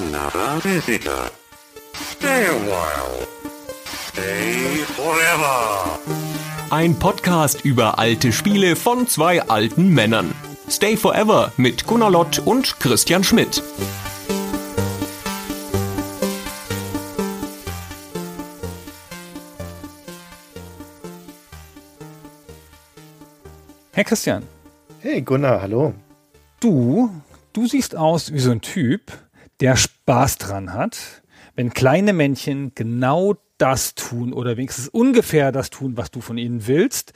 another visitor. Stay a while. Stay forever. Ein Podcast über alte Spiele von zwei alten Männern. Stay Forever mit Gunnar Lott und Christian Schmidt. Hey Christian, Hey Gunnar, hallo. du, du siehst aus wie so ein Typ, der Spaß dran hat, wenn kleine Männchen genau das tun oder wenigstens ungefähr das tun, was du von ihnen willst.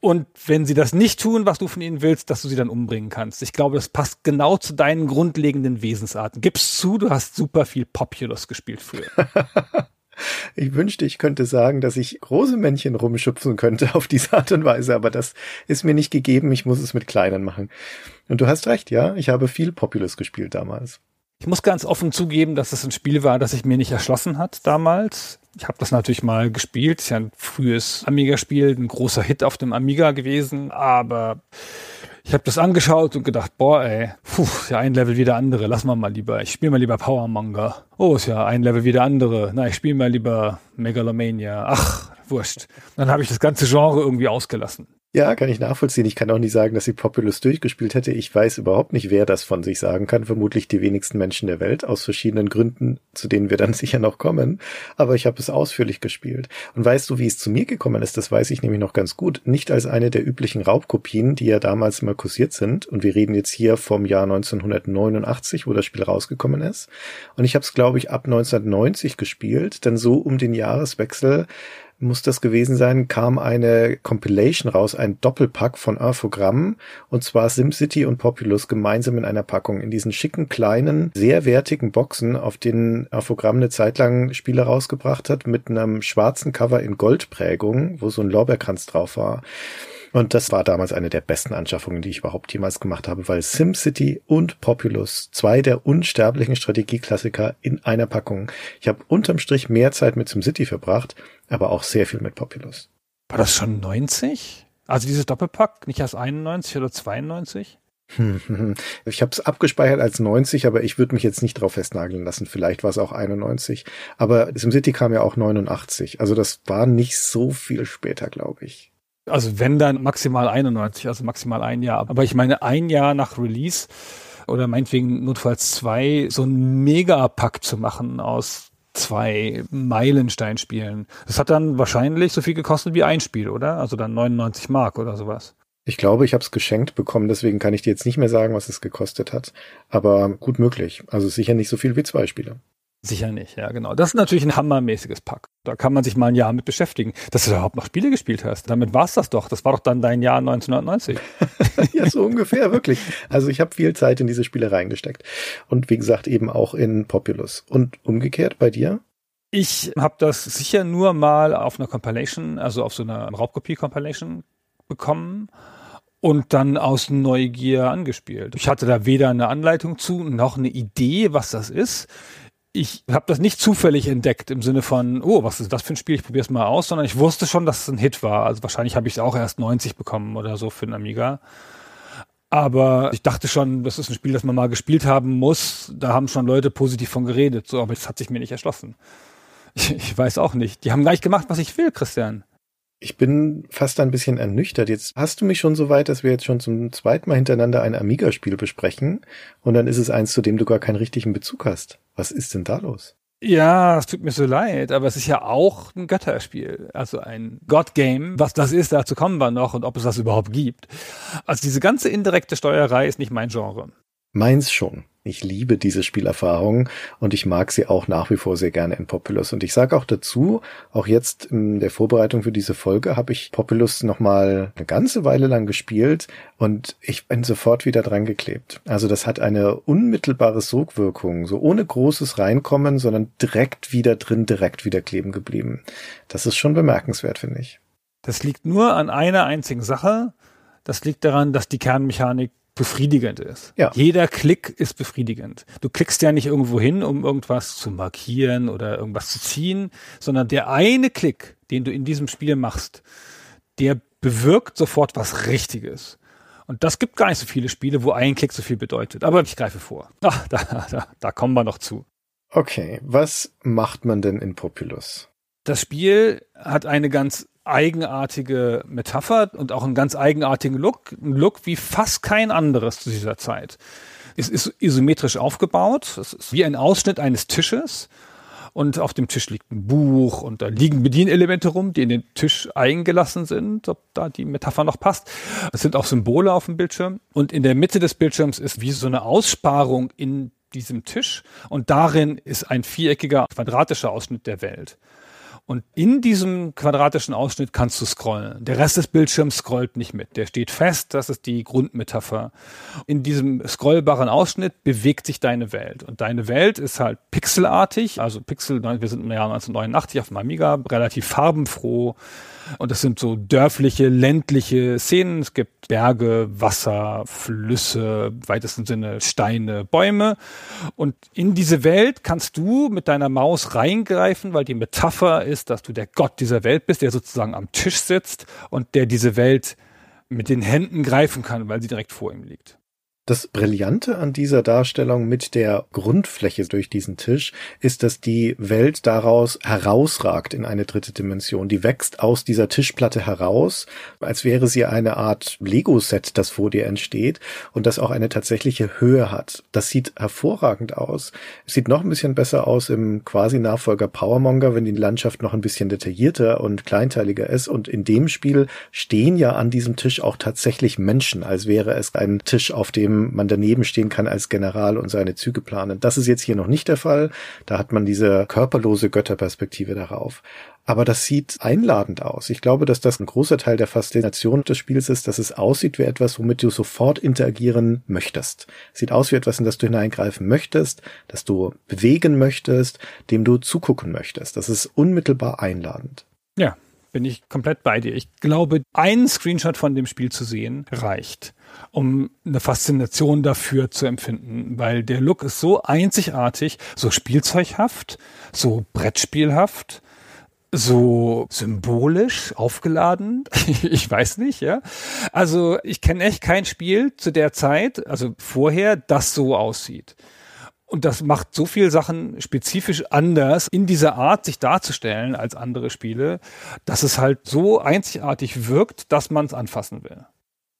Und wenn sie das nicht tun, was du von ihnen willst, dass du sie dann umbringen kannst. Ich glaube, das passt genau zu deinen grundlegenden Wesensarten. Gib's zu, du hast super viel Populous gespielt früher. Ich wünschte, ich könnte sagen, dass ich große Männchen rumschubsen könnte auf diese Art und Weise, aber das ist mir nicht gegeben. Ich muss es mit kleinen machen. Und du hast recht, ja. Ich habe viel Populous gespielt damals. Ich muss ganz offen zugeben, dass es ein Spiel war, das sich mir nicht erschlossen hat damals. Ich habe das natürlich mal gespielt. Ist ja ein frühes Amiga-Spiel, ein großer Hit auf dem Amiga gewesen. Aber ich habe das angeschaut und gedacht, boah, ey, puh, ist ja ein Level wie der andere. Lass mal mal lieber. Ich spiele mal lieber Power Manga. Oh, ist ja ein Level wie der andere. Na, ich spiele mal lieber Megalomania. Ach, wurscht. Dann habe ich das ganze Genre irgendwie ausgelassen. Ja, kann ich nachvollziehen. Ich kann auch nicht sagen, dass ich Populous durchgespielt hätte. Ich weiß überhaupt nicht, wer das von sich sagen kann. Vermutlich die wenigsten Menschen der Welt aus verschiedenen Gründen, zu denen wir dann sicher noch kommen. Aber ich habe es ausführlich gespielt. Und weißt du, wie es zu mir gekommen ist? Das weiß ich nämlich noch ganz gut. Nicht als eine der üblichen Raubkopien, die ja damals mal kursiert sind. Und wir reden jetzt hier vom Jahr 1989, wo das Spiel rausgekommen ist. Und ich habe es, glaube ich, ab 1990 gespielt. Dann so um den Jahreswechsel muss das gewesen sein, kam eine Compilation raus, ein Doppelpack von Infogramm, und zwar SimCity und Populous gemeinsam in einer Packung, in diesen schicken, kleinen, sehr wertigen Boxen, auf denen Infogramm eine Zeit lang Spiele rausgebracht hat, mit einem schwarzen Cover in Goldprägung, wo so ein Lorbeerkranz drauf war. Und das war damals eine der besten Anschaffungen, die ich überhaupt jemals gemacht habe, weil SimCity und Populous, zwei der unsterblichen Strategieklassiker in einer Packung. Ich habe unterm Strich mehr Zeit mit SimCity verbracht, aber auch sehr viel mit Populous. War das schon 90? Also dieses Doppelpack, nicht erst 91 oder 92? Ich habe es abgespeichert als 90, aber ich würde mich jetzt nicht drauf festnageln lassen. Vielleicht war es auch 91. Aber SimCity kam ja auch 89. Also das war nicht so viel später, glaube ich. Also wenn dann maximal 91, also maximal ein Jahr. Aber ich meine, ein Jahr nach Release oder meinetwegen notfalls zwei, so ein Megapack zu machen aus zwei Meilensteinspielen. Das hat dann wahrscheinlich so viel gekostet wie ein Spiel, oder? Also dann 99 Mark oder sowas. Ich glaube, ich habe es geschenkt bekommen, deswegen kann ich dir jetzt nicht mehr sagen, was es gekostet hat. Aber gut möglich. Also sicher nicht so viel wie zwei Spiele. Sicher nicht, ja, genau. Das ist natürlich ein hammermäßiges Pack. Da kann man sich mal ein Jahr mit beschäftigen. Dass du überhaupt noch Spiele gespielt hast. Damit war's das doch. Das war doch dann dein Jahr 1990. ja, so ungefähr, wirklich. Also ich habe viel Zeit in diese Spiele reingesteckt. Und wie gesagt, eben auch in Populous. Und umgekehrt bei dir? Ich habe das sicher nur mal auf einer Compilation, also auf so einer Raubkopie-Compilation bekommen und dann aus Neugier angespielt. Ich hatte da weder eine Anleitung zu noch eine Idee, was das ist ich habe das nicht zufällig entdeckt im Sinne von, oh, was ist das für ein Spiel, ich probiere es mal aus, sondern ich wusste schon, dass es ein Hit war. Also wahrscheinlich habe ich es auch erst 90 bekommen oder so für einen Amiga. Aber ich dachte schon, das ist ein Spiel, das man mal gespielt haben muss. Da haben schon Leute positiv von geredet, so, aber es hat sich mir nicht erschlossen. Ich, ich weiß auch nicht. Die haben gar nicht gemacht, was ich will, Christian. Ich bin fast ein bisschen ernüchtert. Jetzt hast du mich schon so weit, dass wir jetzt schon zum zweiten Mal hintereinander ein Amiga-Spiel besprechen und dann ist es eins, zu dem du gar keinen richtigen Bezug hast. Was ist denn da los? Ja, es tut mir so leid, aber es ist ja auch ein Götterspiel, also ein God-Game. Was das ist, dazu kommen wir noch und ob es das überhaupt gibt. Also diese ganze indirekte Steuerei ist nicht mein Genre. Meins schon. Ich liebe diese Spielerfahrung und ich mag sie auch nach wie vor sehr gerne in Populous. Und ich sage auch dazu, auch jetzt in der Vorbereitung für diese Folge habe ich Populous nochmal eine ganze Weile lang gespielt und ich bin sofort wieder dran geklebt. Also das hat eine unmittelbare Sogwirkung, so ohne großes Reinkommen, sondern direkt wieder drin, direkt wieder kleben geblieben. Das ist schon bemerkenswert, finde ich. Das liegt nur an einer einzigen Sache. Das liegt daran, dass die Kernmechanik befriedigend ist. Ja. Jeder Klick ist befriedigend. Du klickst ja nicht irgendwo hin, um irgendwas zu markieren oder irgendwas zu ziehen, sondern der eine Klick, den du in diesem Spiel machst, der bewirkt sofort was Richtiges. Und das gibt gar nicht so viele Spiele, wo ein Klick so viel bedeutet. Aber ich greife vor. Ach, da, da, da kommen wir noch zu. Okay, was macht man denn in Populus? Das Spiel hat eine ganz eigenartige Metapher und auch einen ganz eigenartigen Look. Ein Look wie fast kein anderes zu dieser Zeit. Es ist isometrisch aufgebaut. Es ist wie ein Ausschnitt eines Tisches. Und auf dem Tisch liegt ein Buch und da liegen Bedienelemente rum, die in den Tisch eingelassen sind, ob da die Metapher noch passt. Es sind auch Symbole auf dem Bildschirm. Und in der Mitte des Bildschirms ist wie so eine Aussparung in diesem Tisch. Und darin ist ein viereckiger, quadratischer Ausschnitt der Welt. Und in diesem quadratischen Ausschnitt kannst du scrollen. Der Rest des Bildschirms scrollt nicht mit. Der steht fest. Das ist die Grundmetapher. In diesem scrollbaren Ausschnitt bewegt sich deine Welt. Und deine Welt ist halt pixelartig. Also Pixel, wir sind im Jahr 1989 auf dem Amiga, relativ farbenfroh. Und das sind so dörfliche, ländliche Szenen. Es gibt Berge, Wasser, Flüsse, weitesten Sinne Steine, Bäume. Und in diese Welt kannst du mit deiner Maus reingreifen, weil die Metapher ist, dass du der Gott dieser Welt bist, der sozusagen am Tisch sitzt und der diese Welt mit den Händen greifen kann, weil sie direkt vor ihm liegt. Das Brillante an dieser Darstellung mit der Grundfläche durch diesen Tisch ist, dass die Welt daraus herausragt in eine dritte Dimension. Die wächst aus dieser Tischplatte heraus, als wäre sie eine Art Lego-Set, das vor dir entsteht und das auch eine tatsächliche Höhe hat. Das sieht hervorragend aus. Sieht noch ein bisschen besser aus im quasi Nachfolger Powermonger, wenn die Landschaft noch ein bisschen detaillierter und kleinteiliger ist. Und in dem Spiel stehen ja an diesem Tisch auch tatsächlich Menschen, als wäre es ein Tisch, auf dem dem man daneben stehen kann als General und seine Züge planen. Das ist jetzt hier noch nicht der Fall. Da hat man diese körperlose Götterperspektive darauf. Aber das sieht einladend aus. Ich glaube, dass das ein großer Teil der Faszination des Spiels ist, dass es aussieht wie etwas, womit du sofort interagieren möchtest. Sieht aus wie etwas, in das du hineingreifen möchtest, das du bewegen möchtest, dem du zugucken möchtest. Das ist unmittelbar einladend. Ja, bin ich komplett bei dir. Ich glaube, ein Screenshot von dem Spiel zu sehen reicht um eine Faszination dafür zu empfinden, weil der Look ist so einzigartig, so spielzeughaft, so Brettspielhaft, so symbolisch aufgeladen. ich weiß nicht, ja. Also ich kenne echt kein Spiel zu der Zeit, also vorher, das so aussieht. Und das macht so viel Sachen spezifisch anders in dieser Art, sich darzustellen als andere Spiele, dass es halt so einzigartig wirkt, dass man es anfassen will.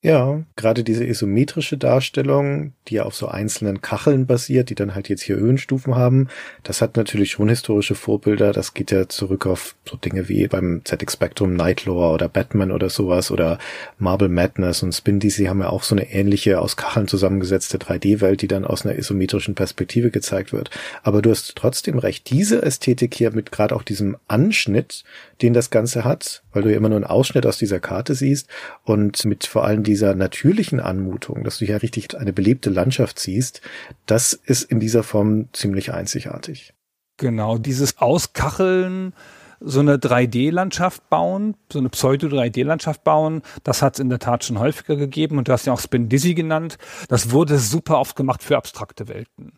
Ja, gerade diese isometrische Darstellung, die ja auf so einzelnen Kacheln basiert, die dann halt jetzt hier Höhenstufen haben, das hat natürlich schon historische Vorbilder. Das geht ja zurück auf so Dinge wie beim ZX Spectrum Nightlore oder Batman oder sowas oder Marble Madness und Spin DC haben ja auch so eine ähnliche aus Kacheln zusammengesetzte 3D-Welt, die dann aus einer isometrischen Perspektive gezeigt wird. Aber du hast trotzdem recht. Diese Ästhetik hier mit gerade auch diesem Anschnitt, den das Ganze hat, weil du ja immer nur einen Ausschnitt aus dieser Karte siehst und mit vor allem dieser natürlichen Anmutung, dass du hier richtig eine belebte Landschaft siehst, das ist in dieser Form ziemlich einzigartig. Genau, dieses Auskacheln, so eine 3D-Landschaft bauen, so eine Pseudo-3D-Landschaft bauen, das hat es in der Tat schon häufiger gegeben und du hast ja auch Spin Dizzy genannt. Das wurde super oft gemacht für abstrakte Welten.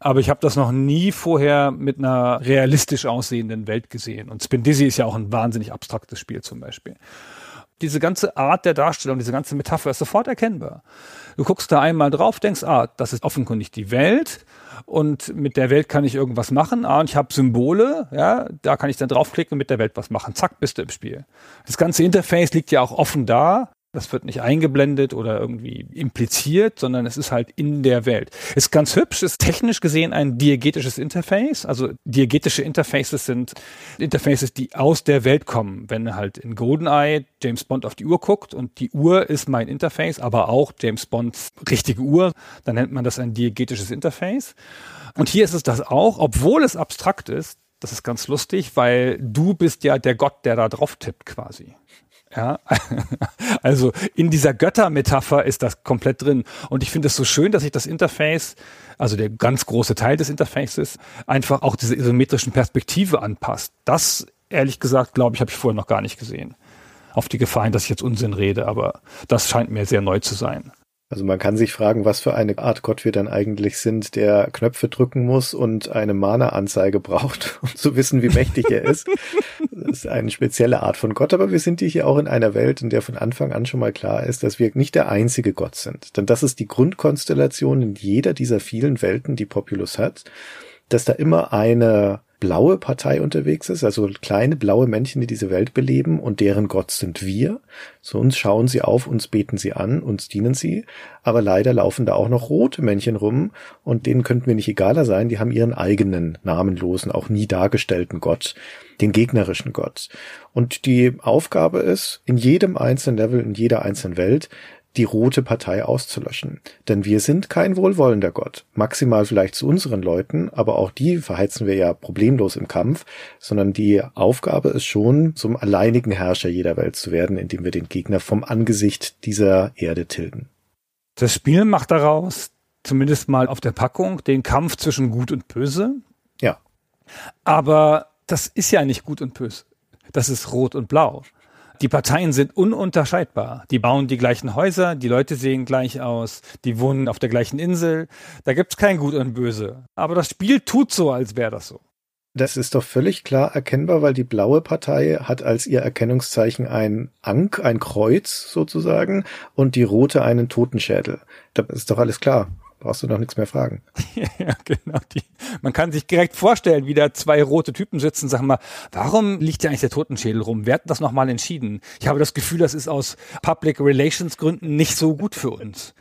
Aber ich habe das noch nie vorher mit einer realistisch aussehenden Welt gesehen. Und Spin Dizzy ist ja auch ein wahnsinnig abstraktes Spiel zum Beispiel. Diese ganze Art der Darstellung, diese ganze Metapher ist sofort erkennbar. Du guckst da einmal drauf, denkst, ah, das ist offenkundig die Welt und mit der Welt kann ich irgendwas machen. Ah, und ich habe Symbole, ja, da kann ich dann draufklicken und mit der Welt was machen. Zack, bist du im Spiel. Das ganze Interface liegt ja auch offen da. Das wird nicht eingeblendet oder irgendwie impliziert, sondern es ist halt in der Welt. Ist ganz hübsch, ist technisch gesehen ein diegetisches Interface. Also diegetische Interfaces sind Interfaces, die aus der Welt kommen. Wenn halt in GoldenEye James Bond auf die Uhr guckt und die Uhr ist mein Interface, aber auch James Bonds richtige Uhr, dann nennt man das ein diegetisches Interface. Und hier ist es das auch, obwohl es abstrakt ist. Das ist ganz lustig, weil du bist ja der Gott, der da drauf tippt quasi. Ja, also in dieser Göttermetapher ist das komplett drin. Und ich finde es so schön, dass sich das Interface, also der ganz große Teil des Interfaces, einfach auch diese isometrischen Perspektive anpasst. Das, ehrlich gesagt, glaube ich, habe ich vorher noch gar nicht gesehen. Auf die Gefahr dass ich jetzt Unsinn rede, aber das scheint mir sehr neu zu sein. Also man kann sich fragen, was für eine Art Gott wir dann eigentlich sind, der Knöpfe drücken muss und eine Mana-Anzeige braucht, um zu wissen, wie mächtig er ist. ist eine spezielle Art von Gott, aber wir sind hier auch in einer Welt, in der von Anfang an schon mal klar ist, dass wir nicht der einzige Gott sind. Denn das ist die Grundkonstellation in jeder dieser vielen Welten, die Populus hat, dass da immer eine blaue Partei unterwegs ist, also kleine blaue Männchen, die diese Welt beleben und deren Gott sind wir. So uns schauen sie auf, uns beten sie an, uns dienen sie. Aber leider laufen da auch noch rote Männchen rum und denen könnten wir nicht egaler sein. Die haben ihren eigenen namenlosen, auch nie dargestellten Gott, den gegnerischen Gott. Und die Aufgabe ist, in jedem einzelnen Level, in jeder einzelnen Welt, die rote Partei auszulöschen. Denn wir sind kein wohlwollender Gott. Maximal vielleicht zu unseren Leuten, aber auch die verheizen wir ja problemlos im Kampf, sondern die Aufgabe ist schon, zum alleinigen Herrscher jeder Welt zu werden, indem wir den Gegner vom Angesicht dieser Erde tilgen. Das Spiel macht daraus, zumindest mal auf der Packung, den Kampf zwischen Gut und Böse. Ja. Aber das ist ja nicht Gut und Böse. Das ist Rot und Blau. Die Parteien sind ununterscheidbar. Die bauen die gleichen Häuser, die Leute sehen gleich aus, die wohnen auf der gleichen Insel. Da gibt's kein Gut und Böse. Aber das Spiel tut so, als wäre das so. Das ist doch völlig klar erkennbar, weil die blaue Partei hat als ihr Erkennungszeichen ein Ank, ein Kreuz sozusagen, und die rote einen Totenschädel. Da ist doch alles klar brauchst du noch nichts mehr fragen. ja, genau. Die, man kann sich direkt vorstellen, wie da zwei rote Typen sitzen sag mal, warum liegt ja eigentlich der Totenschädel rum? Wer hat das nochmal entschieden? Ich habe das Gefühl, das ist aus Public Relations Gründen nicht so gut für uns.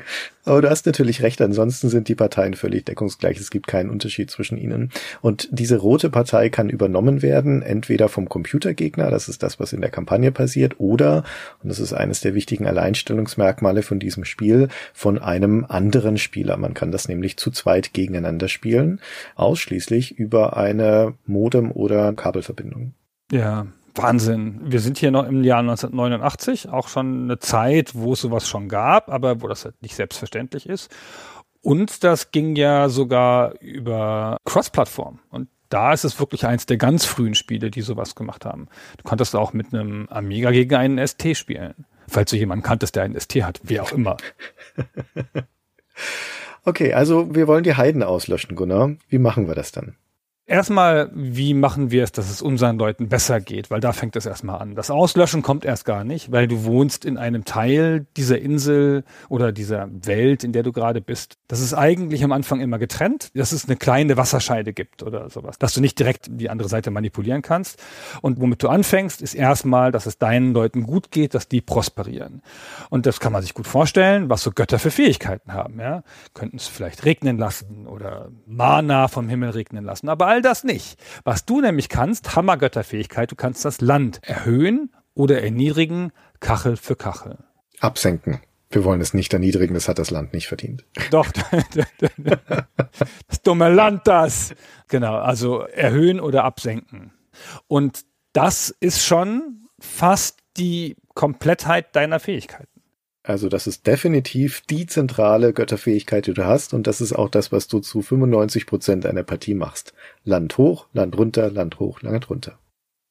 Aber du hast natürlich recht, ansonsten sind die Parteien völlig deckungsgleich. Es gibt keinen Unterschied zwischen ihnen. Und diese rote Partei kann übernommen werden, entweder vom Computergegner, das ist das, was in der Kampagne passiert, oder, und das ist eines der wichtigen Alleinstellungsmerkmale von diesem Spiel, von einem anderen Spieler. Man kann das nämlich zu zweit gegeneinander spielen, ausschließlich über eine Modem- oder Kabelverbindung. Ja, Wahnsinn. Wir sind hier noch im Jahr 1989, auch schon eine Zeit, wo es sowas schon gab, aber wo das halt nicht selbstverständlich ist. Und das ging ja sogar über Cross-Plattform. Und da ist es wirklich eins der ganz frühen Spiele, die sowas gemacht haben. Du konntest auch mit einem Amiga gegen einen ST spielen. Falls du jemanden kanntest, der einen ST hat, wie auch immer. okay, also wir wollen die Heiden auslöschen, Gunnar. Wie machen wir das dann? Erstmal, wie machen wir es, dass es unseren Leuten besser geht? Weil da fängt es erstmal an. Das Auslöschen kommt erst gar nicht, weil du wohnst in einem Teil dieser Insel oder dieser Welt, in der du gerade bist. Das ist eigentlich am Anfang immer getrennt, dass es eine kleine Wasserscheide gibt oder sowas, dass du nicht direkt die andere Seite manipulieren kannst. Und womit du anfängst, ist erstmal, dass es deinen Leuten gut geht, dass die prosperieren. Und das kann man sich gut vorstellen, was so Götter für Fähigkeiten haben. Ja? Könnten es vielleicht regnen lassen oder Mana vom Himmel regnen lassen. Aber all das nicht. Was du nämlich kannst, Hammergötterfähigkeit, du kannst das Land erhöhen oder erniedrigen, Kachel für Kachel. Absenken. Wir wollen es nicht erniedrigen, das hat das Land nicht verdient. Doch, das dumme Land das. Genau, also erhöhen oder absenken. Und das ist schon fast die Komplettheit deiner Fähigkeiten. Also das ist definitiv die zentrale Götterfähigkeit, die du hast und das ist auch das, was du zu 95 Prozent einer Partie machst. Land hoch, Land runter, Land hoch, Land runter.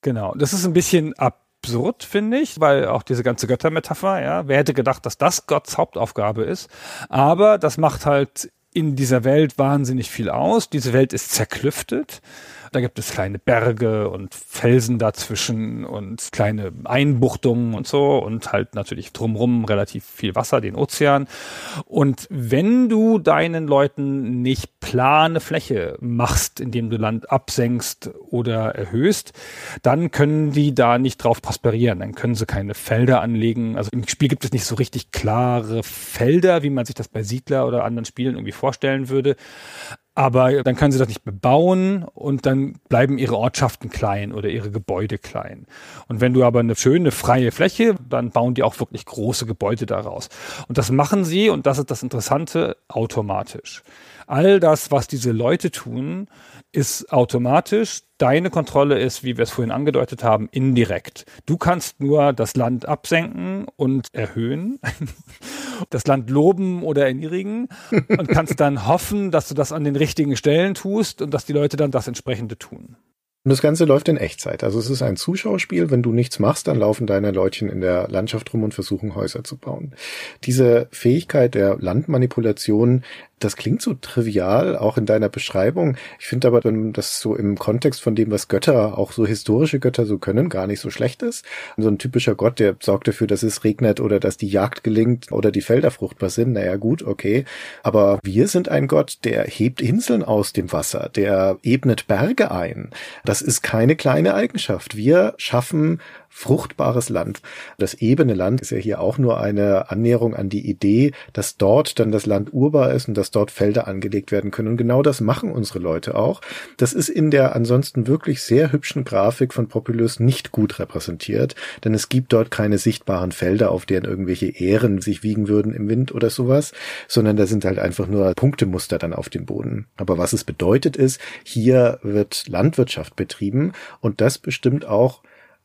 Genau, das ist ein bisschen absurd, finde ich, weil auch diese ganze Göttermetapher, ja, wer hätte gedacht, dass das Gottes Hauptaufgabe ist, aber das macht halt in dieser Welt wahnsinnig viel aus. Diese Welt ist zerklüftet. Da gibt es kleine Berge und Felsen dazwischen und kleine Einbuchtungen und so und halt natürlich drumrum relativ viel Wasser, den Ozean. Und wenn du deinen Leuten nicht plane Fläche machst, indem du Land absenkst oder erhöhst, dann können die da nicht drauf prosperieren. Dann können sie keine Felder anlegen. Also im Spiel gibt es nicht so richtig klare Felder, wie man sich das bei Siedler oder anderen Spielen irgendwie vorstellen würde. Aber dann können sie das nicht bebauen und dann bleiben ihre Ortschaften klein oder ihre Gebäude klein. Und wenn du aber eine schöne freie Fläche, dann bauen die auch wirklich große Gebäude daraus. Und das machen sie, und das ist das Interessante, automatisch. All das, was diese Leute tun, ist automatisch. Deine Kontrolle ist, wie wir es vorhin angedeutet haben, indirekt. Du kannst nur das Land absenken und erhöhen, das Land loben oder erniedrigen und kannst dann hoffen, dass du das an den richtigen Stellen tust und dass die Leute dann das entsprechende tun. Und das Ganze läuft in Echtzeit. Also es ist ein Zuschauerspiel. Wenn du nichts machst, dann laufen deine Leutchen in der Landschaft rum und versuchen Häuser zu bauen. Diese Fähigkeit der Landmanipulation Das klingt so trivial, auch in deiner Beschreibung. Ich finde aber, wenn das so im Kontext von dem, was Götter, auch so historische Götter so können, gar nicht so schlecht ist. So ein typischer Gott, der sorgt dafür, dass es regnet oder dass die Jagd gelingt oder die Felder fruchtbar sind. Naja, gut, okay. Aber wir sind ein Gott, der hebt Inseln aus dem Wasser, der ebnet Berge ein. Das ist keine kleine Eigenschaft. Wir schaffen fruchtbares Land. Das ebene Land ist ja hier auch nur eine Annäherung an die Idee, dass dort dann das Land urbar ist und dass dort Felder angelegt werden können. Und genau das machen unsere Leute auch. Das ist in der ansonsten wirklich sehr hübschen Grafik von Populus nicht gut repräsentiert, denn es gibt dort keine sichtbaren Felder, auf deren irgendwelche Ähren sich wiegen würden im Wind oder sowas, sondern da sind halt einfach nur Punktemuster dann auf dem Boden. Aber was es bedeutet ist, hier wird Landwirtschaft betrieben und das bestimmt auch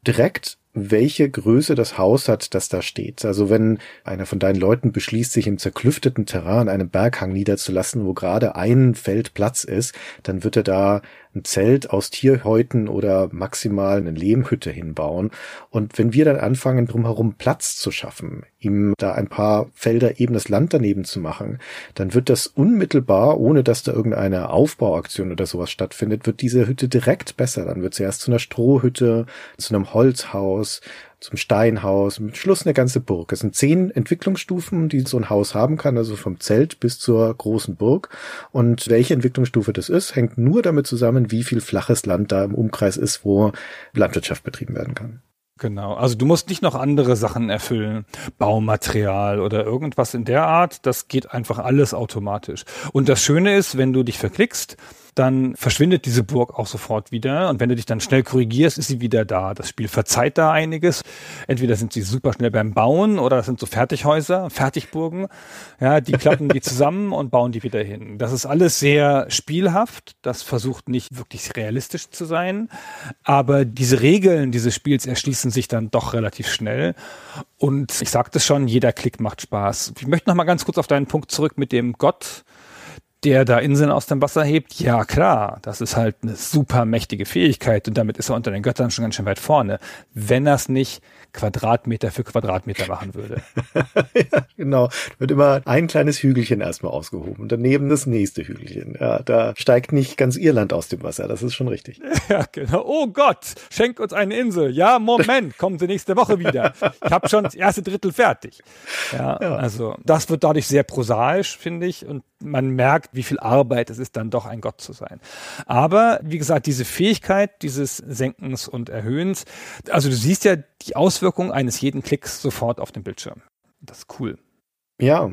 direkt welche Größe das Haus hat, das da steht. Also wenn einer von deinen Leuten beschließt, sich im zerklüfteten Terrain einem Berghang niederzulassen, wo gerade ein Feld Platz ist, dann wird er da ein Zelt aus Tierhäuten oder maximal eine Lehmhütte hinbauen. Und wenn wir dann anfangen, drumherum Platz zu schaffen, ihm da ein paar Felder ebenes Land daneben zu machen, dann wird das unmittelbar, ohne dass da irgendeine Aufbauaktion oder sowas stattfindet, wird diese Hütte direkt besser. Dann wird sie erst zu einer Strohhütte, zu einem Holzhaus, zum Steinhaus, mit Schluss eine ganze Burg. Es sind zehn Entwicklungsstufen, die so ein Haus haben kann, also vom Zelt bis zur großen Burg. Und welche Entwicklungsstufe das ist, hängt nur damit zusammen, wie viel flaches Land da im Umkreis ist, wo Landwirtschaft betrieben werden kann. Genau, also du musst nicht noch andere Sachen erfüllen, Baumaterial oder irgendwas in der Art, das geht einfach alles automatisch. Und das Schöne ist, wenn du dich verklickst, dann verschwindet diese Burg auch sofort wieder. Und wenn du dich dann schnell korrigierst, ist sie wieder da. Das Spiel verzeiht da einiges. Entweder sind sie super schnell beim Bauen oder das sind so Fertighäuser, Fertigburgen. Ja, die klappen die zusammen und bauen die wieder hin. Das ist alles sehr spielhaft. Das versucht nicht wirklich realistisch zu sein. Aber diese Regeln dieses Spiels erschließen sich dann doch relativ schnell. Und ich sagte es schon, jeder Klick macht Spaß. Ich möchte noch mal ganz kurz auf deinen Punkt zurück mit dem Gott der da Inseln aus dem Wasser hebt, ja klar, das ist halt eine super mächtige Fähigkeit und damit ist er unter den Göttern schon ganz schön weit vorne. Wenn er es nicht Quadratmeter für Quadratmeter machen würde. ja, genau. Wird immer ein kleines Hügelchen erstmal ausgehoben und daneben das nächste Hügelchen. Ja, da steigt nicht ganz Irland aus dem Wasser, das ist schon richtig. Ja, genau. Oh Gott, schenk uns eine Insel. Ja, Moment, kommen Sie nächste Woche wieder. Ich habe schon das erste Drittel fertig. Ja, ja, also das wird dadurch sehr prosaisch, finde ich, und man merkt, wie viel Arbeit es ist, dann doch ein Gott zu sein. Aber wie gesagt, diese Fähigkeit dieses Senkens und Erhöhens, also du siehst ja die Auswirkung eines jeden Klicks sofort auf dem Bildschirm. Das ist cool. Ja,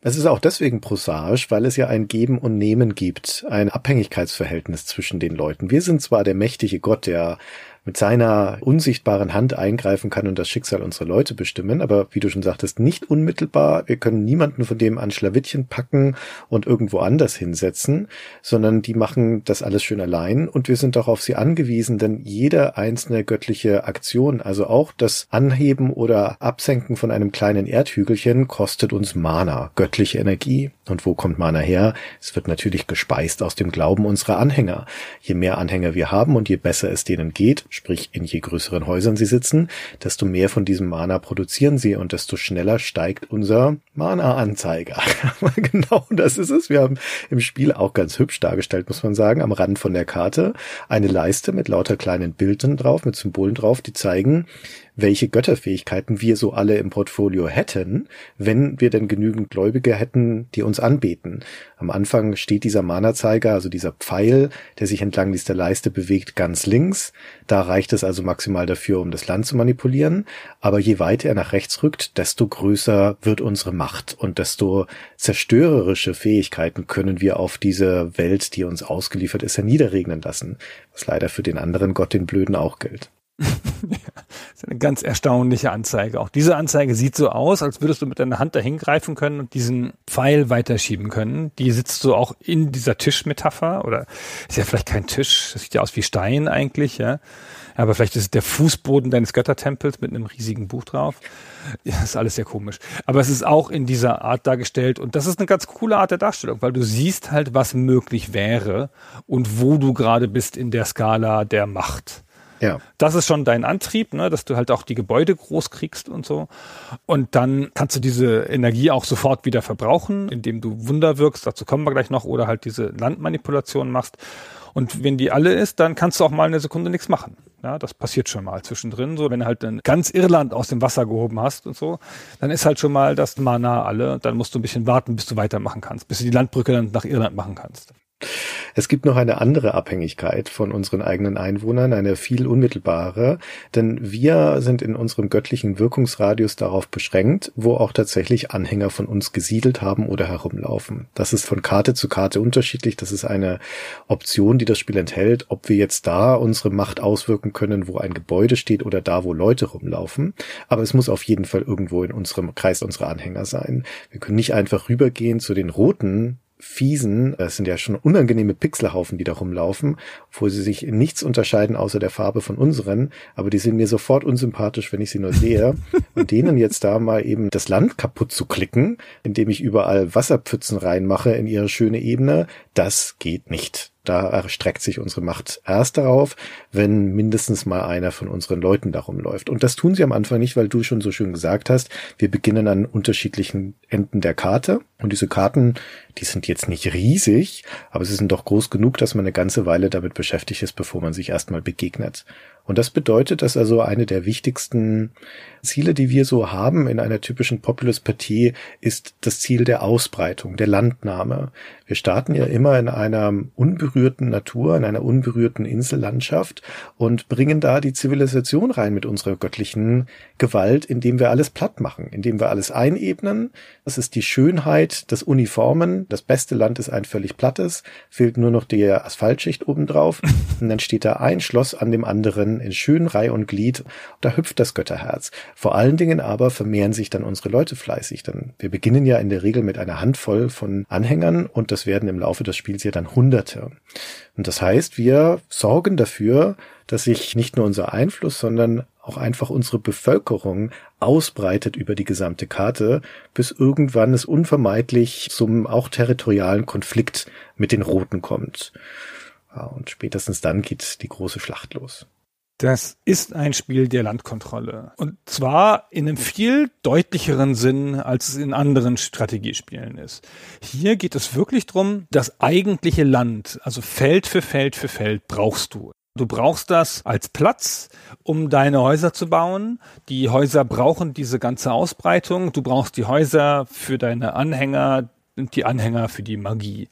es ist auch deswegen prosaisch, weil es ja ein Geben und Nehmen gibt, ein Abhängigkeitsverhältnis zwischen den Leuten. Wir sind zwar der mächtige Gott, der mit seiner unsichtbaren Hand eingreifen kann und das Schicksal unserer Leute bestimmen. Aber wie du schon sagtest, nicht unmittelbar. Wir können niemanden von dem an Schlawittchen packen und irgendwo anders hinsetzen, sondern die machen das alles schön allein und wir sind auch auf sie angewiesen, denn jede einzelne göttliche Aktion, also auch das Anheben oder Absenken von einem kleinen Erdhügelchen, kostet uns Mana, göttliche Energie. Und wo kommt Mana her? Es wird natürlich gespeist aus dem Glauben unserer Anhänger. Je mehr Anhänger wir haben und je besser es denen geht, sprich in je größeren Häusern sie sitzen, desto mehr von diesem Mana produzieren sie und desto schneller steigt unser Mana-Anzeiger. genau das ist es. Wir haben im Spiel auch ganz hübsch dargestellt, muss man sagen, am Rand von der Karte eine Leiste mit lauter kleinen Bildern drauf, mit Symbolen drauf, die zeigen, welche Götterfähigkeiten wir so alle im Portfolio hätten, wenn wir denn genügend Gläubige hätten, die uns anbeten. Am Anfang steht dieser Mana-Zeiger, also dieser Pfeil, der sich entlang dieser Leiste bewegt, ganz links. Da reicht es also maximal dafür, um das Land zu manipulieren. Aber je weiter er nach rechts rückt, desto größer wird unsere Macht und desto zerstörerische Fähigkeiten können wir auf diese Welt, die uns ausgeliefert ist, herniederregnen lassen. Was leider für den anderen Gott, den Blöden, auch gilt das ist eine ganz erstaunliche Anzeige. Auch diese Anzeige sieht so aus, als würdest du mit deiner Hand dahin greifen können und diesen Pfeil weiterschieben können. Die sitzt so auch in dieser Tischmetapher oder ist ja vielleicht kein Tisch, das sieht ja aus wie Stein eigentlich, ja. Aber vielleicht ist es der Fußboden deines Göttertempels mit einem riesigen Buch drauf. Ja, ist alles sehr komisch. Aber es ist auch in dieser Art dargestellt und das ist eine ganz coole Art der Darstellung, weil du siehst halt, was möglich wäre und wo du gerade bist in der Skala der Macht. Ja. Das ist schon dein Antrieb, ne, dass du halt auch die Gebäude groß kriegst und so. Und dann kannst du diese Energie auch sofort wieder verbrauchen, indem du Wunder wirkst, dazu kommen wir gleich noch, oder halt diese Landmanipulation machst. Und wenn die alle ist, dann kannst du auch mal eine Sekunde nichts machen. Ja, das passiert schon mal zwischendrin. So, wenn du halt dann ganz Irland aus dem Wasser gehoben hast und so, dann ist halt schon mal das Mana alle. Dann musst du ein bisschen warten, bis du weitermachen kannst, bis du die Landbrücke dann nach Irland machen kannst. Es gibt noch eine andere Abhängigkeit von unseren eigenen Einwohnern, eine viel unmittelbare, denn wir sind in unserem göttlichen Wirkungsradius darauf beschränkt, wo auch tatsächlich Anhänger von uns gesiedelt haben oder herumlaufen. Das ist von Karte zu Karte unterschiedlich. Das ist eine Option, die das Spiel enthält, ob wir jetzt da unsere Macht auswirken können, wo ein Gebäude steht oder da, wo Leute rumlaufen. Aber es muss auf jeden Fall irgendwo in unserem Kreis unserer Anhänger sein. Wir können nicht einfach rübergehen zu den roten fiesen, es sind ja schon unangenehme Pixelhaufen, die da rumlaufen, obwohl sie sich in nichts unterscheiden außer der Farbe von unseren, aber die sind mir sofort unsympathisch, wenn ich sie nur sehe. Und denen jetzt da mal eben das Land kaputt zu klicken, indem ich überall Wasserpfützen reinmache in ihre schöne Ebene, das geht nicht. Da erstreckt sich unsere Macht erst darauf, wenn mindestens mal einer von unseren Leuten darum läuft. Und das tun sie am Anfang nicht, weil du schon so schön gesagt hast, wir beginnen an unterschiedlichen Enden der Karte. Und diese Karten, die sind jetzt nicht riesig, aber sie sind doch groß genug, dass man eine ganze Weile damit beschäftigt ist, bevor man sich erstmal begegnet. Und das bedeutet, dass also eine der wichtigsten Ziele, die wir so haben in einer typischen Populus-Partie, ist das Ziel der Ausbreitung, der Landnahme. Wir starten ja immer in einer unberührten Natur, in einer unberührten Insellandschaft und bringen da die Zivilisation rein mit unserer göttlichen Gewalt, indem wir alles platt machen, indem wir alles einebnen. Das ist die Schönheit des Uniformen. Das beste Land ist ein völlig plattes, fehlt nur noch die Asphaltschicht obendrauf. Und dann steht da ein Schloss an dem anderen in schön Reih und Glied. Da hüpft das Götterherz. Vor allen Dingen aber vermehren sich dann unsere Leute fleißig. Dann, wir beginnen ja in der Regel mit einer Handvoll von Anhängern und das werden im Laufe des Spiels ja dann Hunderte. Und das heißt, wir sorgen dafür, dass sich nicht nur unser Einfluss, sondern auch einfach unsere Bevölkerung ausbreitet über die gesamte Karte, bis irgendwann es unvermeidlich zum auch territorialen Konflikt mit den Roten kommt. Und spätestens dann geht die große Schlacht los. Das ist ein Spiel der Landkontrolle. Und zwar in einem viel deutlicheren Sinn, als es in anderen Strategiespielen ist. Hier geht es wirklich drum, das eigentliche Land, also Feld für Feld für Feld brauchst du. Du brauchst das als Platz, um deine Häuser zu bauen. Die Häuser brauchen diese ganze Ausbreitung. Du brauchst die Häuser für deine Anhänger und die Anhänger für die Magie.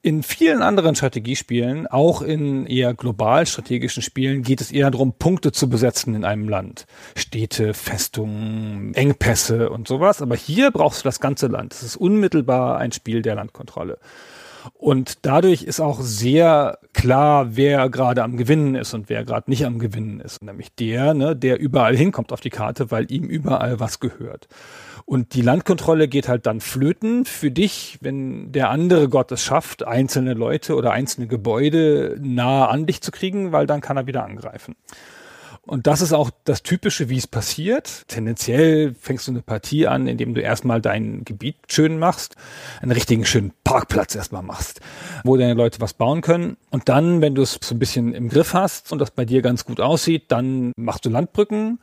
In vielen anderen Strategiespielen, auch in eher global strategischen Spielen, geht es eher darum, Punkte zu besetzen in einem Land. Städte, Festungen, Engpässe und sowas. Aber hier brauchst du das ganze Land. Es ist unmittelbar ein Spiel der Landkontrolle. Und dadurch ist auch sehr klar, wer gerade am Gewinnen ist und wer gerade nicht am Gewinnen ist. Nämlich der, ne, der überall hinkommt auf die Karte, weil ihm überall was gehört. Und die Landkontrolle geht halt dann flöten für dich, wenn der andere Gott es schafft, einzelne Leute oder einzelne Gebäude nahe an dich zu kriegen, weil dann kann er wieder angreifen. Und das ist auch das Typische, wie es passiert. Tendenziell fängst du eine Partie an, indem du erstmal dein Gebiet schön machst, einen richtigen schönen Parkplatz erstmal machst, wo deine Leute was bauen können. Und dann, wenn du es so ein bisschen im Griff hast und das bei dir ganz gut aussieht, dann machst du Landbrücken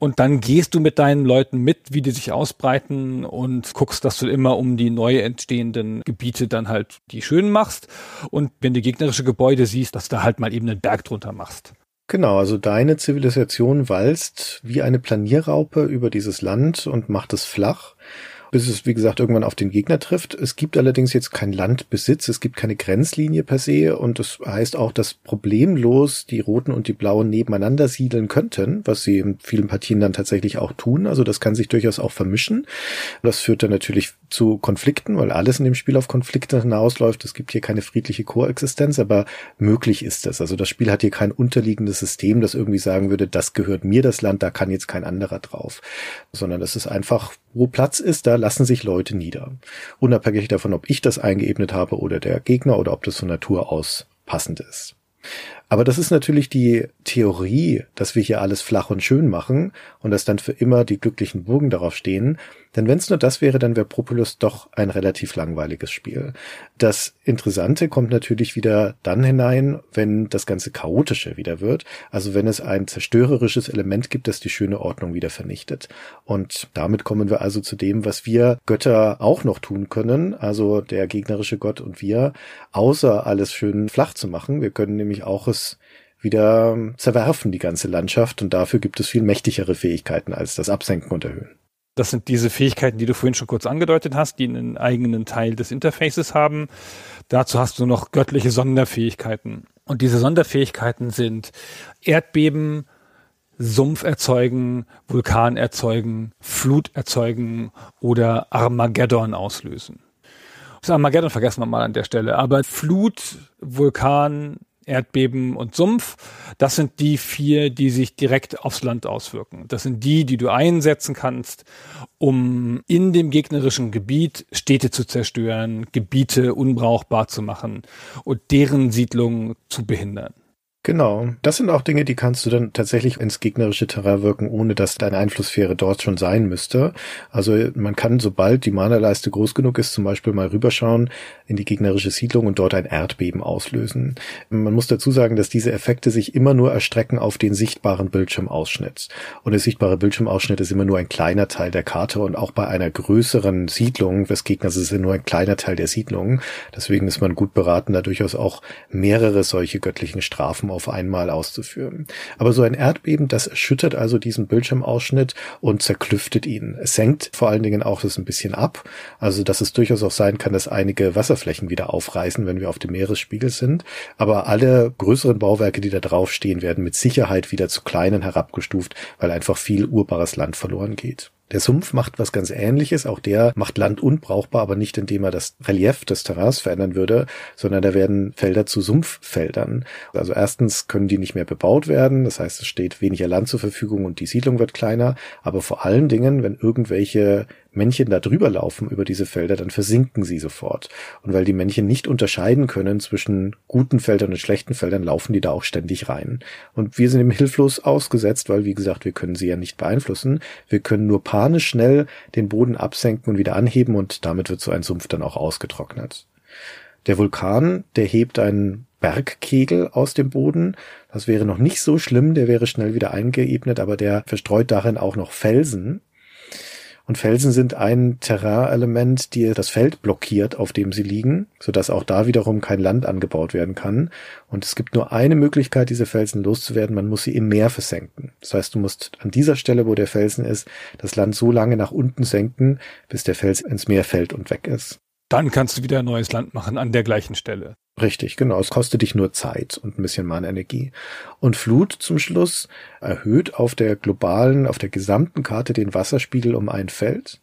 und dann gehst du mit deinen Leuten mit, wie die sich ausbreiten und guckst, dass du immer um die neu entstehenden Gebiete dann halt die schön machst. Und wenn du gegnerische Gebäude siehst, dass du halt mal eben einen Berg drunter machst. Genau, also deine Zivilisation walzt wie eine Planierraupe über dieses Land und macht es flach bis es, wie gesagt, irgendwann auf den Gegner trifft. Es gibt allerdings jetzt kein Landbesitz, es gibt keine Grenzlinie per se und das heißt auch, dass problemlos die Roten und die Blauen nebeneinander siedeln könnten, was sie in vielen Partien dann tatsächlich auch tun. Also das kann sich durchaus auch vermischen. Das führt dann natürlich zu Konflikten, weil alles in dem Spiel auf Konflikte hinausläuft. Es gibt hier keine friedliche Koexistenz, aber möglich ist es. Also das Spiel hat hier kein unterliegendes System, das irgendwie sagen würde, das gehört mir das Land, da kann jetzt kein anderer drauf, sondern es ist einfach, wo Platz ist, da lassen sich Leute nieder. Unabhängig davon, ob ich das eingeebnet habe oder der Gegner oder ob das von Natur aus passend ist. Aber das ist natürlich die Theorie, dass wir hier alles flach und schön machen und dass dann für immer die glücklichen Burgen darauf stehen. Denn wenn es nur das wäre, dann wäre Populus doch ein relativ langweiliges Spiel. Das Interessante kommt natürlich wieder dann hinein, wenn das ganze Chaotische wieder wird. Also wenn es ein zerstörerisches Element gibt, das die schöne Ordnung wieder vernichtet. Und damit kommen wir also zu dem, was wir Götter auch noch tun können. Also der gegnerische Gott und wir, außer alles schön flach zu machen. Wir können nämlich auch es wieder zerwerfen, die ganze Landschaft. Und dafür gibt es viel mächtigere Fähigkeiten als das Absenken und Erhöhen. Das sind diese Fähigkeiten, die du vorhin schon kurz angedeutet hast, die einen eigenen Teil des Interfaces haben. Dazu hast du noch göttliche Sonderfähigkeiten. Und diese Sonderfähigkeiten sind Erdbeben, Sumpf erzeugen, Vulkan erzeugen, Flut erzeugen oder Armageddon auslösen. Das Armageddon vergessen wir mal an der Stelle. Aber Flut, Vulkan, Erdbeben und Sumpf. Das sind die vier, die sich direkt aufs Land auswirken. Das sind die, die du einsetzen kannst, um in dem gegnerischen Gebiet Städte zu zerstören, Gebiete unbrauchbar zu machen und deren Siedlung zu behindern. Genau. Das sind auch Dinge, die kannst du dann tatsächlich ins gegnerische Terrain wirken, ohne dass deine Einflusssphäre dort schon sein müsste. Also man kann, sobald die Mana-Leiste groß genug ist, zum Beispiel mal rüberschauen in die gegnerische Siedlung und dort ein Erdbeben auslösen. Man muss dazu sagen, dass diese Effekte sich immer nur erstrecken auf den sichtbaren Bildschirmausschnitt. Und der sichtbare Bildschirmausschnitt ist immer nur ein kleiner Teil der Karte und auch bei einer größeren Siedlung des Gegners ist es nur ein kleiner Teil der Siedlung. Deswegen ist man gut beraten, da durchaus auch mehrere solche göttlichen Strafen auf einmal auszuführen. Aber so ein Erdbeben, das erschüttert also diesen Bildschirmausschnitt und zerklüftet ihn. Es senkt vor allen Dingen auch das ein bisschen ab, also dass es durchaus auch sein kann, dass einige Wasserflächen wieder aufreißen, wenn wir auf dem Meeresspiegel sind. Aber alle größeren Bauwerke, die da draufstehen, werden mit Sicherheit wieder zu kleinen herabgestuft, weil einfach viel urbares Land verloren geht. Der Sumpf macht was ganz ähnliches. Auch der macht Land unbrauchbar, aber nicht indem er das Relief des Terrains verändern würde, sondern da werden Felder zu Sumpffeldern. Also erstens können die nicht mehr bebaut werden. Das heißt, es steht weniger Land zur Verfügung und die Siedlung wird kleiner. Aber vor allen Dingen, wenn irgendwelche Männchen da drüber laufen über diese Felder, dann versinken sie sofort. Und weil die Männchen nicht unterscheiden können zwischen guten Feldern und schlechten Feldern, laufen die da auch ständig rein. Und wir sind eben hilflos ausgesetzt, weil, wie gesagt, wir können sie ja nicht beeinflussen. Wir können nur panisch schnell den Boden absenken und wieder anheben und damit wird so ein Sumpf dann auch ausgetrocknet. Der Vulkan, der hebt einen Bergkegel aus dem Boden. Das wäre noch nicht so schlimm, der wäre schnell wieder eingeebnet, aber der verstreut darin auch noch Felsen. Und Felsen sind ein Terrainelement, die das Feld blockiert, auf dem sie liegen, sodass auch da wiederum kein Land angebaut werden kann. Und es gibt nur eine Möglichkeit, diese Felsen loszuwerden. Man muss sie im Meer versenken. Das heißt, du musst an dieser Stelle, wo der Felsen ist, das Land so lange nach unten senken, bis der Fels ins Meer fällt und weg ist. Dann kannst du wieder neues Land machen an der gleichen Stelle. Richtig, genau. Es kostet dich nur Zeit und ein bisschen Mahnenergie. Und Flut zum Schluss erhöht auf der globalen, auf der gesamten Karte den Wasserspiegel um ein Feld.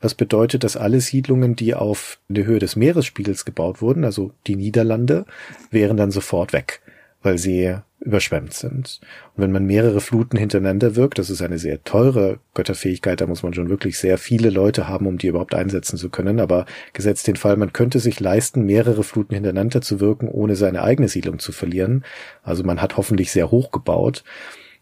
Was bedeutet, dass alle Siedlungen, die auf der Höhe des Meeresspiegels gebaut wurden, also die Niederlande, wären dann sofort weg, weil sie überschwemmt sind. Und wenn man mehrere Fluten hintereinander wirkt, das ist eine sehr teure Götterfähigkeit, da muss man schon wirklich sehr viele Leute haben, um die überhaupt einsetzen zu können. Aber gesetzt den Fall, man könnte sich leisten, mehrere Fluten hintereinander zu wirken, ohne seine eigene Siedlung zu verlieren. Also man hat hoffentlich sehr hoch gebaut.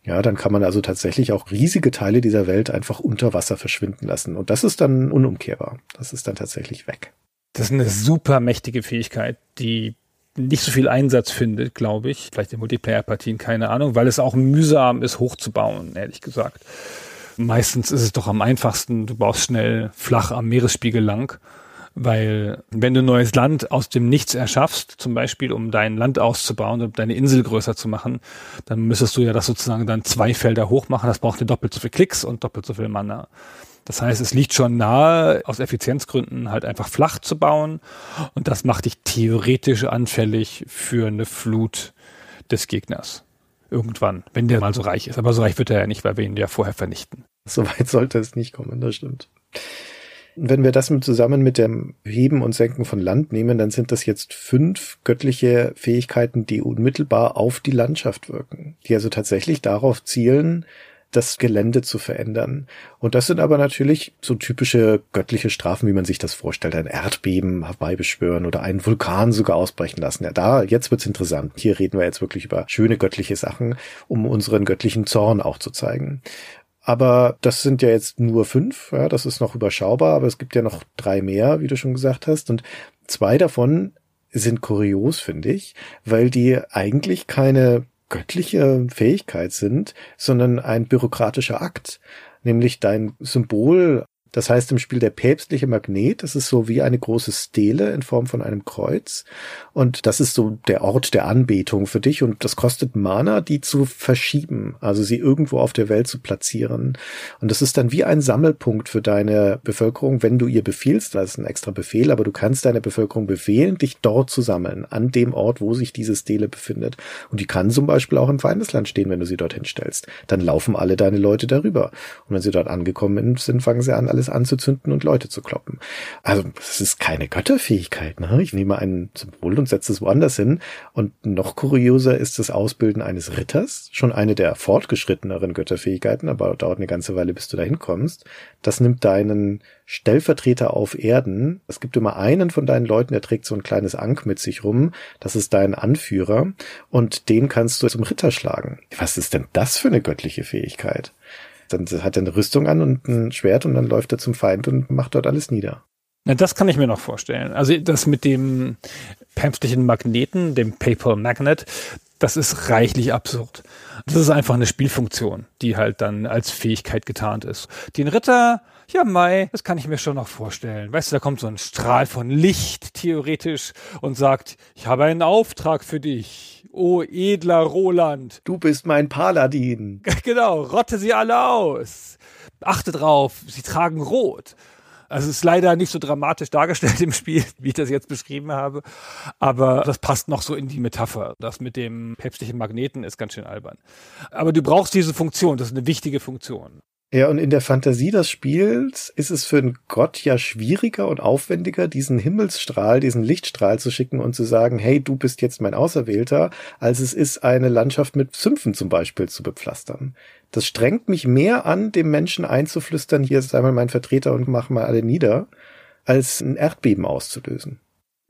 Ja, dann kann man also tatsächlich auch riesige Teile dieser Welt einfach unter Wasser verschwinden lassen. Und das ist dann unumkehrbar. Das ist dann tatsächlich weg. Das ist eine super mächtige Fähigkeit, die nicht so viel Einsatz findet, glaube ich. Vielleicht in Multiplayer-Partien, keine Ahnung, weil es auch mühsam ist, hochzubauen, ehrlich gesagt. Meistens ist es doch am einfachsten, du baust schnell flach am Meeresspiegel lang, weil wenn du neues Land aus dem Nichts erschaffst, zum Beispiel um dein Land auszubauen, um deine Insel größer zu machen, dann müsstest du ja das sozusagen dann zwei Felder hoch machen. Das braucht dir doppelt so viel Klicks und doppelt so viel Mana. Das heißt, es liegt schon nahe, aus Effizienzgründen halt einfach flach zu bauen. Und das macht dich theoretisch anfällig für eine Flut des Gegners. Irgendwann, wenn der mal so reich ist. Aber so reich wird er ja nicht, weil wir ihn ja vorher vernichten. Soweit sollte es nicht kommen, das stimmt. Wenn wir das zusammen mit dem Heben und Senken von Land nehmen, dann sind das jetzt fünf göttliche Fähigkeiten, die unmittelbar auf die Landschaft wirken, die also tatsächlich darauf zielen, das Gelände zu verändern. Und das sind aber natürlich so typische göttliche Strafen, wie man sich das vorstellt. Ein Erdbeben herbeibeschwören oder einen Vulkan sogar ausbrechen lassen. Ja, da, jetzt wird's interessant. Hier reden wir jetzt wirklich über schöne göttliche Sachen, um unseren göttlichen Zorn auch zu zeigen. Aber das sind ja jetzt nur fünf, ja, das ist noch überschaubar, aber es gibt ja noch drei mehr, wie du schon gesagt hast. Und zwei davon sind kurios, finde ich, weil die eigentlich keine göttliche Fähigkeit sind, sondern ein bürokratischer Akt. Nämlich dein Symbol das heißt im Spiel der päpstliche Magnet, das ist so wie eine große Stele in Form von einem Kreuz. Und das ist so der Ort der Anbetung für dich. Und das kostet Mana, die zu verschieben, also sie irgendwo auf der Welt zu platzieren. Und das ist dann wie ein Sammelpunkt für deine Bevölkerung, wenn du ihr befiehlst, das ist ein extra Befehl, aber du kannst deine Bevölkerung befehlen, dich dort zu sammeln, an dem Ort, wo sich diese Stele befindet. Und die kann zum Beispiel auch im Feindesland stehen, wenn du sie dorthin stellst. Dann laufen alle deine Leute darüber. Und wenn sie dort angekommen sind, fangen sie an, alles anzuzünden und Leute zu kloppen. Also es ist keine Götterfähigkeit. Ne? Ich nehme ein Symbol und setze es woanders hin. Und noch kurioser ist das Ausbilden eines Ritters. Schon eine der fortgeschritteneren Götterfähigkeiten, aber dauert eine ganze Weile, bis du dahin kommst. Das nimmt deinen Stellvertreter auf Erden. Es gibt immer einen von deinen Leuten, der trägt so ein kleines Ank mit sich rum. Das ist dein Anführer. Und den kannst du zum Ritter schlagen. Was ist denn das für eine göttliche Fähigkeit? Dann hat er eine Rüstung an und ein Schwert und dann läuft er zum Feind und macht dort alles nieder. Na, das kann ich mir noch vorstellen. Also das mit dem päpstlichen Magneten, dem Papal Magnet, das ist reichlich absurd. Das ist einfach eine Spielfunktion, die halt dann als Fähigkeit getarnt ist. Den Ritter, ja, Mai, das kann ich mir schon noch vorstellen. Weißt du, da kommt so ein Strahl von Licht theoretisch und sagt, ich habe einen Auftrag für dich. Oh, edler Roland. Du bist mein Paladin. Genau, rotte sie alle aus. Achte drauf, sie tragen rot. Also es ist leider nicht so dramatisch dargestellt im Spiel, wie ich das jetzt beschrieben habe. Aber das passt noch so in die Metapher. Das mit dem päpstlichen Magneten ist ganz schön albern. Aber du brauchst diese Funktion, das ist eine wichtige Funktion. Ja, und in der Fantasie des Spiels ist es für einen Gott ja schwieriger und aufwendiger, diesen Himmelsstrahl, diesen Lichtstrahl zu schicken und zu sagen, hey, du bist jetzt mein Auserwählter, als es ist, eine Landschaft mit Sümpfen zum Beispiel zu bepflastern. Das strengt mich mehr an, dem Menschen einzuflüstern, hier sei mal mein Vertreter und mach mal alle nieder, als ein Erdbeben auszulösen.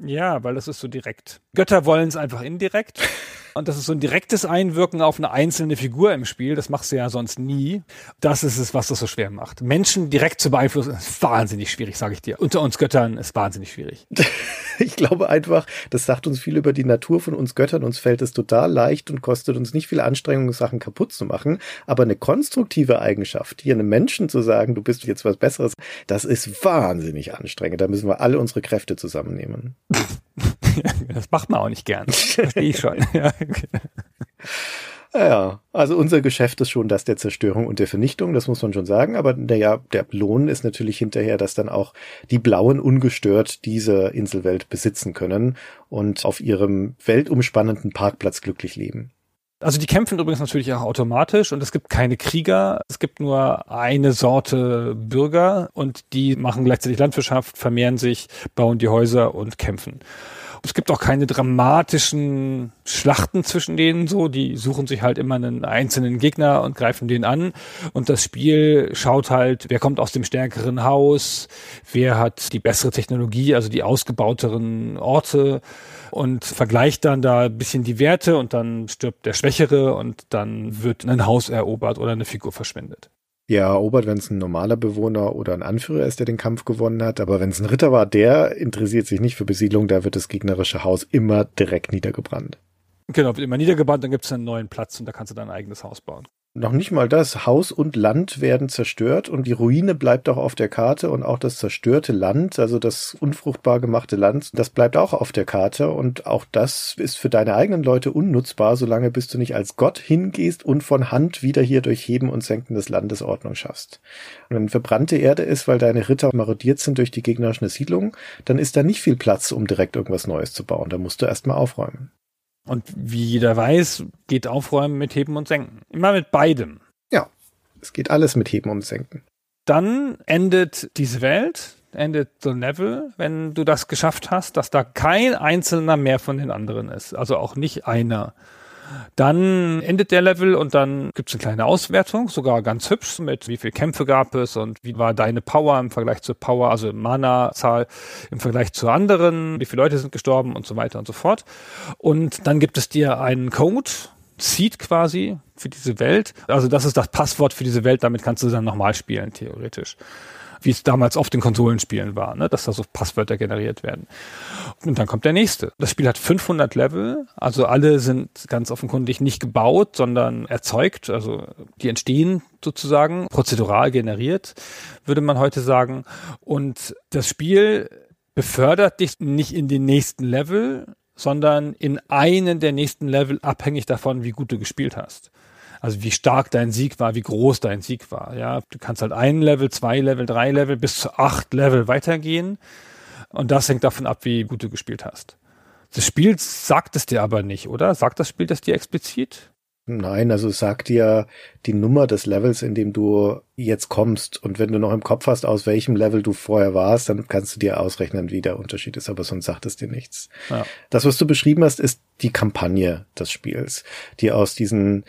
Ja, weil das ist so direkt. Götter wollen es einfach indirekt. Und das ist so ein direktes Einwirken auf eine einzelne Figur im Spiel. Das machst du ja sonst nie. Das ist es, was das so schwer macht. Menschen direkt zu beeinflussen, ist wahnsinnig schwierig, sage ich dir. Unter uns Göttern ist wahnsinnig schwierig. ich glaube einfach, das sagt uns viel über die Natur von uns Göttern. Uns fällt es total leicht und kostet uns nicht viel Anstrengung, Sachen kaputt zu machen. Aber eine konstruktive Eigenschaft, hier einem Menschen zu sagen, du bist jetzt was Besseres, das ist wahnsinnig anstrengend. Da müssen wir alle unsere Kräfte zusammennehmen. das macht man auch nicht gern. Verstehe ich schon. ja. Ja, also unser Geschäft ist schon das der Zerstörung und der Vernichtung, das muss man schon sagen. Aber naja, der Lohn ist natürlich hinterher, dass dann auch die Blauen ungestört diese Inselwelt besitzen können und auf ihrem weltumspannenden Parkplatz glücklich leben. Also die kämpfen übrigens natürlich auch automatisch und es gibt keine Krieger, es gibt nur eine Sorte Bürger und die machen gleichzeitig Landwirtschaft, vermehren sich, bauen die Häuser und kämpfen. Es gibt auch keine dramatischen Schlachten zwischen denen so. Die suchen sich halt immer einen einzelnen Gegner und greifen den an. Und das Spiel schaut halt, wer kommt aus dem stärkeren Haus, wer hat die bessere Technologie, also die ausgebauteren Orte und vergleicht dann da ein bisschen die Werte und dann stirbt der Schwächere und dann wird ein Haus erobert oder eine Figur verschwendet ja erobert, wenn es ein normaler Bewohner oder ein Anführer ist, der den Kampf gewonnen hat. Aber wenn es ein Ritter war, der interessiert sich nicht für Besiedlung, da wird das gegnerische Haus immer direkt niedergebrannt. Genau, wird immer niedergebrannt, dann gibt es einen neuen Platz und da kannst du dein eigenes Haus bauen noch nicht mal das. Haus und Land werden zerstört und die Ruine bleibt auch auf der Karte und auch das zerstörte Land, also das unfruchtbar gemachte Land, das bleibt auch auf der Karte und auch das ist für deine eigenen Leute unnutzbar, solange bis du nicht als Gott hingehst und von Hand wieder hier durch Heben und Senken des Landes Ordnung schaffst. Und wenn verbrannte Erde ist, weil deine Ritter marodiert sind durch die gegnerischen Siedlungen, dann ist da nicht viel Platz, um direkt irgendwas Neues zu bauen. Da musst du erstmal aufräumen. Und wie jeder weiß, geht Aufräumen mit Heben und Senken. Immer mit beidem. Ja, es geht alles mit Heben und Senken. Dann endet diese Welt, endet The Level, wenn du das geschafft hast, dass da kein einzelner mehr von den anderen ist. Also auch nicht einer. Dann endet der Level und dann gibt es eine kleine Auswertung, sogar ganz hübsch, mit wie viele Kämpfe gab es und wie war deine Power im Vergleich zur Power, also Mana-Zahl im Vergleich zu anderen, wie viele Leute sind gestorben und so weiter und so fort. Und dann gibt es dir einen Code, Seed quasi für diese Welt. Also das ist das Passwort für diese Welt, damit kannst du dann nochmal spielen, theoretisch wie es damals auf den Konsolenspielen war, ne? dass da so Passwörter generiert werden. Und dann kommt der nächste. Das Spiel hat 500 Level, also alle sind ganz offenkundig nicht gebaut, sondern erzeugt, also die entstehen sozusagen prozedural generiert, würde man heute sagen. Und das Spiel befördert dich nicht in den nächsten Level, sondern in einen der nächsten Level abhängig davon, wie gut du gespielt hast. Also wie stark dein Sieg war, wie groß dein Sieg war. Ja, du kannst halt ein Level, zwei Level, drei Level bis zu acht Level weitergehen. Und das hängt davon ab, wie gut du gespielt hast. Das Spiel sagt es dir aber nicht, oder? Sagt das Spiel das dir explizit? Nein, also es sagt dir die Nummer des Levels, in dem du jetzt kommst. Und wenn du noch im Kopf hast, aus welchem Level du vorher warst, dann kannst du dir ausrechnen, wie der Unterschied ist, aber sonst sagt es dir nichts. Ja. Das, was du beschrieben hast, ist die Kampagne des Spiels, die aus diesen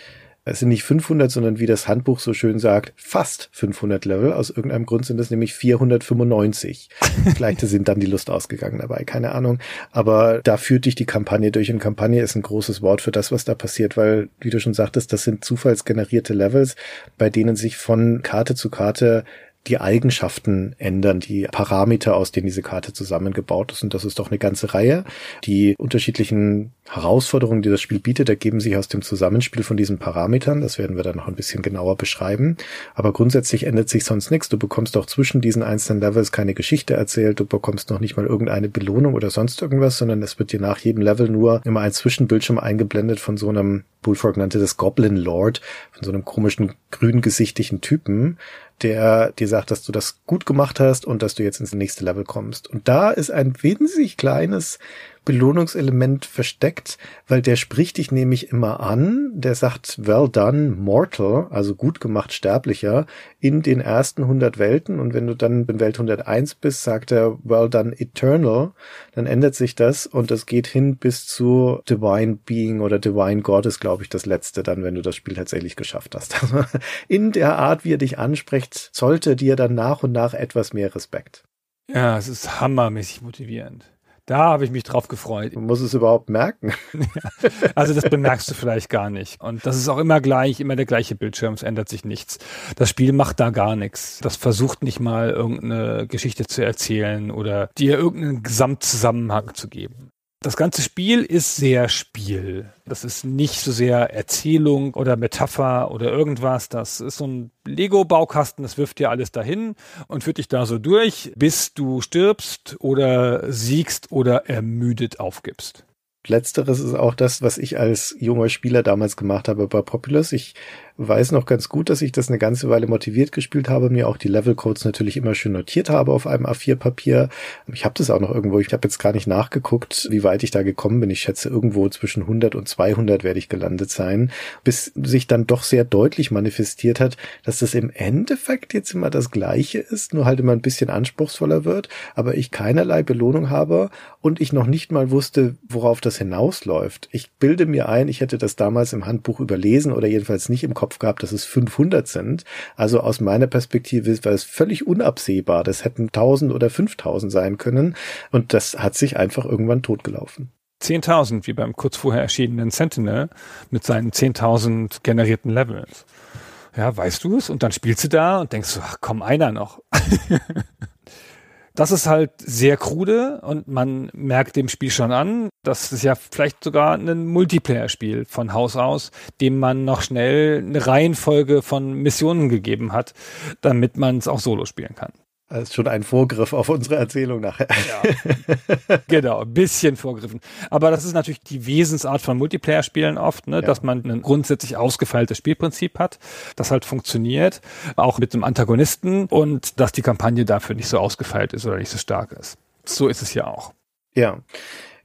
es sind nicht 500, sondern wie das Handbuch so schön sagt, fast 500 Level. Aus irgendeinem Grund sind es nämlich 495. Vielleicht sind dann die Lust ausgegangen dabei, keine Ahnung. Aber da führt dich die Kampagne durch. Und Kampagne ist ein großes Wort für das, was da passiert, weil, wie du schon sagtest, das sind zufallsgenerierte Levels, bei denen sich von Karte zu Karte die Eigenschaften ändern, die Parameter, aus denen diese Karte zusammengebaut ist. Und das ist doch eine ganze Reihe. Die unterschiedlichen Herausforderungen, die das Spiel bietet, ergeben sich aus dem Zusammenspiel von diesen Parametern. Das werden wir dann noch ein bisschen genauer beschreiben. Aber grundsätzlich ändert sich sonst nichts. Du bekommst auch zwischen diesen einzelnen Levels keine Geschichte erzählt. Du bekommst noch nicht mal irgendeine Belohnung oder sonst irgendwas, sondern es wird dir nach jedem Level nur immer ein Zwischenbildschirm eingeblendet von so einem Bullfrog nannte das Goblin Lord, von so einem komischen grüngesichtigen Typen, der dir sagt, dass du das gut gemacht hast und dass du jetzt ins nächste Level kommst. Und da ist ein winzig kleines Belohnungselement versteckt, weil der spricht dich nämlich immer an, der sagt well done mortal, also gut gemacht sterblicher, in den ersten 100 Welten und wenn du dann in Welt 101 bist, sagt er well done eternal, dann ändert sich das und das geht hin bis zu Divine Being oder Divine God ist, glaube ich, das letzte dann, wenn du das Spiel tatsächlich geschafft hast. In der Art, wie er dich anspricht, sollte dir dann nach und nach etwas mehr Respekt. Ja, es ist hammermäßig motivierend. Da habe ich mich drauf gefreut. Man muss es überhaupt merken. also das bemerkst du vielleicht gar nicht. Und das ist auch immer gleich, immer der gleiche Bildschirm, es ändert sich nichts. Das Spiel macht da gar nichts. Das versucht nicht mal irgendeine Geschichte zu erzählen oder dir irgendeinen Gesamtzusammenhang zu geben. Das ganze Spiel ist sehr Spiel. Das ist nicht so sehr Erzählung oder Metapher oder irgendwas. Das ist so ein Lego-Baukasten, das wirft dir alles dahin und führt dich da so durch, bis du stirbst oder siegst oder ermüdet aufgibst. Letzteres ist auch das, was ich als junger Spieler damals gemacht habe bei Populous. Ich weiß noch ganz gut, dass ich das eine ganze Weile motiviert gespielt habe, mir auch die Levelcodes natürlich immer schön notiert habe auf einem A4-Papier. Ich habe das auch noch irgendwo, ich habe jetzt gar nicht nachgeguckt, wie weit ich da gekommen bin. Ich schätze, irgendwo zwischen 100 und 200 werde ich gelandet sein, bis sich dann doch sehr deutlich manifestiert hat, dass das im Endeffekt jetzt immer das Gleiche ist, nur halt immer ein bisschen anspruchsvoller wird, aber ich keinerlei Belohnung habe und ich noch nicht mal wusste, worauf das hinausläuft. Ich bilde mir ein, ich hätte das damals im Handbuch überlesen oder jedenfalls nicht im Kopf Kopf gehabt, dass es 500 sind. Also aus meiner Perspektive war es völlig unabsehbar. Das hätten 1000 oder 5000 sein können. Und das hat sich einfach irgendwann totgelaufen. 10.000, wie beim kurz vorher erschienenen Sentinel mit seinen 10.000 generierten Levels. Ja, weißt du es? Und dann spielst du da und denkst so, ach komm, einer noch. Das ist halt sehr krude und man merkt dem Spiel schon an, das ist ja vielleicht sogar ein Multiplayer-Spiel von Haus aus, dem man noch schnell eine Reihenfolge von Missionen gegeben hat, damit man es auch solo spielen kann. Das ist schon ein Vorgriff auf unsere Erzählung nachher. Ja. genau, ein bisschen vorgriffen. Aber das ist natürlich die Wesensart von Multiplayer-Spielen oft, ne? Ja. dass man ein grundsätzlich ausgefeiltes Spielprinzip hat, das halt funktioniert, auch mit einem Antagonisten und dass die Kampagne dafür nicht so ausgefeilt ist oder nicht so stark ist. So ist es ja auch. Ja.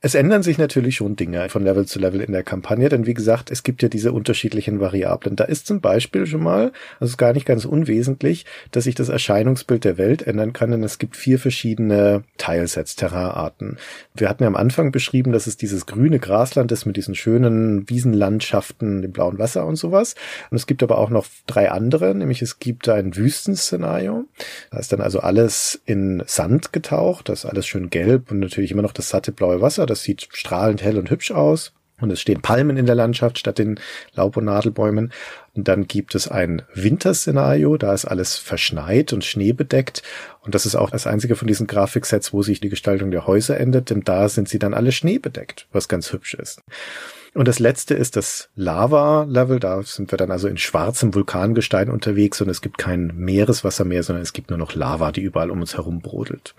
Es ändern sich natürlich schon Dinge von Level zu Level in der Kampagne, denn wie gesagt, es gibt ja diese unterschiedlichen Variablen. Da ist zum Beispiel schon mal, ist gar nicht ganz unwesentlich, dass sich das Erscheinungsbild der Welt ändern kann, denn es gibt vier verschiedene Teilsets, Terrainarten. Wir hatten ja am Anfang beschrieben, dass es dieses grüne Grasland ist mit diesen schönen Wiesenlandschaften, dem blauen Wasser und sowas. Und es gibt aber auch noch drei andere, nämlich es gibt ein Wüstenszenario. Da ist dann also alles in Sand getaucht, das ist alles schön gelb und natürlich immer noch das satte blaue Wasser das sieht strahlend hell und hübsch aus. Und es stehen Palmen in der Landschaft statt den Laub- und Nadelbäumen. Und dann gibt es ein Winterszenario, da ist alles verschneit und schneebedeckt. Und das ist auch das einzige von diesen Grafiksets, wo sich die Gestaltung der Häuser ändert, denn da sind sie dann alle schneebedeckt, was ganz hübsch ist. Und das letzte ist das Lava-Level. Da sind wir dann also in schwarzem Vulkangestein unterwegs und es gibt kein Meereswasser mehr, sondern es gibt nur noch Lava, die überall um uns herum brodelt.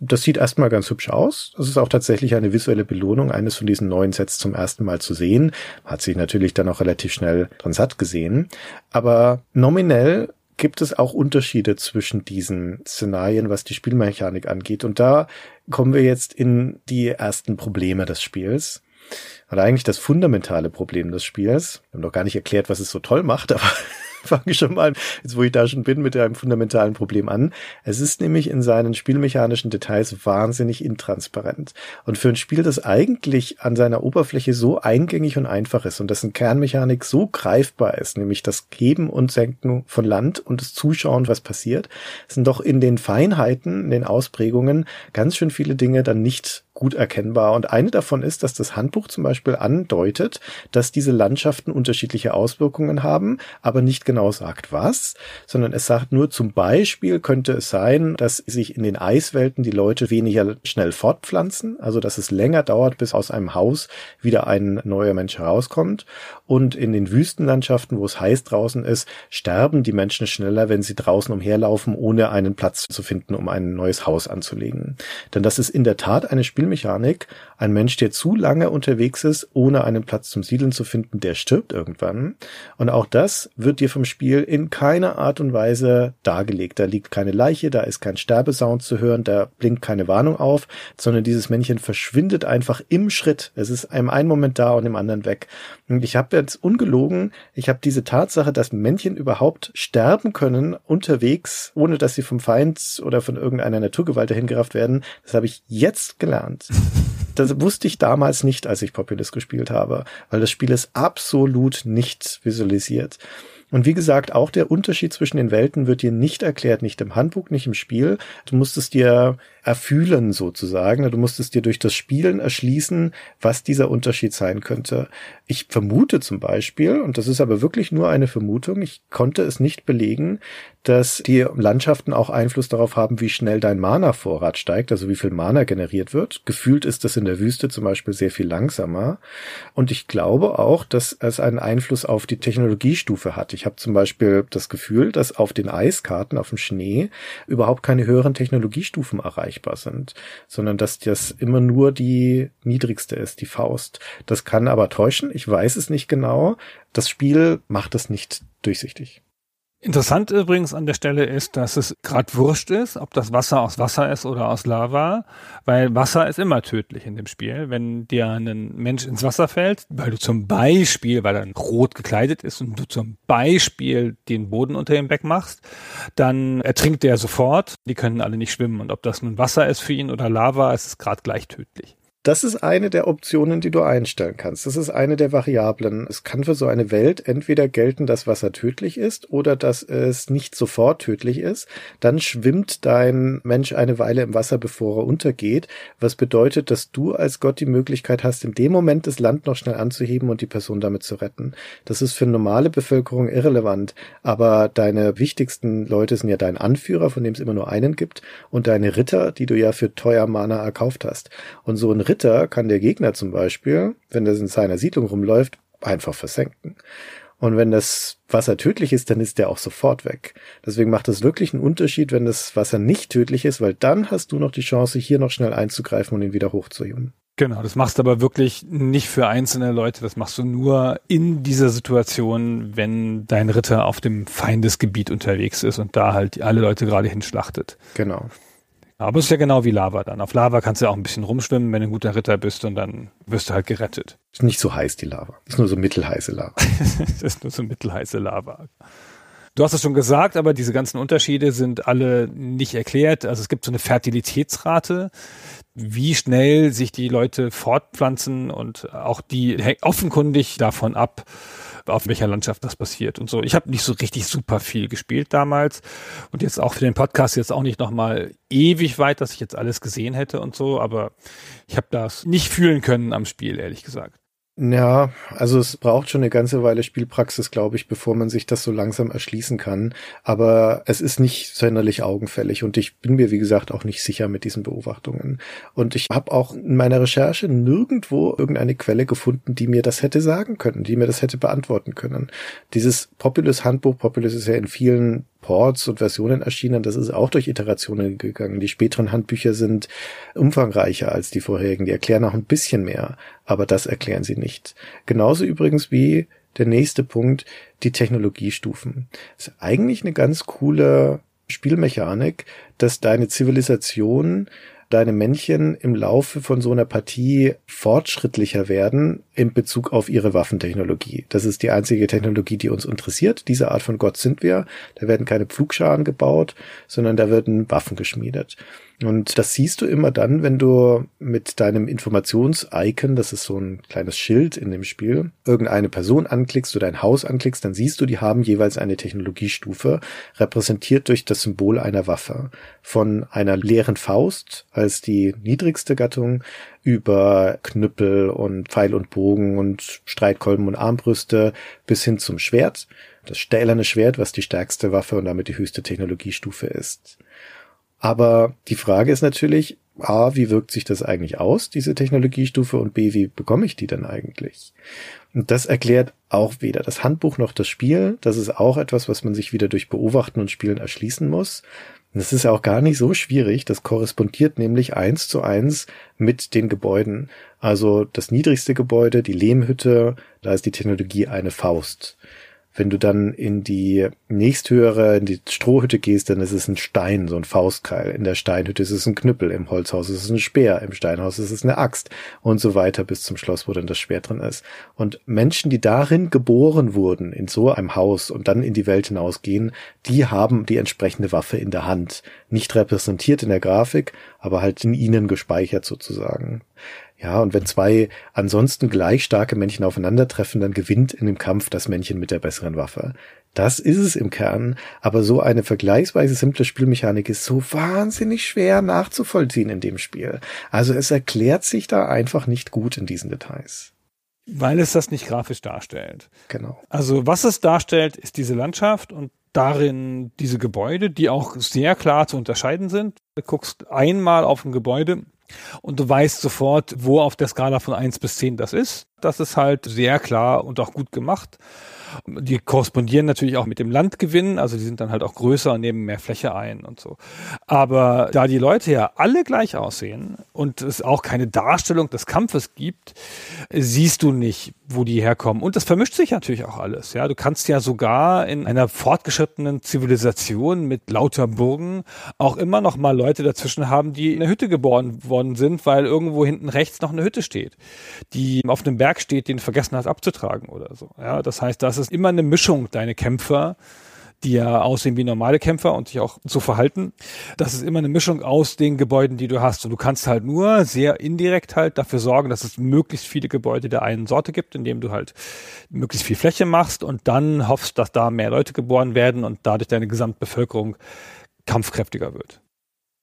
Das sieht erstmal ganz hübsch aus. Das ist auch tatsächlich eine visuelle Belohnung, eines von diesen neuen Sets zum ersten Mal zu sehen. Hat sich natürlich dann auch relativ schnell dran satt gesehen. Aber nominell gibt es auch Unterschiede zwischen diesen Szenarien, was die Spielmechanik angeht. Und da kommen wir jetzt in die ersten Probleme des Spiels oder eigentlich das fundamentale Problem des Spiels. Wir haben noch gar nicht erklärt, was es so toll macht, aber fange schon mal, jetzt wo ich da schon bin, mit einem fundamentalen Problem an. Es ist nämlich in seinen spielmechanischen Details wahnsinnig intransparent. Und für ein Spiel, das eigentlich an seiner Oberfläche so eingängig und einfach ist und dessen Kernmechanik so greifbar ist, nämlich das Heben und Senken von Land und das Zuschauen, was passiert, sind doch in den Feinheiten, in den Ausprägungen ganz schön viele Dinge dann nicht gut erkennbar. Und eine davon ist, dass das Handbuch zum Beispiel andeutet, dass diese Landschaften unterschiedliche Auswirkungen haben, aber nicht genau sagt was, sondern es sagt nur zum Beispiel könnte es sein, dass sich in den Eiswelten die Leute weniger schnell fortpflanzen, also dass es länger dauert, bis aus einem Haus wieder ein neuer Mensch herauskommt. Und in den Wüstenlandschaften, wo es heiß draußen ist, sterben die Menschen schneller, wenn sie draußen umherlaufen, ohne einen Platz zu finden, um ein neues Haus anzulegen. Denn das ist in der Tat eine Spiel Spielmechanik. Ein Mensch, der zu lange unterwegs ist, ohne einen Platz zum Siedeln zu finden, der stirbt irgendwann. Und auch das wird dir vom Spiel in keiner Art und Weise dargelegt. Da liegt keine Leiche, da ist kein Sterbesound zu hören, da blinkt keine Warnung auf, sondern dieses Männchen verschwindet einfach im Schritt. Es ist einem einen Moment da und im anderen weg. Und ich habe jetzt ungelogen, ich habe diese Tatsache, dass Männchen überhaupt sterben können unterwegs, ohne dass sie vom Feind oder von irgendeiner Naturgewalt dahingerafft werden, das habe ich jetzt gelernt spannend. Das wusste ich damals nicht, als ich Populous gespielt habe, weil das Spiel ist absolut nicht visualisiert. Und wie gesagt, auch der Unterschied zwischen den Welten wird dir nicht erklärt, nicht im Handbuch, nicht im Spiel. Du musst es dir erfühlen sozusagen. Du musst es dir durch das Spielen erschließen, was dieser Unterschied sein könnte. Ich vermute zum Beispiel, und das ist aber wirklich nur eine Vermutung, ich konnte es nicht belegen, dass die Landschaften auch Einfluss darauf haben, wie schnell dein Mana-Vorrat steigt, also wie viel Mana generiert wird. Gefühlt ist das in der Wüste zum Beispiel sehr viel langsamer. Und ich glaube auch, dass es einen Einfluss auf die Technologiestufe hat. Ich habe zum Beispiel das Gefühl, dass auf den Eiskarten, auf dem Schnee, überhaupt keine höheren Technologiestufen erreichbar sind, sondern dass das immer nur die niedrigste ist, die Faust. Das kann aber täuschen. Ich weiß es nicht genau. Das Spiel macht es nicht durchsichtig. Interessant übrigens an der Stelle ist, dass es gerade wurscht ist, ob das Wasser aus Wasser ist oder aus Lava, weil Wasser ist immer tödlich in dem Spiel. Wenn dir ein Mensch ins Wasser fällt, weil du zum Beispiel, weil er rot gekleidet ist und du zum Beispiel den Boden unter ihm wegmachst, dann ertrinkt der sofort. Die können alle nicht schwimmen und ob das nun Wasser ist für ihn oder Lava, ist es gerade gleich tödlich. Das ist eine der Optionen, die du einstellen kannst. Das ist eine der Variablen. Es kann für so eine Welt entweder gelten, dass Wasser tödlich ist oder dass es nicht sofort tödlich ist. Dann schwimmt dein Mensch eine Weile im Wasser, bevor er untergeht, was bedeutet, dass du als Gott die Möglichkeit hast, in dem Moment das Land noch schnell anzuheben und die Person damit zu retten. Das ist für normale Bevölkerung irrelevant, aber deine wichtigsten Leute sind ja dein Anführer, von dem es immer nur einen gibt, und deine Ritter, die du ja für teuer Mana erkauft hast. Und so ein Ritter kann der Gegner zum Beispiel, wenn das in seiner Siedlung rumläuft, einfach versenken. Und wenn das Wasser tödlich ist, dann ist der auch sofort weg. Deswegen macht es wirklich einen Unterschied, wenn das Wasser nicht tödlich ist, weil dann hast du noch die Chance, hier noch schnell einzugreifen und ihn wieder hochzuheben. Genau, das machst du aber wirklich nicht für einzelne Leute, das machst du nur in dieser Situation, wenn dein Ritter auf dem Feindesgebiet unterwegs ist und da halt alle Leute gerade hinschlachtet. Genau. Aber es ist ja genau wie Lava dann. Auf Lava kannst du auch ein bisschen rumschwimmen, wenn du ein guter Ritter bist und dann wirst du halt gerettet. Ist nicht so heiß, die Lava. Ist nur so mittelheiße Lava. ist nur so mittelheiße Lava. Du hast es schon gesagt, aber diese ganzen Unterschiede sind alle nicht erklärt. Also es gibt so eine Fertilitätsrate, wie schnell sich die Leute fortpflanzen und auch die hängt offenkundig davon ab, auf welcher Landschaft das passiert und so. Ich habe nicht so richtig super viel gespielt damals und jetzt auch für den Podcast jetzt auch nicht nochmal ewig weit, dass ich jetzt alles gesehen hätte und so, aber ich habe das nicht fühlen können am Spiel, ehrlich gesagt. Ja, also es braucht schon eine ganze Weile Spielpraxis, glaube ich, bevor man sich das so langsam erschließen kann. Aber es ist nicht sonderlich augenfällig und ich bin mir, wie gesagt, auch nicht sicher mit diesen Beobachtungen. Und ich habe auch in meiner Recherche nirgendwo irgendeine Quelle gefunden, die mir das hätte sagen können, die mir das hätte beantworten können. Dieses Populus Handbuch, Populus ist ja in vielen Ports und Versionen erschienen. Das ist auch durch Iterationen gegangen. Die späteren Handbücher sind umfangreicher als die vorherigen. Die erklären auch ein bisschen mehr, aber das erklären sie nicht. Genauso übrigens wie der nächste Punkt, die Technologiestufen. Das ist eigentlich eine ganz coole Spielmechanik, dass deine Zivilisation deine Männchen im Laufe von so einer Partie fortschrittlicher werden in Bezug auf ihre Waffentechnologie. Das ist die einzige Technologie, die uns interessiert. Diese Art von Gott sind wir. Da werden keine Pflugscharen gebaut, sondern da werden Waffen geschmiedet. Und das siehst du immer dann, wenn du mit deinem Informations-Icon, das ist so ein kleines Schild in dem Spiel, irgendeine Person anklickst oder ein Haus anklickst, dann siehst du, die haben jeweils eine Technologiestufe, repräsentiert durch das Symbol einer Waffe. Von einer leeren Faust als die niedrigste Gattung über Knüppel und Pfeil und Bogen und Streitkolben und Armbrüste bis hin zum Schwert. Das stählerne Schwert, was die stärkste Waffe und damit die höchste Technologiestufe ist. Aber die Frage ist natürlich, A, wie wirkt sich das eigentlich aus, diese Technologiestufe, und B, wie bekomme ich die denn eigentlich? Und das erklärt auch weder das Handbuch noch das Spiel. Das ist auch etwas, was man sich wieder durch Beobachten und Spielen erschließen muss. Und das ist ja auch gar nicht so schwierig. Das korrespondiert nämlich eins zu eins mit den Gebäuden. Also das niedrigste Gebäude, die Lehmhütte, da ist die Technologie eine Faust. Wenn du dann in die nächsthöhere, in die Strohhütte gehst, dann ist es ein Stein, so ein Faustkeil. In der Steinhütte ist es ein Knüppel, im Holzhaus ist es ein Speer, im Steinhaus ist es eine Axt und so weiter bis zum Schloss, wo dann das Schwert drin ist. Und Menschen, die darin geboren wurden, in so einem Haus und dann in die Welt hinausgehen, die haben die entsprechende Waffe in der Hand. Nicht repräsentiert in der Grafik, aber halt in ihnen gespeichert sozusagen. Ja, und wenn zwei ansonsten gleich starke Männchen aufeinandertreffen, dann gewinnt in dem Kampf das Männchen mit der besseren Waffe. Das ist es im Kern, aber so eine vergleichsweise simple Spielmechanik ist so wahnsinnig schwer nachzuvollziehen in dem Spiel. Also es erklärt sich da einfach nicht gut in diesen Details. Weil es das nicht grafisch darstellt. Genau. Also was es darstellt, ist diese Landschaft und darin diese Gebäude, die auch sehr klar zu unterscheiden sind. Du guckst einmal auf ein Gebäude und du weißt sofort, wo auf der Skala von eins bis zehn das ist. Das ist halt sehr klar und auch gut gemacht. Die korrespondieren natürlich auch mit dem Landgewinn, also die sind dann halt auch größer und nehmen mehr Fläche ein und so. Aber da die Leute ja alle gleich aussehen und es auch keine Darstellung des Kampfes gibt, siehst du nicht, wo die herkommen. Und das vermischt sich natürlich auch alles. Ja, du kannst ja sogar in einer fortgeschrittenen Zivilisation mit lauter Burgen auch immer noch mal Leute dazwischen haben, die in der Hütte geboren worden sind, weil irgendwo hinten rechts noch eine Hütte steht, die auf einem Berg steht, den vergessen hat abzutragen oder so. Ja, das heißt, das ist immer eine Mischung, deine Kämpfer die ja aussehen wie normale Kämpfer und sich auch so verhalten. Das ist immer eine Mischung aus den Gebäuden, die du hast. Und du kannst halt nur sehr indirekt halt dafür sorgen, dass es möglichst viele Gebäude der einen Sorte gibt, indem du halt möglichst viel Fläche machst und dann hoffst, dass da mehr Leute geboren werden und dadurch deine Gesamtbevölkerung kampfkräftiger wird.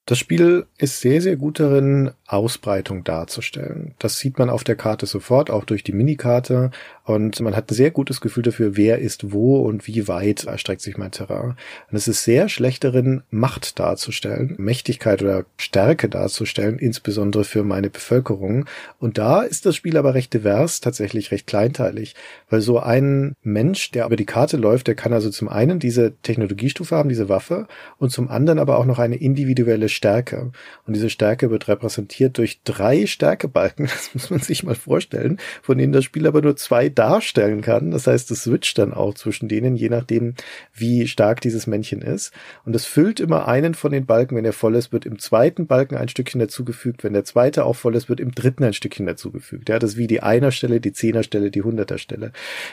Das Spiel ist sehr, sehr gut darin, Ausbreitung darzustellen. Das sieht man auf der Karte sofort, auch durch die Minikarte. Und man hat ein sehr gutes Gefühl dafür, wer ist wo und wie weit erstreckt sich mein Terrain. Und es ist sehr schlecht darin, Macht darzustellen, Mächtigkeit oder Stärke darzustellen, insbesondere für meine Bevölkerung. Und da ist das Spiel aber recht divers, tatsächlich recht kleinteilig. Weil so ein Mensch, der über die Karte läuft, der kann also zum einen diese Technologiestufe haben, diese Waffe, und zum anderen aber auch noch eine individuelle Stärke. Und diese Stärke wird repräsentiert durch drei Stärkebalken, das muss man sich mal vorstellen, von denen das Spiel aber nur zwei darstellen kann. Das heißt, es switcht dann auch zwischen denen, je nachdem, wie stark dieses Männchen ist. Und es füllt immer einen von den Balken, wenn er voll ist, wird im zweiten Balken ein Stückchen dazugefügt. Wenn der zweite auch voll ist, wird im dritten ein Stückchen dazugefügt. Ja, das ist wie die Einerstelle, die Zehnerstelle, die Hunderterstelle.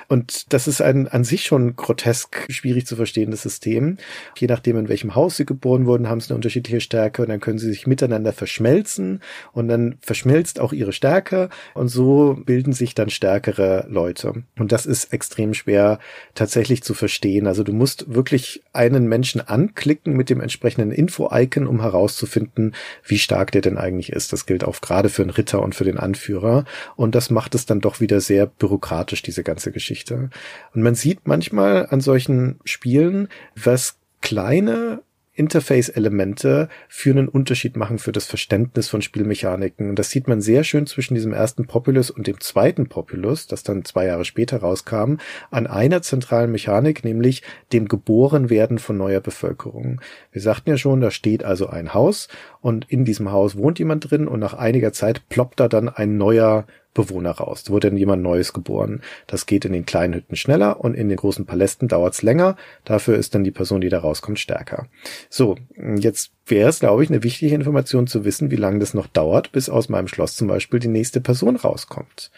Und das ist ein an sich schon grotesk schwierig zu verstehendes System. Je nachdem, in welchem Haus sie geboren wurden, haben sie eine unterschiedliche Stärke und dann können sie sich miteinander verschmelzen und dann verschmilzt auch ihre Stärke und so bilden sich dann stärkere Leute. Und das ist extrem schwer tatsächlich zu verstehen. Also du musst wirklich einen Menschen anklicken mit dem entsprechenden Info-Icon, um herauszufinden, wie stark der denn eigentlich ist. Das gilt auch gerade für einen Ritter und für den Anführer. Und das macht es dann doch wieder sehr bürokratisch, diese ganze Geschichte. Und man sieht manchmal an solchen Spielen, was kleine Interface-Elemente für einen Unterschied machen für das Verständnis von Spielmechaniken. Und das sieht man sehr schön zwischen diesem ersten Populus und dem zweiten Populus, das dann zwei Jahre später rauskam, an einer zentralen Mechanik, nämlich dem Geborenwerden von neuer Bevölkerung. Wir sagten ja schon, da steht also ein Haus und in diesem Haus wohnt jemand drin und nach einiger Zeit ploppt da dann ein neuer Bewohner raus. Da wurde dann jemand Neues geboren. Das geht in den kleinen Hütten schneller und in den großen Palästen dauert's länger. Dafür ist dann die Person, die da rauskommt, stärker. So, jetzt wäre es, glaube ich, eine wichtige Information zu wissen, wie lange das noch dauert, bis aus meinem Schloss zum Beispiel die nächste Person rauskommt.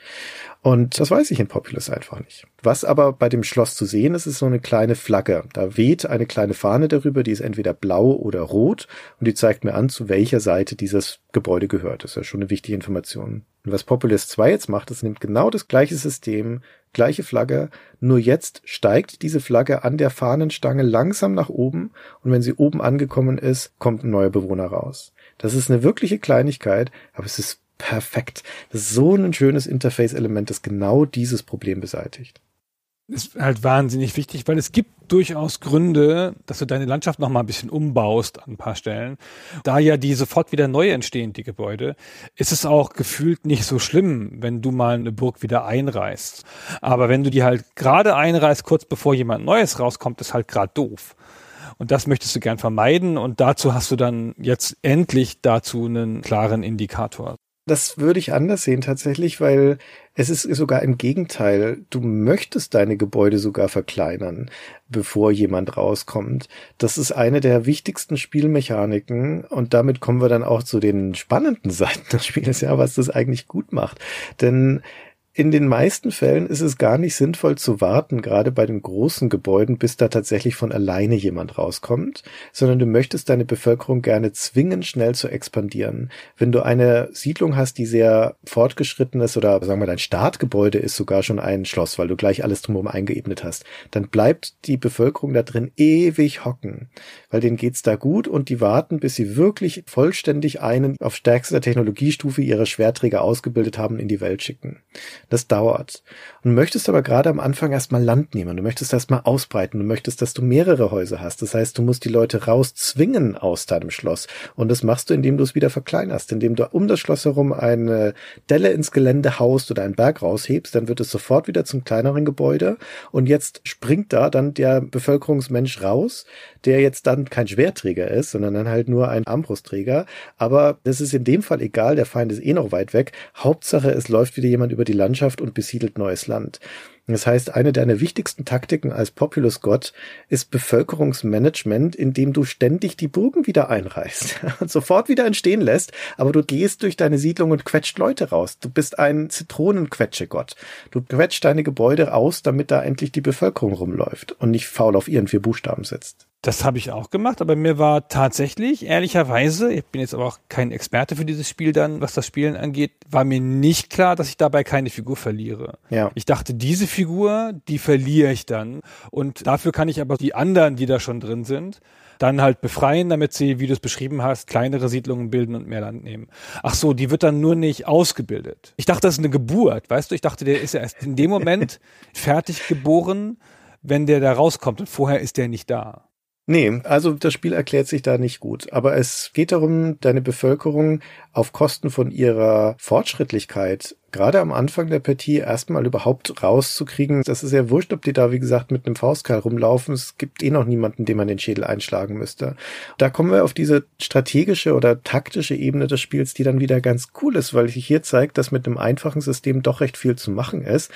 Und das weiß ich in Populous einfach nicht. Was aber bei dem Schloss zu sehen ist, ist so eine kleine Flagge. Da weht eine kleine Fahne darüber, die ist entweder blau oder rot und die zeigt mir an, zu welcher Seite dieses Gebäude gehört. Das ist ja schon eine wichtige Information. Und was Populous 2 jetzt macht, es nimmt genau das gleiche System, gleiche Flagge, nur jetzt steigt diese Flagge an der Fahnenstange langsam nach oben und wenn sie oben angekommen ist, kommt ein neuer Bewohner raus. Das ist eine wirkliche Kleinigkeit, aber es ist perfekt. Das ist so ein schönes Interface-Element, das genau dieses Problem beseitigt. Ist halt wahnsinnig wichtig, weil es gibt durchaus Gründe, dass du deine Landschaft noch mal ein bisschen umbaust an ein paar Stellen. Da ja die sofort wieder neu entstehen, die Gebäude, ist es auch gefühlt nicht so schlimm, wenn du mal eine Burg wieder einreißt. Aber wenn du die halt gerade einreißt, kurz bevor jemand Neues rauskommt, ist halt gerade doof. Und das möchtest du gern vermeiden und dazu hast du dann jetzt endlich dazu einen klaren Indikator. Das würde ich anders sehen tatsächlich, weil es ist sogar im Gegenteil. Du möchtest deine Gebäude sogar verkleinern, bevor jemand rauskommt. Das ist eine der wichtigsten Spielmechaniken und damit kommen wir dann auch zu den spannenden Seiten des Spiels, ja, was das eigentlich gut macht. Denn in den meisten Fällen ist es gar nicht sinnvoll zu warten, gerade bei den großen Gebäuden, bis da tatsächlich von alleine jemand rauskommt, sondern du möchtest deine Bevölkerung gerne zwingen, schnell zu expandieren. Wenn du eine Siedlung hast, die sehr fortgeschritten ist oder sagen wir dein Startgebäude ist sogar schon ein Schloss, weil du gleich alles drumherum eingeebnet hast, dann bleibt die Bevölkerung da drin ewig hocken, weil denen geht's da gut und die warten, bis sie wirklich vollständig einen auf stärkster Technologiestufe ihrer Schwerträger ausgebildet haben, in die Welt schicken. Das dauert. Und möchtest aber gerade am Anfang erstmal Land nehmen. Du möchtest erstmal ausbreiten. Du möchtest, dass du mehrere Häuser hast. Das heißt, du musst die Leute rauszwingen aus deinem Schloss. Und das machst du, indem du es wieder verkleinerst, indem du um das Schloss herum eine Delle ins Gelände haust oder einen Berg raushebst. Dann wird es sofort wieder zum kleineren Gebäude. Und jetzt springt da dann der Bevölkerungsmensch raus, der jetzt dann kein Schwerträger ist, sondern dann halt nur ein Armbrustträger. Aber das ist in dem Fall egal. Der Feind ist eh noch weit weg. Hauptsache, es läuft wieder jemand über die Landschaft und besiedelt neues Land. Das heißt, eine deiner wichtigsten Taktiken als Populus-Gott ist Bevölkerungsmanagement, indem du ständig die Burgen wieder einreißt und sofort wieder entstehen lässt, aber du gehst durch deine Siedlung und quetscht Leute raus. Du bist ein Zitronenquetsche-Gott. Du quetscht deine Gebäude aus, damit da endlich die Bevölkerung rumläuft und nicht faul auf ihren vier Buchstaben sitzt. Das habe ich auch gemacht, aber mir war tatsächlich, ehrlicherweise, ich bin jetzt aber auch kein Experte für dieses Spiel dann, was das Spielen angeht, war mir nicht klar, dass ich dabei keine Figur verliere. Ja. Ich dachte, diese Figur, die verliere ich dann. Und dafür kann ich aber die anderen, die da schon drin sind, dann halt befreien, damit sie, wie du es beschrieben hast, kleinere Siedlungen bilden und mehr Land nehmen. Ach so, die wird dann nur nicht ausgebildet. Ich dachte, das ist eine Geburt, weißt du? Ich dachte, der ist ja erst in dem Moment fertig geboren, wenn der da rauskommt und vorher ist der nicht da. Nee, also das Spiel erklärt sich da nicht gut. Aber es geht darum, deine Bevölkerung auf Kosten von ihrer Fortschrittlichkeit gerade am Anfang der Partie erstmal überhaupt rauszukriegen. Das ist ja wurscht, ob die da, wie gesagt, mit einem Faustkeil rumlaufen. Es gibt eh noch niemanden, dem man den Schädel einschlagen müsste. Da kommen wir auf diese strategische oder taktische Ebene des Spiels, die dann wieder ganz cool ist, weil sich hier zeigt, dass mit einem einfachen System doch recht viel zu machen ist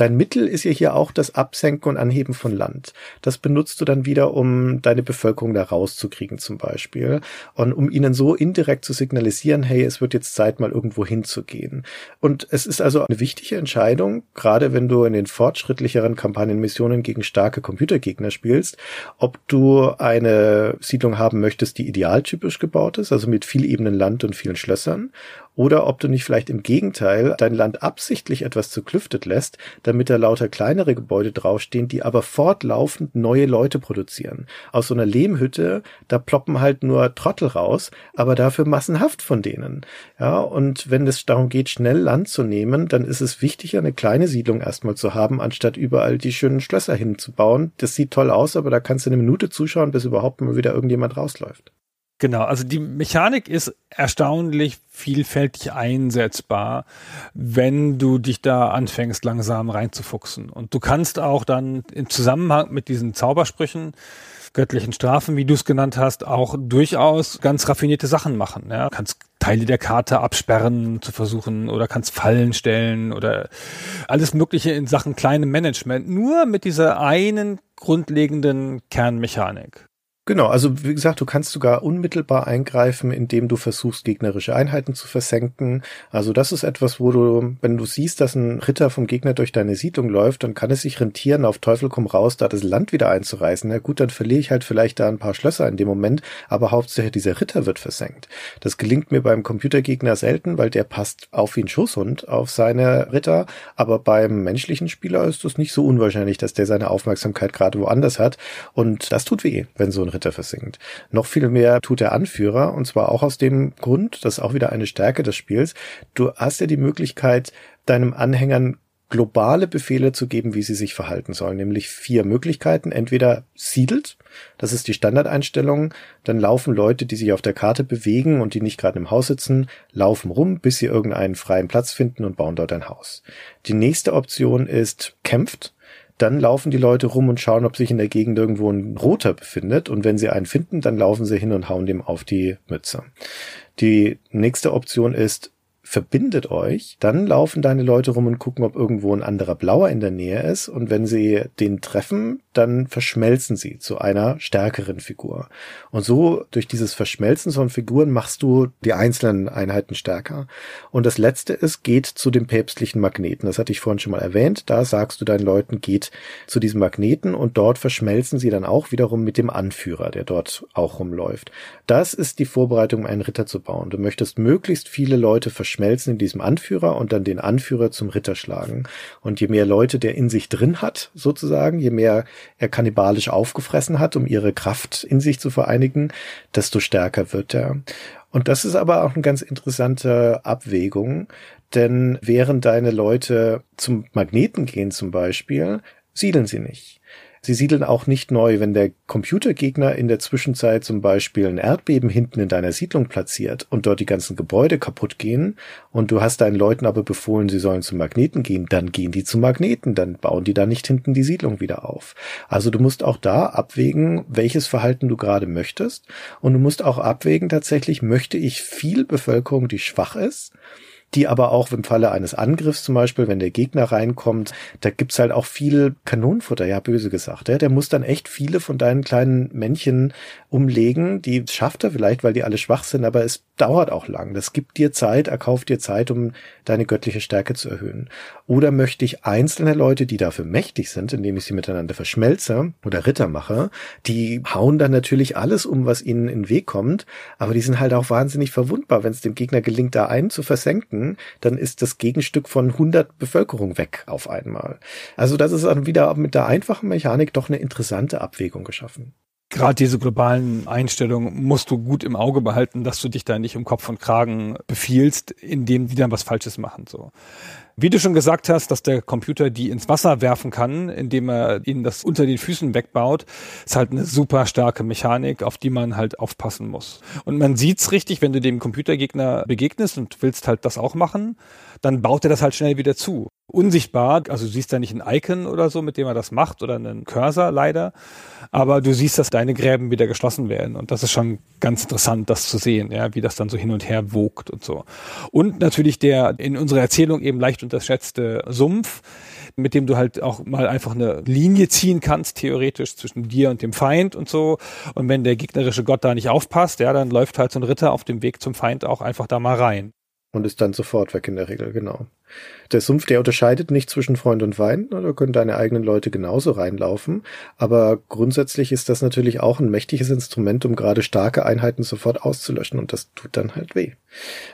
Dein Mittel ist ja hier auch das Absenken und Anheben von Land. Das benutzt du dann wieder, um deine Bevölkerung da rauszukriegen zum Beispiel und um ihnen so indirekt zu signalisieren, hey, es wird jetzt Zeit, mal irgendwo hinzugehen. Und es ist also eine wichtige Entscheidung, gerade wenn du in den fortschrittlicheren Kampagnenmissionen gegen starke Computergegner spielst, ob du eine Siedlung haben möchtest, die idealtypisch gebaut ist, also mit viel ebenen Land und vielen Schlössern, oder ob du nicht vielleicht im Gegenteil dein Land absichtlich etwas zuklüftet lässt, damit da lauter kleinere Gebäude draufstehen, die aber fortlaufend neue Leute produzieren. Aus so einer Lehmhütte, da ploppen halt nur Trottel raus, aber dafür massenhaft von denen. Ja, und wenn es darum geht, schnell Land zu nehmen, dann ist es wichtiger, eine kleine Siedlung erstmal zu haben, anstatt überall die schönen Schlösser hinzubauen. Das sieht toll aus, aber da kannst du eine Minute zuschauen, bis überhaupt mal wieder irgendjemand rausläuft. Genau, also die Mechanik ist erstaunlich vielfältig einsetzbar, wenn du dich da anfängst, langsam reinzufuchsen. Und du kannst auch dann im Zusammenhang mit diesen Zaubersprüchen, göttlichen Strafen, wie du es genannt hast, auch durchaus ganz raffinierte Sachen machen. Ja? Kannst Teile der Karte absperren zu versuchen oder kannst Fallen stellen oder alles Mögliche in Sachen kleinem Management. Nur mit dieser einen grundlegenden Kernmechanik. Genau, also wie gesagt, du kannst sogar unmittelbar eingreifen, indem du versuchst, gegnerische Einheiten zu versenken. Also das ist etwas, wo du, wenn du siehst, dass ein Ritter vom Gegner durch deine Siedlung läuft, dann kann es sich rentieren, auf Teufel komm raus, da das Land wieder einzureißen. Na gut, dann verliere ich halt vielleicht da ein paar Schlösser in dem Moment, aber hauptsächlich dieser Ritter wird versenkt. Das gelingt mir beim Computergegner selten, weil der passt auf wie ein Schusshund auf seine Ritter, aber beim menschlichen Spieler ist es nicht so unwahrscheinlich, dass der seine Aufmerksamkeit gerade woanders hat und das tut weh, wenn so ein Ritter versinkt. Noch viel mehr tut der Anführer, und zwar auch aus dem Grund, das ist auch wieder eine Stärke des Spiels. Du hast ja die Möglichkeit, deinem Anhängern globale Befehle zu geben, wie sie sich verhalten sollen, nämlich vier Möglichkeiten. Entweder siedelt, das ist die Standardeinstellung, dann laufen Leute, die sich auf der Karte bewegen und die nicht gerade im Haus sitzen, laufen rum, bis sie irgendeinen freien Platz finden und bauen dort ein Haus. Die nächste Option ist kämpft, dann laufen die Leute rum und schauen, ob sich in der Gegend irgendwo ein Roter befindet. Und wenn sie einen finden, dann laufen sie hin und hauen dem auf die Mütze. Die nächste Option ist verbindet euch, dann laufen deine Leute rum und gucken, ob irgendwo ein anderer Blauer in der Nähe ist. Und wenn sie den treffen, dann verschmelzen sie zu einer stärkeren Figur. Und so durch dieses Verschmelzen von Figuren machst du die einzelnen Einheiten stärker. Und das letzte ist, geht zu dem päpstlichen Magneten. Das hatte ich vorhin schon mal erwähnt. Da sagst du deinen Leuten, geht zu diesem Magneten und dort verschmelzen sie dann auch wiederum mit dem Anführer, der dort auch rumläuft. Das ist die Vorbereitung, um einen Ritter zu bauen. Du möchtest möglichst viele Leute verschmelzen in diesem Anführer und dann den Anführer zum Ritter schlagen. Und je mehr Leute der in sich drin hat, sozusagen, je mehr er kannibalisch aufgefressen hat, um ihre Kraft in sich zu vereinigen, desto stärker wird er. Und das ist aber auch eine ganz interessante Abwägung, denn während deine Leute zum Magneten gehen zum Beispiel, siedeln sie nicht. Sie siedeln auch nicht neu, wenn der Computergegner in der Zwischenzeit zum Beispiel ein Erdbeben hinten in deiner Siedlung platziert und dort die ganzen Gebäude kaputt gehen und du hast deinen Leuten aber befohlen, sie sollen zum Magneten gehen, dann gehen die zum Magneten, dann bauen die da nicht hinten die Siedlung wieder auf. Also du musst auch da abwägen, welches Verhalten du gerade möchtest und du musst auch abwägen tatsächlich, möchte ich viel Bevölkerung, die schwach ist, die aber auch im Falle eines Angriffs zum Beispiel, wenn der Gegner reinkommt, da gibt's halt auch viel Kanonenfutter, ja, böse gesagt. Ja. Der muss dann echt viele von deinen kleinen Männchen umlegen. Die schafft er vielleicht, weil die alle schwach sind, aber es dauert auch lang. Das gibt dir Zeit, erkauft dir Zeit, um deine göttliche Stärke zu erhöhen. Oder möchte ich einzelne Leute, die dafür mächtig sind, indem ich sie miteinander verschmelze oder Ritter mache, die hauen dann natürlich alles um, was ihnen in den Weg kommt, aber die sind halt auch wahnsinnig verwundbar. Wenn es dem Gegner gelingt, da einen zu versenken, dann ist das Gegenstück von 100 Bevölkerung weg auf einmal. Also das ist dann wieder mit der einfachen Mechanik doch eine interessante Abwägung geschaffen gerade diese globalen Einstellungen musst du gut im Auge behalten, dass du dich da nicht um Kopf und Kragen befiehlst, indem die dann was Falsches machen. So. Wie du schon gesagt hast, dass der Computer die ins Wasser werfen kann, indem er ihnen das unter den Füßen wegbaut, ist halt eine super starke Mechanik, auf die man halt aufpassen muss. Und man sieht's richtig, wenn du dem Computergegner begegnest und willst halt das auch machen, dann baut er das halt schnell wieder zu. Unsichtbar, also du siehst da nicht ein Icon oder so, mit dem er das macht oder einen Cursor leider, aber du siehst, dass deine Gräben wieder geschlossen werden und das ist schon ganz interessant, das zu sehen, ja, wie das dann so hin und her wogt und so. Und natürlich der in unserer Erzählung eben leicht unterschätzte Sumpf, mit dem du halt auch mal einfach eine Linie ziehen kannst, theoretisch zwischen dir und dem Feind und so. Und wenn der gegnerische Gott da nicht aufpasst, ja, dann läuft halt so ein Ritter auf dem Weg zum Feind auch einfach da mal rein. Und ist dann sofort weg in der Regel, genau. Der Sumpf, der unterscheidet nicht zwischen Freund und Feind, da können deine eigenen Leute genauso reinlaufen, aber grundsätzlich ist das natürlich auch ein mächtiges Instrument, um gerade starke Einheiten sofort auszulöschen. Und das tut dann halt weh.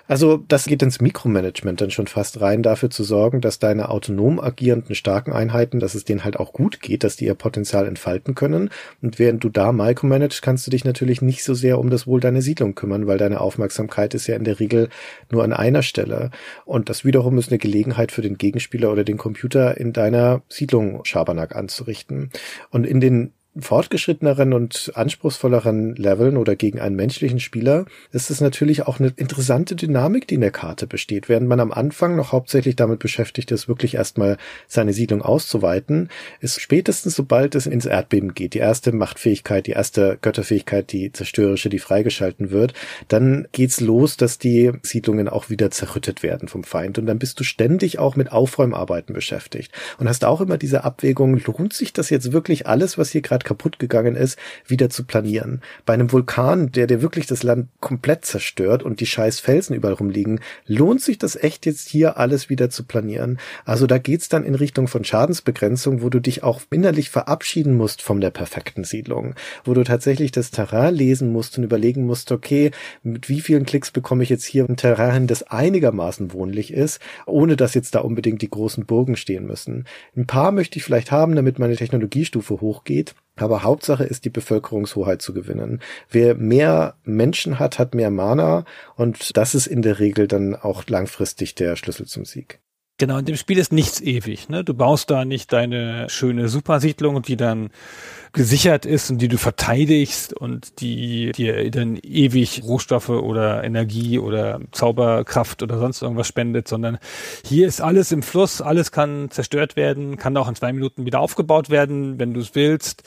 Also das geht ins Mikromanagement dann schon fast rein, dafür zu sorgen, dass deine autonom agierenden starken Einheiten, dass es denen halt auch gut geht, dass die ihr Potenzial entfalten können. Und während du da micromanagst, kannst du dich natürlich nicht so sehr um das Wohl deiner Siedlung kümmern, weil deine Aufmerksamkeit ist ja in der Regel nur an einer Stelle. Und das wiederum ist eine Gelegenheit für den Gegenspieler oder den Computer in deiner Siedlung Schabernack anzurichten. Und in den fortgeschritteneren und anspruchsvolleren Leveln oder gegen einen menschlichen Spieler ist es natürlich auch eine interessante Dynamik, die in der Karte besteht. Während man am Anfang noch hauptsächlich damit beschäftigt ist, wirklich erstmal seine Siedlung auszuweiten, ist spätestens sobald es ins Erdbeben geht, die erste Machtfähigkeit, die erste Götterfähigkeit, die zerstörerische, die freigeschalten wird, dann geht's los, dass die Siedlungen auch wieder zerrüttet werden vom Feind. Und dann bist du ständig auch mit Aufräumarbeiten beschäftigt und hast auch immer diese Abwägung, lohnt sich das jetzt wirklich alles, was hier gerade kaputt gegangen ist, wieder zu planieren. Bei einem Vulkan, der dir wirklich das Land komplett zerstört und die scheiß Felsen überall rumliegen, lohnt sich das echt jetzt hier alles wieder zu planieren. Also da geht's dann in Richtung von Schadensbegrenzung, wo du dich auch innerlich verabschieden musst von der perfekten Siedlung, wo du tatsächlich das Terrain lesen musst und überlegen musst, okay, mit wie vielen Klicks bekomme ich jetzt hier ein Terrain, das einigermaßen wohnlich ist, ohne dass jetzt da unbedingt die großen Burgen stehen müssen. Ein paar möchte ich vielleicht haben, damit meine Technologiestufe hochgeht. Aber Hauptsache ist, die Bevölkerungshoheit zu gewinnen. Wer mehr Menschen hat, hat mehr Mana und das ist in der Regel dann auch langfristig der Schlüssel zum Sieg. Genau, in dem Spiel ist nichts ewig. Ne? Du baust da nicht deine schöne Supersiedlung, die dann gesichert ist und die du verteidigst und die dir dann ewig Rohstoffe oder Energie oder Zauberkraft oder sonst irgendwas spendet, sondern hier ist alles im Fluss, alles kann zerstört werden, kann auch in zwei Minuten wieder aufgebaut werden, wenn du es willst,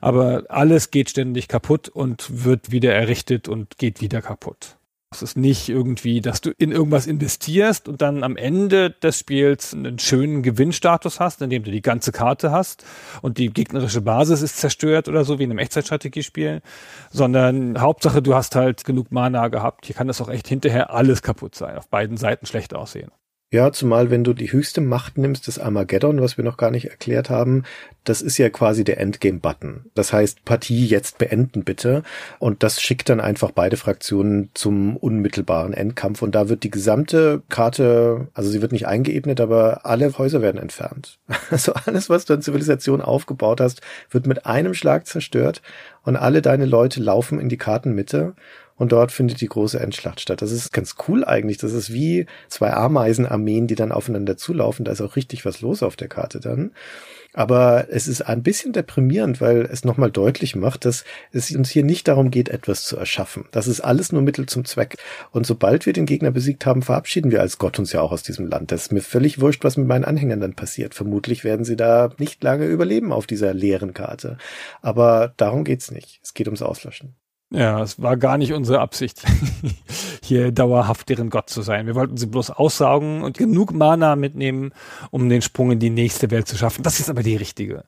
aber alles geht ständig kaputt und wird wieder errichtet und geht wieder kaputt. Es ist nicht irgendwie, dass du in irgendwas investierst und dann am Ende des Spiels einen schönen Gewinnstatus hast, indem du die ganze Karte hast und die gegnerische Basis ist zerstört oder so wie in einem Echtzeitstrategiespiel, sondern Hauptsache du hast halt genug Mana gehabt. Hier kann das auch echt hinterher alles kaputt sein, auf beiden Seiten schlecht aussehen. Ja, zumal wenn du die höchste Macht nimmst, das Armageddon, was wir noch gar nicht erklärt haben, das ist ja quasi der Endgame-Button. Das heißt, Partie jetzt beenden bitte. Und das schickt dann einfach beide Fraktionen zum unmittelbaren Endkampf. Und da wird die gesamte Karte, also sie wird nicht eingeebnet, aber alle Häuser werden entfernt. Also alles, was du an Zivilisation aufgebaut hast, wird mit einem Schlag zerstört und alle deine Leute laufen in die Kartenmitte und dort findet die große Endschlacht statt. Das ist ganz cool eigentlich. Das ist wie zwei Ameisenarmeen, die dann aufeinander zulaufen. Da ist auch richtig was los auf der Karte dann. Aber es ist ein bisschen deprimierend, weil es nochmal deutlich macht, dass es uns hier nicht darum geht, etwas zu erschaffen. Das ist alles nur Mittel zum Zweck. Und sobald wir den Gegner besiegt haben, verabschieden wir als Gott uns ja auch aus diesem Land. Das ist mir völlig wurscht, was mit meinen Anhängern dann passiert. Vermutlich werden sie da nicht lange überleben auf dieser leeren Karte. Aber darum geht's nicht. Es geht ums Auslöschen. Ja, es war gar nicht unsere Absicht, hier dauerhaft deren Gott zu sein. Wir wollten sie bloß aussaugen und genug Mana mitnehmen, um den Sprung in die nächste Welt zu schaffen. Das ist aber die richtige.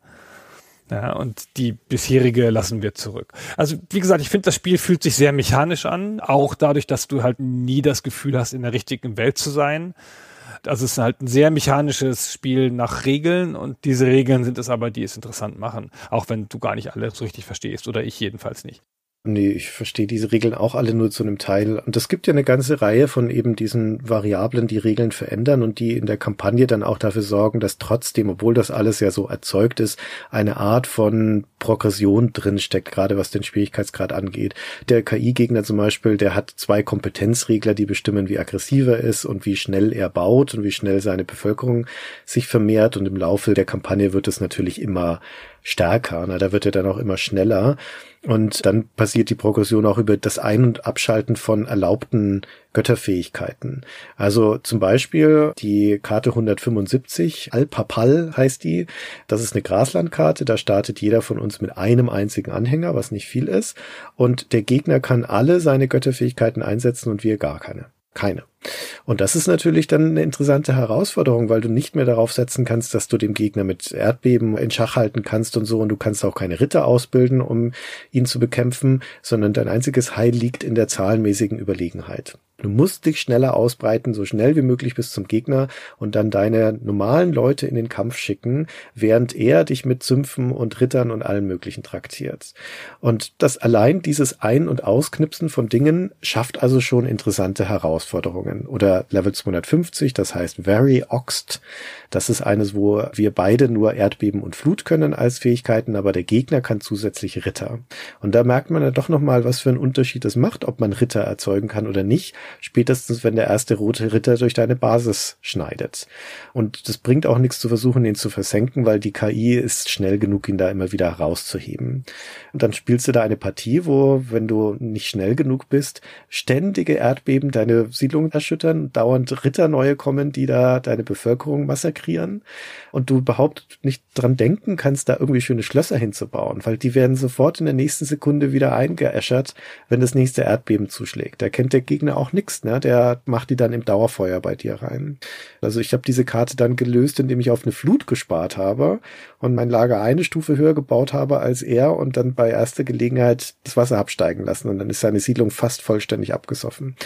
Ja, und die bisherige lassen wir zurück. Also, wie gesagt, ich finde, das Spiel fühlt sich sehr mechanisch an, auch dadurch, dass du halt nie das Gefühl hast, in der richtigen Welt zu sein. Also es ist halt ein sehr mechanisches Spiel nach Regeln und diese Regeln sind es aber, die es interessant machen, auch wenn du gar nicht alle so richtig verstehst oder ich jedenfalls nicht. Nee, ich verstehe diese Regeln auch alle nur zu einem Teil. Und es gibt ja eine ganze Reihe von eben diesen Variablen, die Regeln verändern und die in der Kampagne dann auch dafür sorgen, dass trotzdem, obwohl das alles ja so erzeugt ist, eine Art von Progression drinsteckt, gerade was den Schwierigkeitsgrad angeht. Der KI-Gegner zum Beispiel, der hat zwei Kompetenzregler, die bestimmen, wie aggressiv er ist und wie schnell er baut und wie schnell seine Bevölkerung sich vermehrt. Und im Laufe der Kampagne wird es natürlich immer stärker. Na, da wird er dann auch immer schneller. Und dann passiert die Progression auch über das Ein- und Abschalten von erlaubten Götterfähigkeiten. Also zum Beispiel die Karte 175, Al-Papal heißt die. Das ist eine Graslandkarte. Da startet jeder von uns mit einem einzigen Anhänger, was nicht viel ist. Und der Gegner kann alle seine Götterfähigkeiten einsetzen und wir gar keine. Keine. Und das ist natürlich dann eine interessante Herausforderung, weil du nicht mehr darauf setzen kannst, dass du dem Gegner mit Erdbeben in Schach halten kannst und so und du kannst auch keine Ritter ausbilden, um ihn zu bekämpfen, sondern dein einziges Heil liegt in der zahlenmäßigen Überlegenheit. Du musst dich schneller ausbreiten, so schnell wie möglich bis zum Gegner und dann deine normalen Leute in den Kampf schicken, während er dich mit Sümpfen und Rittern und allem möglichen traktiert. Und das allein dieses Ein- und Ausknipsen von Dingen schafft also schon interessante Herausforderungen. Oder Level 250, das heißt Very Oxt. Das ist eines, wo wir beide nur Erdbeben und Flut können als Fähigkeiten, aber der Gegner kann zusätzlich Ritter. Und da merkt man ja doch nochmal, was für einen Unterschied es macht, ob man Ritter erzeugen kann oder nicht spätestens wenn der erste rote Ritter durch deine Basis schneidet. Und das bringt auch nichts zu versuchen, ihn zu versenken, weil die KI ist schnell genug, ihn da immer wieder rauszuheben. Und dann spielst du da eine Partie, wo, wenn du nicht schnell genug bist, ständige Erdbeben deine Siedlung erschüttern, dauernd Ritter neue kommen, die da deine Bevölkerung massakrieren und du überhaupt nicht dran denken kannst, da irgendwie schöne Schlösser hinzubauen, weil die werden sofort in der nächsten Sekunde wieder eingeäschert, wenn das nächste Erdbeben zuschlägt. Da kennt der Gegner auch nichts, ne? Der macht die dann im Dauerfeuer bei dir rein. Also ich habe diese Karte dann gelöst, indem ich auf eine Flut gespart habe und mein Lager eine Stufe höher gebaut habe als er und dann bei erster Gelegenheit das Wasser absteigen lassen und dann ist seine Siedlung fast vollständig abgesoffen.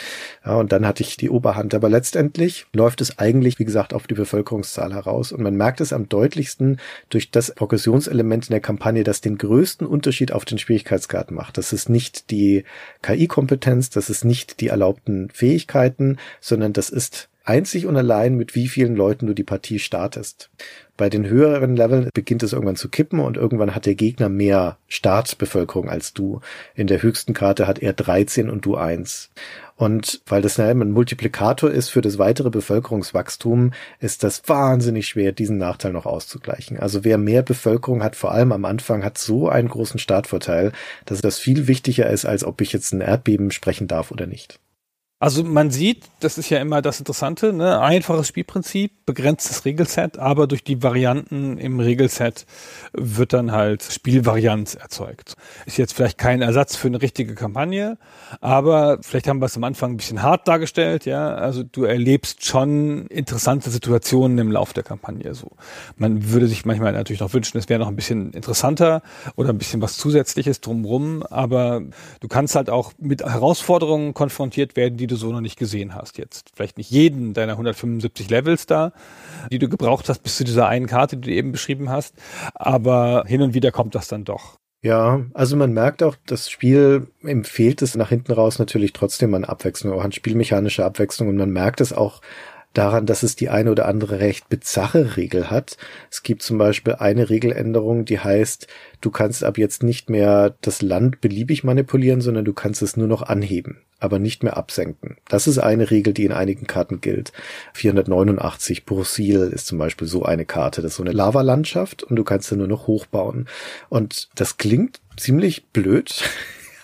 Ja, und dann hatte ich die Oberhand. Aber letztendlich läuft es eigentlich, wie gesagt, auf die Bevölkerungszahl heraus und man merkt es am deutlichsten durch das Progressionselement in der Kampagne, das den größten Unterschied auf den Schwierigkeitsgrad macht. Das ist nicht die KI-Kompetenz, das ist nicht die erlaubten Fähigkeiten, sondern das ist einzig und allein, mit wie vielen Leuten du die Partie startest. Bei den höheren Leveln beginnt es irgendwann zu kippen und irgendwann hat der Gegner mehr Startbevölkerung als du. In der höchsten Karte hat er 13 und du 1. Und weil das ein Multiplikator ist für das weitere Bevölkerungswachstum, ist das wahnsinnig schwer, diesen Nachteil noch auszugleichen. Also wer mehr Bevölkerung hat, vor allem am Anfang, hat so einen großen Startvorteil, dass das viel wichtiger ist, als ob ich jetzt ein Erdbeben sprechen darf oder nicht. Also man sieht, das ist ja immer das Interessante, ne? einfaches Spielprinzip, begrenztes Regelset, aber durch die Varianten im Regelset wird dann halt Spielvarianz erzeugt. Ist jetzt vielleicht kein Ersatz für eine richtige Kampagne, aber vielleicht haben wir es am Anfang ein bisschen hart dargestellt, ja. Also du erlebst schon interessante Situationen im Lauf der Kampagne. So, man würde sich manchmal natürlich noch wünschen, es wäre noch ein bisschen interessanter oder ein bisschen was Zusätzliches drumrum, aber du kannst halt auch mit Herausforderungen konfrontiert werden, die du so noch nicht gesehen hast jetzt. Vielleicht nicht jeden deiner 175 Levels da, die du gebraucht hast bis zu dieser einen Karte, die du eben beschrieben hast, aber hin und wieder kommt das dann doch. Ja, also man merkt auch, das Spiel empfiehlt es nach hinten raus natürlich trotzdem an Abwechslung, auch an spielmechanische Abwechslung und man merkt es auch daran, dass es die eine oder andere recht bizarre Regel hat. Es gibt zum Beispiel eine Regeländerung, die heißt, du kannst ab jetzt nicht mehr das Land beliebig manipulieren, sondern du kannst es nur noch anheben, aber nicht mehr absenken. Das ist eine Regel, die in einigen Karten gilt. 489 Brusil ist zum Beispiel so eine Karte. Das ist so eine Lavalandschaft und du kannst sie nur noch hochbauen. Und das klingt ziemlich blöd.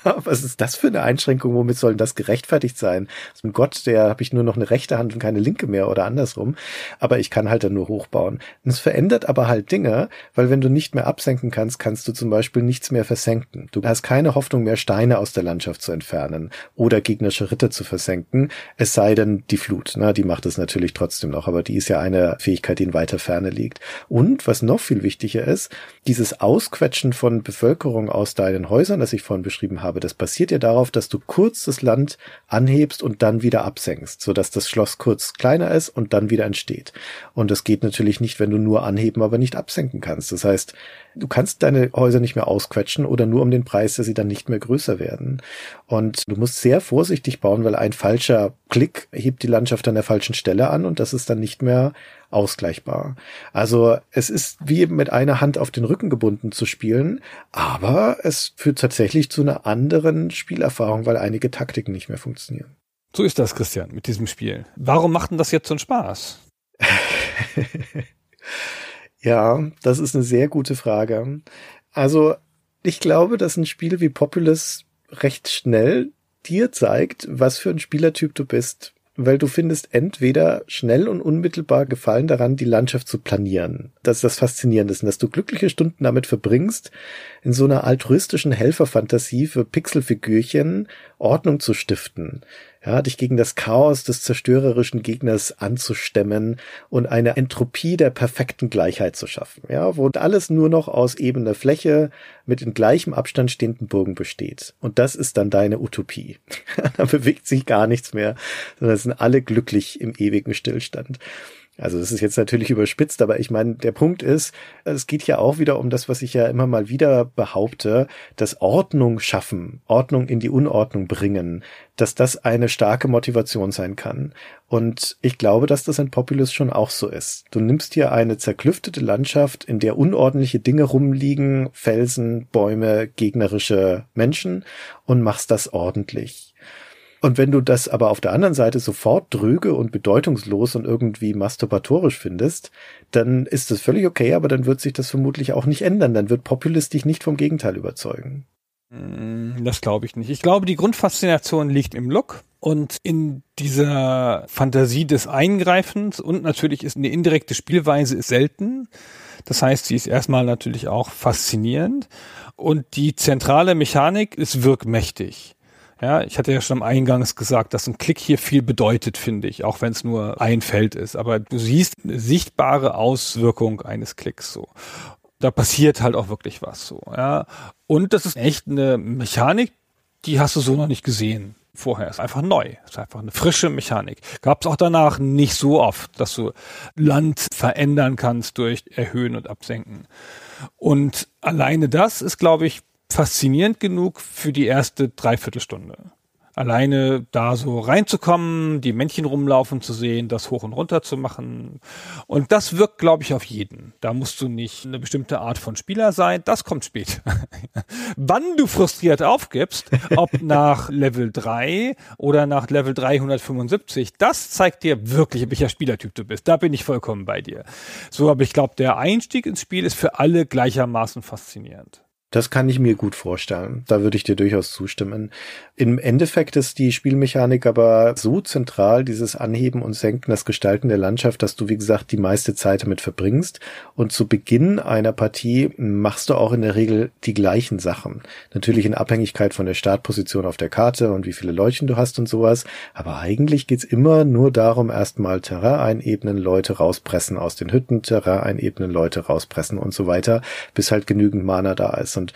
was ist das für eine Einschränkung? Womit soll denn das gerechtfertigt sein? Also Gott, der habe ich nur noch eine rechte Hand und keine linke mehr oder andersrum. Aber ich kann halt dann nur hochbauen. Und es verändert aber halt Dinge, weil wenn du nicht mehr absenken kannst, kannst du zum Beispiel nichts mehr versenken. Du hast keine Hoffnung mehr, Steine aus der Landschaft zu entfernen oder gegnerische Ritter zu versenken. Es sei denn, die Flut, na, die macht es natürlich trotzdem noch, aber die ist ja eine Fähigkeit, die in weiter Ferne liegt. Und was noch viel wichtiger ist, dieses Ausquetschen von Bevölkerung aus deinen Häusern, das ich vorhin beschrieben habe, das basiert ja darauf, dass du kurz das Land anhebst und dann wieder absenkst, sodass das Schloss kurz kleiner ist und dann wieder entsteht. Und das geht natürlich nicht, wenn du nur anheben, aber nicht absenken kannst. Das heißt, du kannst deine Häuser nicht mehr ausquetschen oder nur um den Preis, dass sie dann nicht mehr größer werden. Und du musst sehr vorsichtig bauen, weil ein falscher Klick hebt die Landschaft an der falschen Stelle an und das ist dann nicht mehr ausgleichbar. Also es ist wie mit einer Hand auf den Rücken gebunden zu spielen, aber es führt tatsächlich zu einer anderen Spielerfahrung, weil einige Taktiken nicht mehr funktionieren. So ist das, Christian, mit diesem Spiel. Warum macht denn das jetzt so einen Spaß? ja, das ist eine sehr gute Frage. Also ich glaube, dass ein Spiel wie Populous recht schnell dir zeigt, was für ein Spielertyp du bist weil du findest entweder schnell und unmittelbar Gefallen daran, die Landschaft zu planieren. Das ist das Faszinierende, dass du glückliche Stunden damit verbringst, in so einer altruistischen Helferfantasie für Pixelfigürchen Ordnung zu stiften. Ja, dich gegen das Chaos des zerstörerischen Gegners anzustemmen und eine Entropie der perfekten Gleichheit zu schaffen, ja, wo alles nur noch aus ebener Fläche mit in gleichem Abstand stehenden Burgen besteht. Und das ist dann deine Utopie. da bewegt sich gar nichts mehr, sondern sind alle glücklich im ewigen Stillstand. Also das ist jetzt natürlich überspitzt, aber ich meine, der Punkt ist, es geht ja auch wieder um das, was ich ja immer mal wieder behaupte, dass Ordnung schaffen, Ordnung in die Unordnung bringen, dass das eine starke Motivation sein kann. Und ich glaube, dass das in Populus schon auch so ist. Du nimmst hier eine zerklüftete Landschaft, in der unordentliche Dinge rumliegen, Felsen, Bäume, gegnerische Menschen und machst das ordentlich. Und wenn du das aber auf der anderen Seite sofort dröge und bedeutungslos und irgendwie masturbatorisch findest, dann ist das völlig okay, aber dann wird sich das vermutlich auch nicht ändern. Dann wird Populist dich nicht vom Gegenteil überzeugen. Mm, das glaube ich nicht. Ich glaube, die Grundfaszination liegt im Look und in dieser Fantasie des Eingreifens und natürlich ist eine indirekte Spielweise selten. Das heißt, sie ist erstmal natürlich auch faszinierend und die zentrale Mechanik ist wirkmächtig. Ja, ich hatte ja schon am Eingangs gesagt, dass ein Klick hier viel bedeutet, finde ich, auch wenn es nur ein Feld ist. Aber du siehst eine sichtbare Auswirkung eines Klicks so. Da passiert halt auch wirklich was so. Ja, und das ist echt eine Mechanik, die hast du so noch nicht gesehen vorher. Ist einfach neu. Ist einfach eine frische Mechanik. Gab es auch danach nicht so oft, dass du Land verändern kannst durch Erhöhen und Absenken. Und alleine das ist, glaube ich, faszinierend genug für die erste Dreiviertelstunde. Alleine da so reinzukommen, die Männchen rumlaufen zu sehen, das hoch und runter zu machen. Und das wirkt, glaube ich, auf jeden. Da musst du nicht eine bestimmte Art von Spieler sein. Das kommt später. Wann du frustriert aufgibst, ob nach Level 3 oder nach Level 375, das zeigt dir wirklich, welcher Spielertyp du bist. Da bin ich vollkommen bei dir. So, aber ich glaube, der Einstieg ins Spiel ist für alle gleichermaßen faszinierend. Das kann ich mir gut vorstellen. Da würde ich dir durchaus zustimmen. Im Endeffekt ist die Spielmechanik aber so zentral, dieses Anheben und Senken, das Gestalten der Landschaft, dass du, wie gesagt, die meiste Zeit damit verbringst. Und zu Beginn einer Partie machst du auch in der Regel die gleichen Sachen. Natürlich in Abhängigkeit von der Startposition auf der Karte und wie viele Leuchten du hast und sowas. Aber eigentlich geht's immer nur darum, erstmal Terrain einebnen, Leute rauspressen aus den Hütten, Terrain einebnen, Leute rauspressen und so weiter, bis halt genügend Mana da ist. Und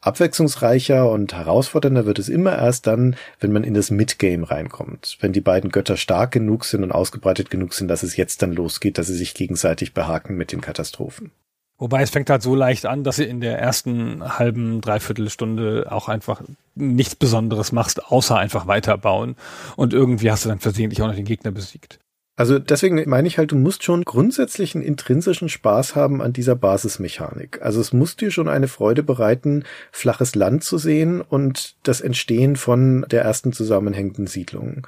abwechslungsreicher und herausfordernder wird es immer erst dann, wenn man in das Midgame reinkommt. Wenn die beiden Götter stark genug sind und ausgebreitet genug sind, dass es jetzt dann losgeht, dass sie sich gegenseitig behaken mit den Katastrophen. Wobei es fängt halt so leicht an, dass du in der ersten halben, dreiviertel Stunde auch einfach nichts Besonderes machst, außer einfach weiterbauen. Und irgendwie hast du dann versehentlich auch noch den Gegner besiegt. Also deswegen meine ich halt, du musst schon grundsätzlich einen intrinsischen Spaß haben an dieser Basismechanik. Also es muss dir schon eine Freude bereiten, flaches Land zu sehen und das Entstehen von der ersten zusammenhängenden Siedlung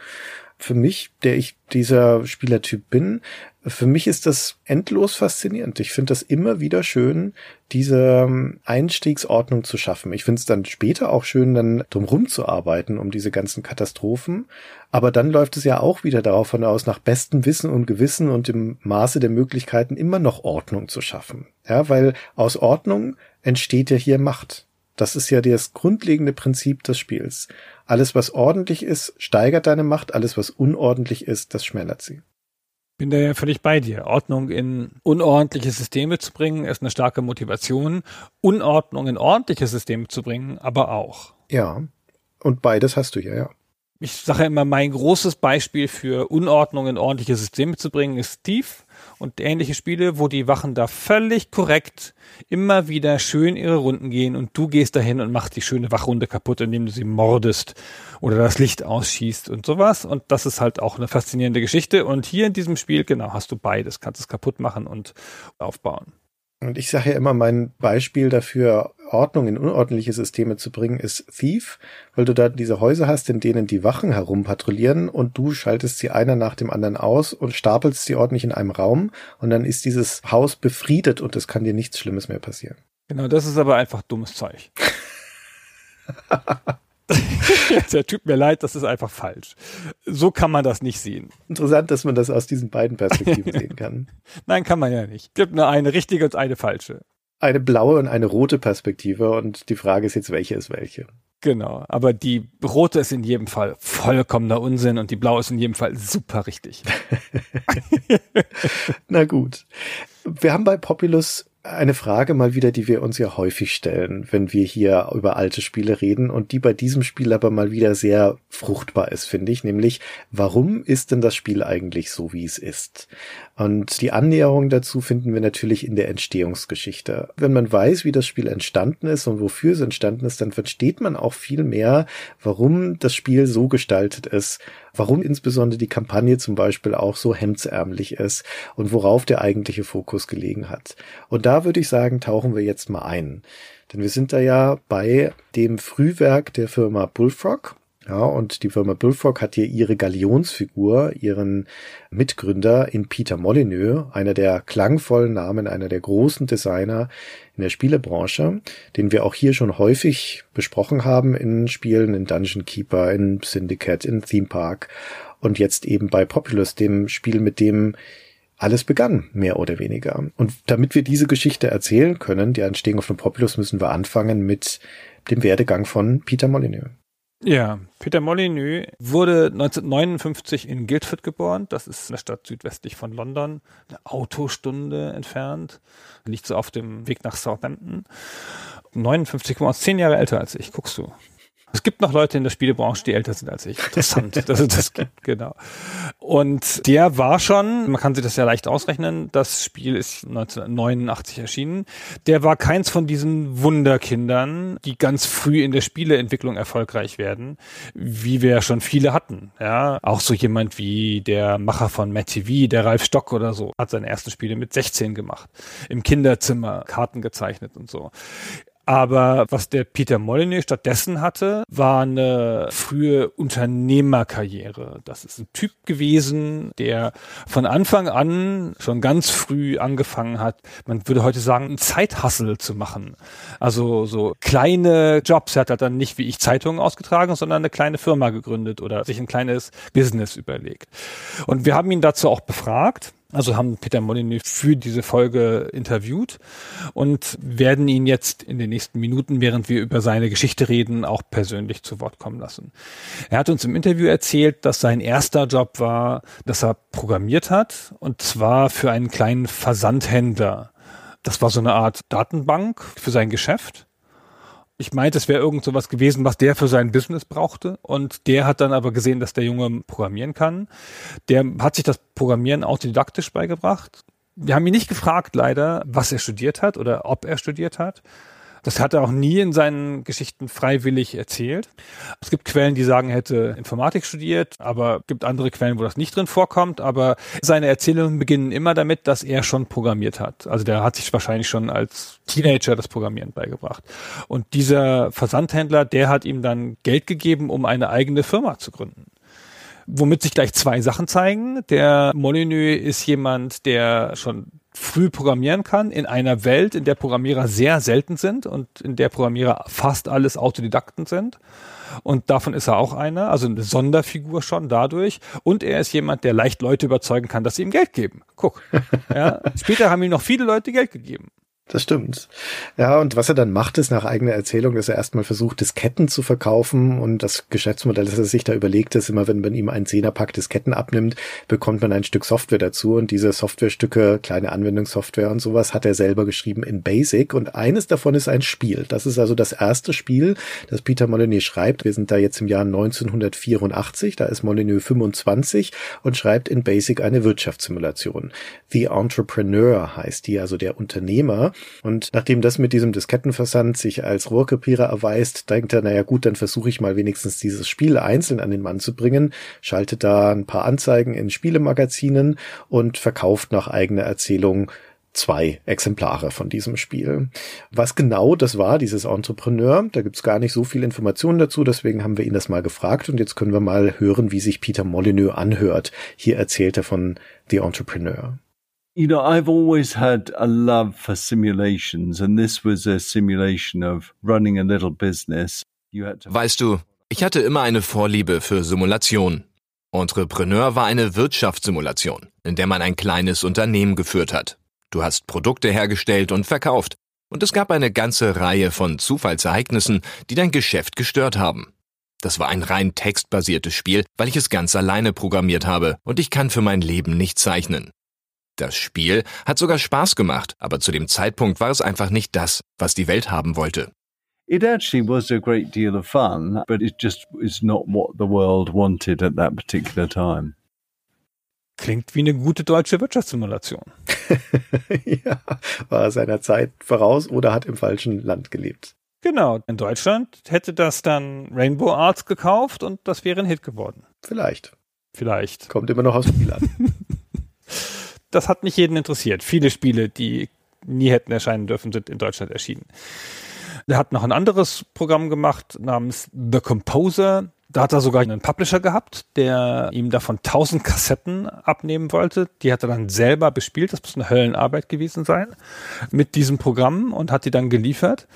für mich, der ich dieser Spielertyp bin, für mich ist das endlos faszinierend. Ich finde das immer wieder schön, diese ähm, Einstiegsordnung zu schaffen. Ich finde es dann später auch schön, dann drumherum zu arbeiten, um diese ganzen Katastrophen. Aber dann läuft es ja auch wieder darauf hinaus, nach bestem Wissen und Gewissen und im Maße der Möglichkeiten immer noch Ordnung zu schaffen. Ja, weil aus Ordnung entsteht ja hier Macht. Das ist ja das grundlegende Prinzip des Spiels. Alles, was ordentlich ist, steigert deine Macht. Alles, was unordentlich ist, das schmälert sie. Bin da ja völlig bei dir. Ordnung in unordentliche Systeme zu bringen, ist eine starke Motivation. Unordnung in ordentliche Systeme zu bringen, aber auch. Ja. Und beides hast du ja, ja. Ich sage immer, mein großes Beispiel für Unordnung in ordentliche Systeme zu bringen ist Steve und ähnliche Spiele, wo die Wachen da völlig korrekt immer wieder schön ihre Runden gehen und du gehst dahin und machst die schöne Wachrunde kaputt, indem du sie mordest oder das Licht ausschießt und sowas. Und das ist halt auch eine faszinierende Geschichte. Und hier in diesem Spiel, genau, hast du beides, kannst es kaputt machen und aufbauen. Und ich sage ja immer, mein Beispiel dafür, Ordnung in unordentliche Systeme zu bringen, ist Thief, weil du da diese Häuser hast, in denen die Wachen herumpatrouillieren und du schaltest sie einer nach dem anderen aus und stapelst sie ordentlich in einem Raum und dann ist dieses Haus befriedet und es kann dir nichts Schlimmes mehr passieren. Genau, das ist aber einfach dummes Zeug. ja, tut mir leid, das ist einfach falsch. So kann man das nicht sehen. Interessant, dass man das aus diesen beiden Perspektiven sehen kann. Nein, kann man ja nicht. Gibt nur eine richtige und eine falsche. Eine blaue und eine rote Perspektive und die Frage ist jetzt, welche ist welche. Genau, aber die rote ist in jedem Fall vollkommener Unsinn und die blaue ist in jedem Fall super richtig. Na gut. Wir haben bei Populus eine Frage mal wieder, die wir uns ja häufig stellen, wenn wir hier über alte Spiele reden und die bei diesem Spiel aber mal wieder sehr fruchtbar ist, finde ich, nämlich warum ist denn das Spiel eigentlich so, wie es ist? Und die Annäherung dazu finden wir natürlich in der Entstehungsgeschichte. Wenn man weiß, wie das Spiel entstanden ist und wofür es entstanden ist, dann versteht man auch viel mehr, warum das Spiel so gestaltet ist, warum insbesondere die Kampagne zum Beispiel auch so hemdsärmlich ist und worauf der eigentliche Fokus gelegen hat. Und da würde ich sagen, tauchen wir jetzt mal ein. Denn wir sind da ja bei dem Frühwerk der Firma Bullfrog. Ja, und die Firma Bullfrog hat hier ihre Galionsfigur, ihren Mitgründer in Peter Molyneux, einer der klangvollen Namen, einer der großen Designer in der Spielebranche, den wir auch hier schon häufig besprochen haben in Spielen, in Dungeon Keeper, in Syndicate, in Theme Park und jetzt eben bei Populous, dem Spiel, mit dem alles begann, mehr oder weniger. Und damit wir diese Geschichte erzählen können, der Entstehung von Populous, müssen wir anfangen mit dem Werdegang von Peter Molyneux. Ja, Peter Molyneux wurde 1959 in Guildford geboren. Das ist eine Stadt südwestlich von London, eine Autostunde entfernt, liegt so auf dem Weg nach Southampton. 59, zehn Jahre älter als ich, guckst du. Es gibt noch Leute in der Spielebranche, die älter sind als ich. Interessant, dass es das gibt, genau. Und der war schon, man kann sich das ja leicht ausrechnen, das Spiel ist 1989 erschienen. Der war keins von diesen Wunderkindern, die ganz früh in der Spieleentwicklung erfolgreich werden, wie wir ja schon viele hatten. Ja, auch so jemand wie der Macher von Matt TV, der Ralf Stock oder so, hat seine ersten Spiele mit 16 gemacht. Im Kinderzimmer Karten gezeichnet und so. Aber was der Peter Molyneux stattdessen hatte, war eine frühe Unternehmerkarriere. Das ist ein Typ gewesen, der von Anfang an schon ganz früh angefangen hat, man würde heute sagen, einen Zeithassel zu machen. Also so kleine Jobs. Er hat dann nicht wie ich Zeitungen ausgetragen, sondern eine kleine Firma gegründet oder sich ein kleines Business überlegt. Und wir haben ihn dazu auch befragt. Also haben Peter Molyneux für diese Folge interviewt und werden ihn jetzt in den nächsten Minuten, während wir über seine Geschichte reden, auch persönlich zu Wort kommen lassen. Er hat uns im Interview erzählt, dass sein erster Job war, dass er programmiert hat und zwar für einen kleinen Versandhändler. Das war so eine Art Datenbank für sein Geschäft ich meinte, es wäre irgend so was gewesen, was der für sein Business brauchte. Und der hat dann aber gesehen, dass der Junge programmieren kann. Der hat sich das Programmieren autodidaktisch beigebracht. Wir haben ihn nicht gefragt, leider, was er studiert hat oder ob er studiert hat. Das hat er auch nie in seinen Geschichten freiwillig erzählt. Es gibt Quellen, die sagen, er hätte Informatik studiert, aber gibt andere Quellen, wo das nicht drin vorkommt. Aber seine Erzählungen beginnen immer damit, dass er schon programmiert hat. Also der hat sich wahrscheinlich schon als Teenager das Programmieren beigebracht. Und dieser Versandhändler, der hat ihm dann Geld gegeben, um eine eigene Firma zu gründen womit sich gleich zwei Sachen zeigen. Der Molyneux ist jemand, der schon früh programmieren kann in einer Welt, in der Programmierer sehr selten sind und in der Programmierer fast alles Autodidakten sind. Und davon ist er auch einer, also eine Sonderfigur schon dadurch. Und er ist jemand, der leicht Leute überzeugen kann, dass sie ihm Geld geben. Guck. Ja, später haben ihm noch viele Leute Geld gegeben. Das stimmt. Ja, und was er dann macht, ist nach eigener Erzählung, dass er erstmal versucht, Disketten zu verkaufen und das Geschäftsmodell, das er sich da überlegt, ist immer, wenn man ihm einen Zehnerpack Disketten abnimmt, bekommt man ein Stück Software dazu und diese Softwarestücke, kleine Anwendungssoftware und sowas, hat er selber geschrieben in Basic und eines davon ist ein Spiel. Das ist also das erste Spiel, das Peter Molyneux schreibt. Wir sind da jetzt im Jahr 1984, da ist Molyneux 25 und schreibt in Basic eine Wirtschaftssimulation. The Entrepreneur heißt die, also der Unternehmer und nachdem das mit diesem Diskettenversand sich als Rohrkrepierer erweist, denkt er, naja gut, dann versuche ich mal wenigstens dieses Spiel einzeln an den Mann zu bringen, schaltet da ein paar Anzeigen in Spielemagazinen und verkauft nach eigener Erzählung zwei Exemplare von diesem Spiel. Was genau das war, dieses Entrepreneur, da gibt's gar nicht so viel Informationen dazu, deswegen haben wir ihn das mal gefragt und jetzt können wir mal hören, wie sich Peter Molyneux anhört. Hier erzählt er von The Entrepreneur. You know, I've always had a love for simulations, and this was a simulation of running a little business. Weißt du, ich hatte immer eine Vorliebe für Simulation. Entrepreneur war eine Wirtschaftssimulation, in der man ein kleines Unternehmen geführt hat. Du hast Produkte hergestellt und verkauft. Und es gab eine ganze Reihe von Zufallsereignissen, die dein Geschäft gestört haben. Das war ein rein textbasiertes Spiel, weil ich es ganz alleine programmiert habe und ich kann für mein Leben nicht zeichnen. Das Spiel hat sogar Spaß gemacht, aber zu dem Zeitpunkt war es einfach nicht das, was die Welt haben wollte. It actually was a great deal of fun, but it just is not what the world wanted at that particular time. Klingt wie eine gute deutsche Wirtschaftssimulation. ja, war seiner Zeit voraus oder hat im falschen Land gelebt. Genau, in Deutschland hätte das dann Rainbow Arts gekauft und das wäre ein Hit geworden. Vielleicht. Vielleicht. Kommt immer noch aufs Spiel an. das hat nicht jeden interessiert. Viele Spiele, die nie hätten erscheinen dürfen, sind in Deutschland erschienen. Er hat noch ein anderes Programm gemacht namens The Composer. Da hat er sogar einen Publisher gehabt, der ihm davon 1000 Kassetten abnehmen wollte. Die hat er dann selber bespielt. Das muss eine Höllenarbeit gewesen sein mit diesem Programm und hat die dann geliefert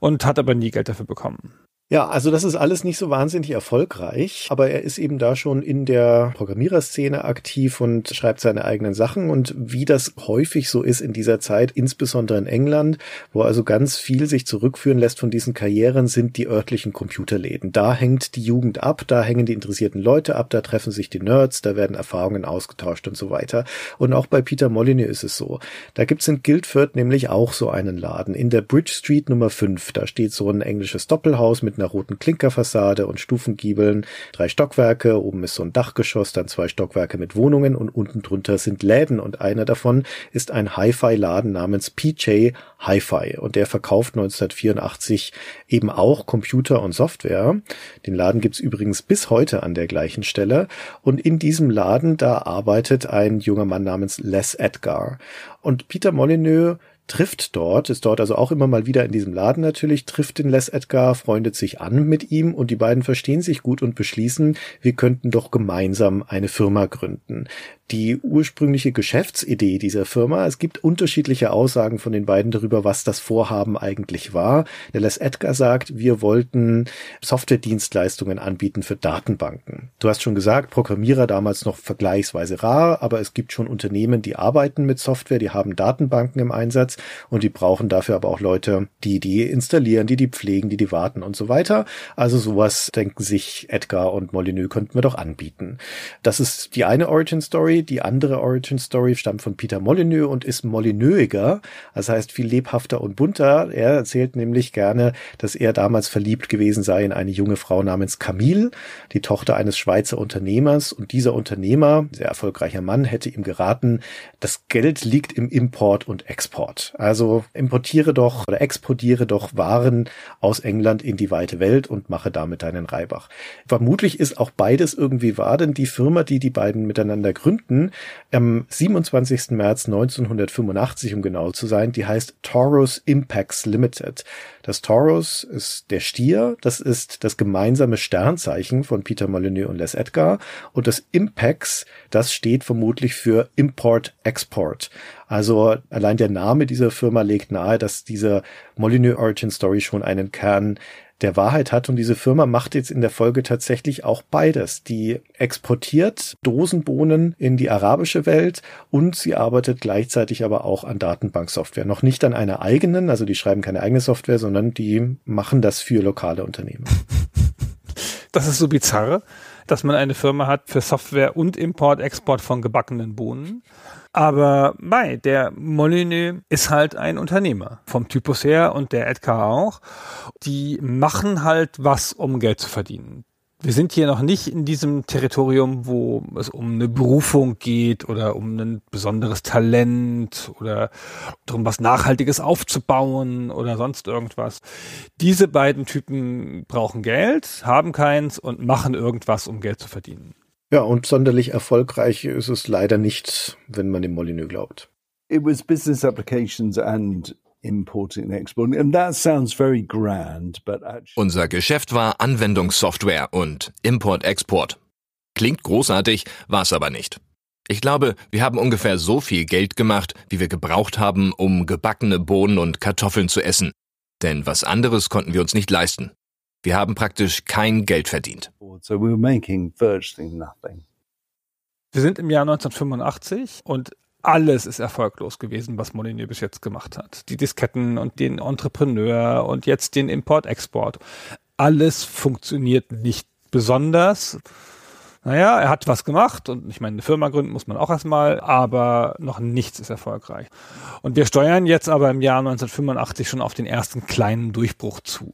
und hat aber nie Geld dafür bekommen. Ja, also das ist alles nicht so wahnsinnig erfolgreich, aber er ist eben da schon in der Programmiererszene aktiv und schreibt seine eigenen Sachen und wie das häufig so ist in dieser Zeit, insbesondere in England, wo also ganz viel sich zurückführen lässt von diesen Karrieren, sind die örtlichen Computerläden. Da hängt die Jugend ab, da hängen die interessierten Leute ab, da treffen sich die Nerds, da werden Erfahrungen ausgetauscht und so weiter. Und auch bei Peter Molyneux ist es so. Da gibt's in Guildford nämlich auch so einen Laden. In der Bridge Street Nummer 5, da steht so ein englisches Doppelhaus mit einer roten Klinkerfassade und Stufengiebeln, drei Stockwerke, oben ist so ein Dachgeschoss, dann zwei Stockwerke mit Wohnungen und unten drunter sind Läden. Und einer davon ist ein Hi-Fi-Laden namens PJ Hi-Fi. Und der verkauft 1984 eben auch Computer und Software. Den Laden gibt's übrigens bis heute an der gleichen Stelle. Und in diesem Laden, da arbeitet ein junger Mann namens Les Edgar. Und Peter Molyneux trifft dort, ist dort also auch immer mal wieder in diesem Laden natürlich, trifft den Les Edgar, freundet sich an mit ihm und die beiden verstehen sich gut und beschließen, wir könnten doch gemeinsam eine Firma gründen die ursprüngliche Geschäftsidee dieser Firma. Es gibt unterschiedliche Aussagen von den beiden darüber, was das Vorhaben eigentlich war. Der Les Edgar sagt, wir wollten Softwaredienstleistungen anbieten für Datenbanken. Du hast schon gesagt, Programmierer damals noch vergleichsweise rar, aber es gibt schon Unternehmen, die arbeiten mit Software, die haben Datenbanken im Einsatz und die brauchen dafür aber auch Leute, die die installieren, die die pflegen, die die warten und so weiter. Also sowas denken sich Edgar und Molyneux könnten wir doch anbieten. Das ist die eine Origin Story. Die andere Origin Story stammt von Peter Molyneux und ist Molyneuxiger, das heißt viel lebhafter und bunter. Er erzählt nämlich gerne, dass er damals verliebt gewesen sei in eine junge Frau namens Camille, die Tochter eines Schweizer Unternehmers. Und dieser Unternehmer, sehr erfolgreicher Mann, hätte ihm geraten, das Geld liegt im Import und Export. Also importiere doch oder exportiere doch Waren aus England in die weite Welt und mache damit deinen Reibach. Vermutlich ist auch beides irgendwie wahr, denn die Firma, die die beiden miteinander gründen, am 27. März 1985, um genau zu sein. Die heißt Taurus Impacts Limited. Das Taurus ist der Stier, das ist das gemeinsame Sternzeichen von Peter Molyneux und Les Edgar und das Impex, das steht vermutlich für Import-Export. Also allein der Name dieser Firma legt nahe, dass diese Molyneux Origin Story schon einen Kern der Wahrheit hat. Und diese Firma macht jetzt in der Folge tatsächlich auch beides. Die exportiert Dosenbohnen in die arabische Welt und sie arbeitet gleichzeitig aber auch an Datenbanksoftware. Noch nicht an einer eigenen, also die schreiben keine eigene Software, sondern die machen das für lokale Unternehmen. Das ist so bizarr, dass man eine Firma hat für Software und Import, Export von gebackenen Bohnen. Aber bei der Molyneux ist halt ein Unternehmer vom Typus her und der Edgar auch. Die machen halt was, um Geld zu verdienen. Wir sind hier noch nicht in diesem Territorium, wo es um eine Berufung geht oder um ein besonderes Talent oder darum, was Nachhaltiges aufzubauen oder sonst irgendwas. Diese beiden Typen brauchen Geld, haben keins und machen irgendwas, um Geld zu verdienen. Ja, und sonderlich erfolgreich ist es leider nicht, wenn man dem Molyneux glaubt. It was business applications and importing and exporting. And that sounds very grand, but actually Unser Geschäft war Anwendungssoftware und Import-Export. Klingt großartig, war's aber nicht. Ich glaube, wir haben ungefähr so viel Geld gemacht, wie wir gebraucht haben, um gebackene Bohnen und Kartoffeln zu essen. Denn was anderes konnten wir uns nicht leisten. Wir haben praktisch kein Geld verdient. So we were making virtually nothing. Wir sind im Jahr 1985 und alles ist erfolglos gewesen, was Molyneux bis jetzt gemacht hat. Die Disketten und den Entrepreneur und jetzt den Import-Export. Alles funktioniert nicht besonders. Naja, er hat was gemacht und ich meine, eine Firma gründen muss man auch erstmal, aber noch nichts ist erfolgreich. Und wir steuern jetzt aber im Jahr 1985 schon auf den ersten kleinen Durchbruch zu.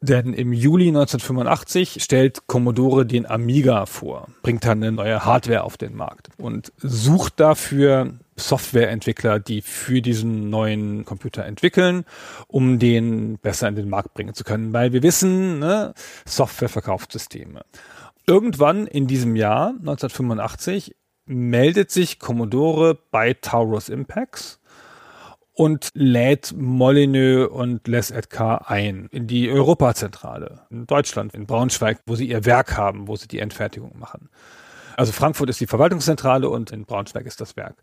Denn im Juli 1985 stellt Commodore den Amiga vor, bringt dann eine neue Hardware auf den Markt und sucht dafür Softwareentwickler, die für diesen neuen Computer entwickeln, um den besser in den Markt bringen zu können. Weil wir wissen, ne, Software verkauft Systeme. Irgendwann in diesem Jahr, 1985, meldet sich Commodore bei Taurus Impacts und lädt Molyneux und Les Edgar ein in die Europazentrale in Deutschland, in Braunschweig, wo sie ihr Werk haben, wo sie die Endfertigung machen. Also Frankfurt ist die Verwaltungszentrale und in Braunschweig ist das Werk.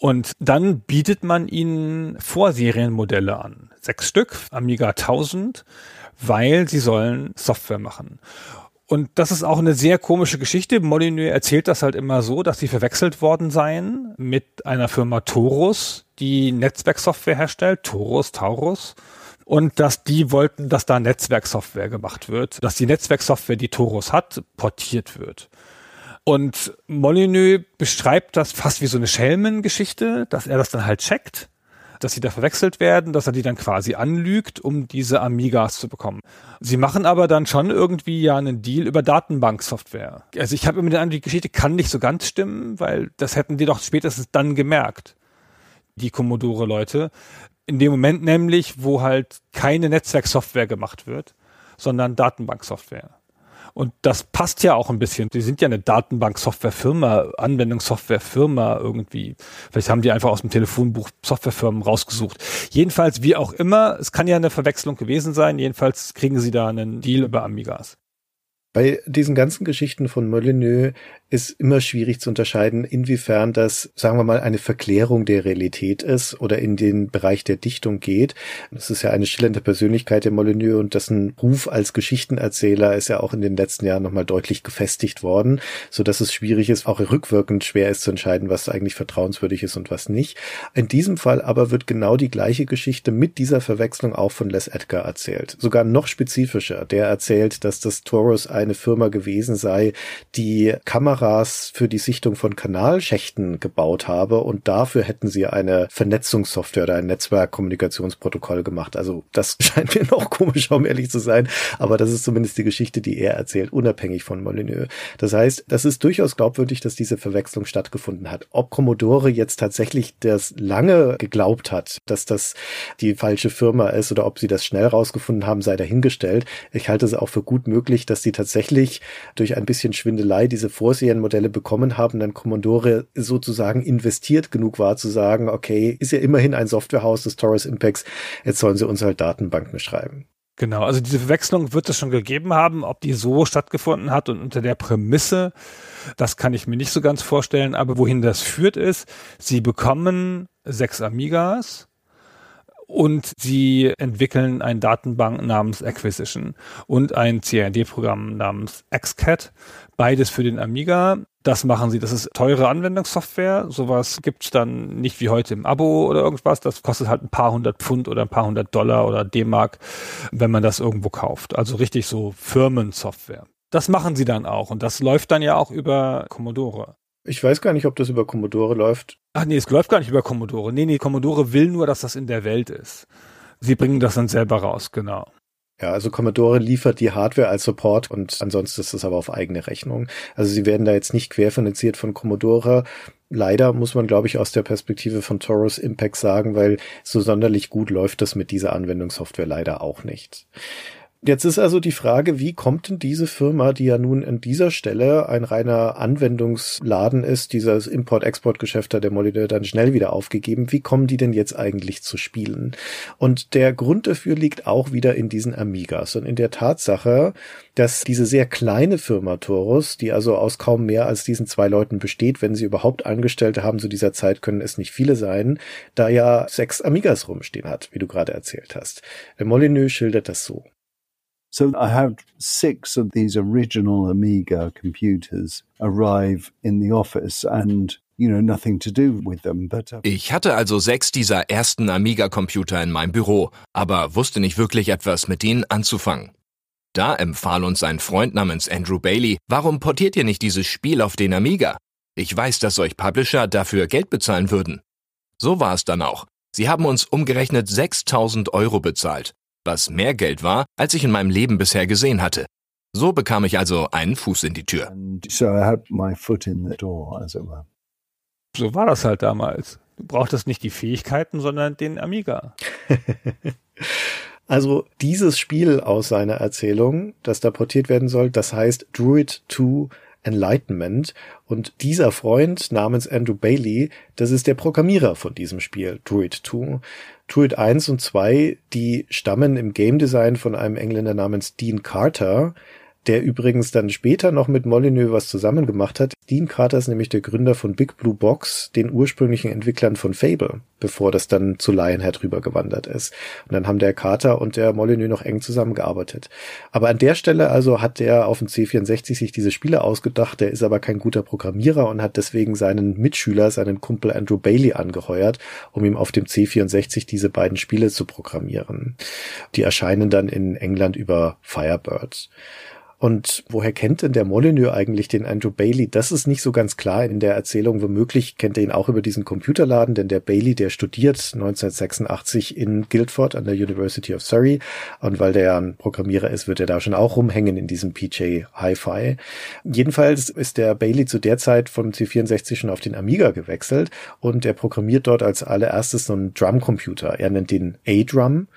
Und dann bietet man ihnen Vorserienmodelle an. Sechs Stück, Amiga 1000, weil sie sollen Software machen. Und das ist auch eine sehr komische Geschichte. Molyneux erzählt das halt immer so, dass sie verwechselt worden seien mit einer Firma Torus, die Netzwerksoftware herstellt, Torus, Taurus. Und dass die wollten, dass da Netzwerksoftware gemacht wird, dass die Netzwerksoftware, die Torus hat, portiert wird. Und Molyneux beschreibt das fast wie so eine Schelmengeschichte, dass er das dann halt checkt dass sie da verwechselt werden, dass er die dann quasi anlügt, um diese Amigas zu bekommen. Sie machen aber dann schon irgendwie ja einen Deal über Datenbanksoftware. Also ich habe immer den Eindruck, die Geschichte kann nicht so ganz stimmen, weil das hätten die doch spätestens dann gemerkt, die Commodore-Leute. In dem Moment nämlich, wo halt keine Netzwerksoftware gemacht wird, sondern Datenbanksoftware. Und das passt ja auch ein bisschen. Die sind ja eine Datenbank-Softwarefirma, Anwendungssoftwarefirma irgendwie. Vielleicht haben die einfach aus dem Telefonbuch Softwarefirmen rausgesucht. Jedenfalls, wie auch immer, es kann ja eine Verwechslung gewesen sein. Jedenfalls kriegen sie da einen Deal über Amigas. Bei diesen ganzen Geschichten von Molyneux ist immer schwierig zu unterscheiden, inwiefern das, sagen wir mal, eine Verklärung der Realität ist oder in den Bereich der Dichtung geht. Das ist ja eine schillernde Persönlichkeit der Molyneux und dessen Ruf als Geschichtenerzähler ist ja auch in den letzten Jahren nochmal deutlich gefestigt worden, so dass es schwierig ist, auch rückwirkend schwer ist zu entscheiden, was eigentlich vertrauenswürdig ist und was nicht. In diesem Fall aber wird genau die gleiche Geschichte mit dieser Verwechslung auch von Les Edgar erzählt. Sogar noch spezifischer. Der erzählt, dass das Taurus eine Firma gewesen sei, die Kamera Kameras für die Sichtung von Kanalschächten gebaut habe und dafür hätten sie eine Vernetzungssoftware oder ein Netzwerkkommunikationsprotokoll gemacht. Also das scheint mir noch komisch, um ehrlich zu sein, aber das ist zumindest die Geschichte, die er erzählt, unabhängig von Molyneux. Das heißt, das ist durchaus glaubwürdig, dass diese Verwechslung stattgefunden hat. Ob Commodore jetzt tatsächlich das lange geglaubt hat, dass das die falsche Firma ist oder ob sie das schnell rausgefunden haben, sei dahingestellt. Ich halte es auch für gut möglich, dass die tatsächlich durch ein bisschen Schwindelei diese Vorsehung Serienmodelle bekommen haben, dann Commodore sozusagen investiert genug war zu sagen, okay, ist ja immerhin ein Softwarehaus des Taurus Impacts, jetzt sollen sie uns halt Datenbanken schreiben. Genau, also diese Verwechslung wird es schon gegeben haben, ob die so stattgefunden hat und unter der Prämisse, das kann ich mir nicht so ganz vorstellen, aber wohin das führt ist, sie bekommen sechs Amigas und sie entwickeln eine Datenbank namens Acquisition und ein CAD-Programm namens XCAT, Beides für den Amiga. Das machen sie. Das ist teure Anwendungssoftware. Sowas gibt's dann nicht wie heute im Abo oder irgendwas. Das kostet halt ein paar hundert Pfund oder ein paar hundert Dollar oder D-Mark, wenn man das irgendwo kauft. Also richtig so Firmensoftware. Das machen sie dann auch. Und das läuft dann ja auch über Commodore. Ich weiß gar nicht, ob das über Commodore läuft. Ach nee, es läuft gar nicht über Commodore. Nee, nee, Commodore will nur, dass das in der Welt ist. Sie bringen das dann selber raus, genau. Ja, also Commodore liefert die Hardware als Support und ansonsten ist das aber auf eigene Rechnung. Also sie werden da jetzt nicht querfinanziert von Commodore. Leider muss man, glaube ich, aus der Perspektive von Taurus Impact sagen, weil so sonderlich gut läuft das mit dieser Anwendungssoftware leider auch nicht. Jetzt ist also die Frage, wie kommt denn diese Firma, die ja nun an dieser Stelle ein reiner Anwendungsladen ist, dieses Import-Export-Geschäft hat der Molyneux dann schnell wieder aufgegeben, wie kommen die denn jetzt eigentlich zu spielen? Und der Grund dafür liegt auch wieder in diesen Amigas und in der Tatsache, dass diese sehr kleine Firma Torus, die also aus kaum mehr als diesen zwei Leuten besteht, wenn sie überhaupt Angestellte haben zu dieser Zeit, können es nicht viele sein, da ja sechs Amigas rumstehen hat, wie du gerade erzählt hast. Der Molyneux schildert das so. So I had six of these original Amiga computers arrive in the office and you know, nothing to do with them. But, uh, Ich hatte also sechs dieser ersten Amiga-Computer in meinem Büro, aber wusste nicht wirklich etwas mit ihnen anzufangen. Da empfahl uns ein Freund namens Andrew Bailey, warum portiert ihr nicht dieses Spiel auf den Amiga? Ich weiß, dass euch Publisher dafür Geld bezahlen würden. So war es dann auch. Sie haben uns umgerechnet 6000 Euro bezahlt, was mehr Geld war, als ich in meinem Leben bisher gesehen hatte. So bekam ich also einen Fuß in die Tür. and so I had my foot in the door, as it were. So war das halt damals. Du brauchtest nicht die Fähigkeiten, sondern den Amiga. Also dieses Spiel aus seiner Erzählung, das da portiert werden soll, das heißt Druid 2 Enlightenment. Und dieser Freund namens Andrew Bailey, das ist der Programmierer von diesem Spiel, Druid 2. Druid 1 und 2, die stammen im Game Design von einem Engländer namens Dean Carter, der übrigens dann später noch mit Molyneux was zusammen gemacht hat. Dean Carter ist nämlich der Gründer von Big Blue Box, den ursprünglichen Entwicklern von Fable, bevor das dann zu Lionhead rübergewandert ist. Und dann haben der Carter und der Molyneux noch eng zusammengearbeitet. Aber an der Stelle also hat der auf dem C64 sich diese Spiele ausgedacht, der ist aber kein guter Programmierer und hat deswegen seinen Mitschüler, seinen Kumpel Andrew Bailey angeheuert, um ihm auf dem C64 diese beiden Spiele zu programmieren. Die erscheinen dann in England über Firebird. Und woher kennt denn der Molyneux eigentlich den Andrew Bailey? Das ist nicht so ganz klar in der Erzählung. Womöglich kennt er ihn auch über diesen Computerladen, denn der Bailey, der studiert 1986 in Guildford an der University of Surrey. Und weil der ein Programmierer ist, wird er da schon auch rumhängen in diesem PJ Hi-Fi. Jedenfalls ist der Bailey zu der Zeit vom C64 schon auf den Amiga gewechselt und er programmiert dort als allererstes so einen Drumcomputer. Er nennt den A-Drum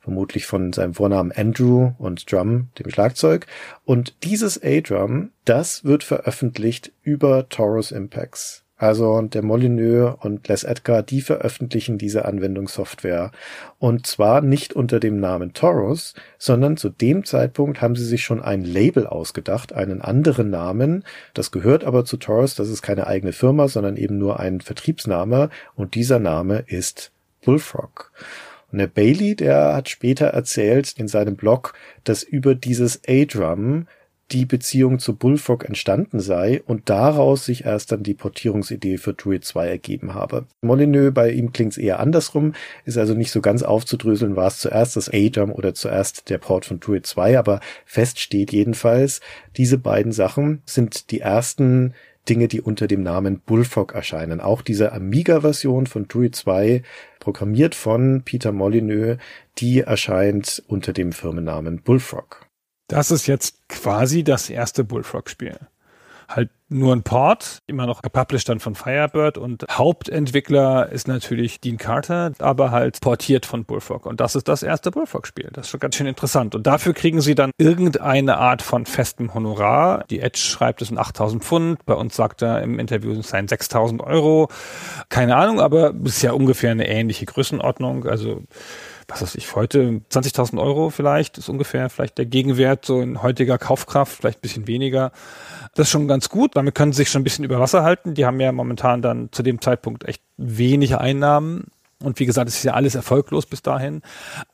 vermutlich von seinem Vornamen Andrew und Drum, dem Schlagzeug. Und dieses A-Drum, das wird veröffentlicht über Taurus Impacts. Also der Molyneux und Les Edgar, die veröffentlichen diese Anwendungssoftware. Und zwar nicht unter dem Namen Taurus, sondern zu dem Zeitpunkt haben sie sich schon ein Label ausgedacht, einen anderen Namen. Das gehört aber zu Taurus, das ist keine eigene Firma, sondern eben nur ein Vertriebsname. Und dieser Name ist Bullfrog. Und der Bailey, der hat später erzählt in seinem Blog, dass über dieses A-Drum die Beziehung zu Bullfrog entstanden sei und daraus sich erst dann die Portierungsidee für Druid 2 ergeben habe. Molyneux, bei ihm klingt's eher andersrum, ist also nicht so ganz aufzudröseln, war es zuerst das A-Drum oder zuerst der Port von Druid 2, aber fest steht jedenfalls, diese beiden Sachen sind die ersten Dinge, die unter dem Namen Bullfrog erscheinen. Auch diese Amiga-Version von Druid 2, programmiert von Peter Molyneux, die erscheint unter dem Firmennamen Bullfrog. Das ist jetzt quasi das erste Bullfrog-Spiel. Halt nur ein Port, immer noch gepublished dann von Firebird und Hauptentwickler ist natürlich Dean Carter, aber halt portiert von Bullfrog. Und das ist das erste Bullfrog-Spiel. Das ist schon ganz schön interessant. Und dafür kriegen sie dann irgendeine Art von festem Honorar. Die Edge schreibt es sind 8000 Pfund. Bei uns sagt er im Interview, es seien 6000 Euro. Keine Ahnung, aber ist ja ungefähr eine ähnliche Größenordnung. Also was weiß ich, heute 20.000 Euro vielleicht ist ungefähr vielleicht der Gegenwert so in heutiger Kaufkraft, vielleicht ein bisschen weniger. Das ist schon ganz gut. Damit können sie sich schon ein bisschen über Wasser halten. Die haben ja momentan dann zu dem Zeitpunkt echt wenig Einnahmen. Und wie gesagt, es ist ja alles erfolglos bis dahin.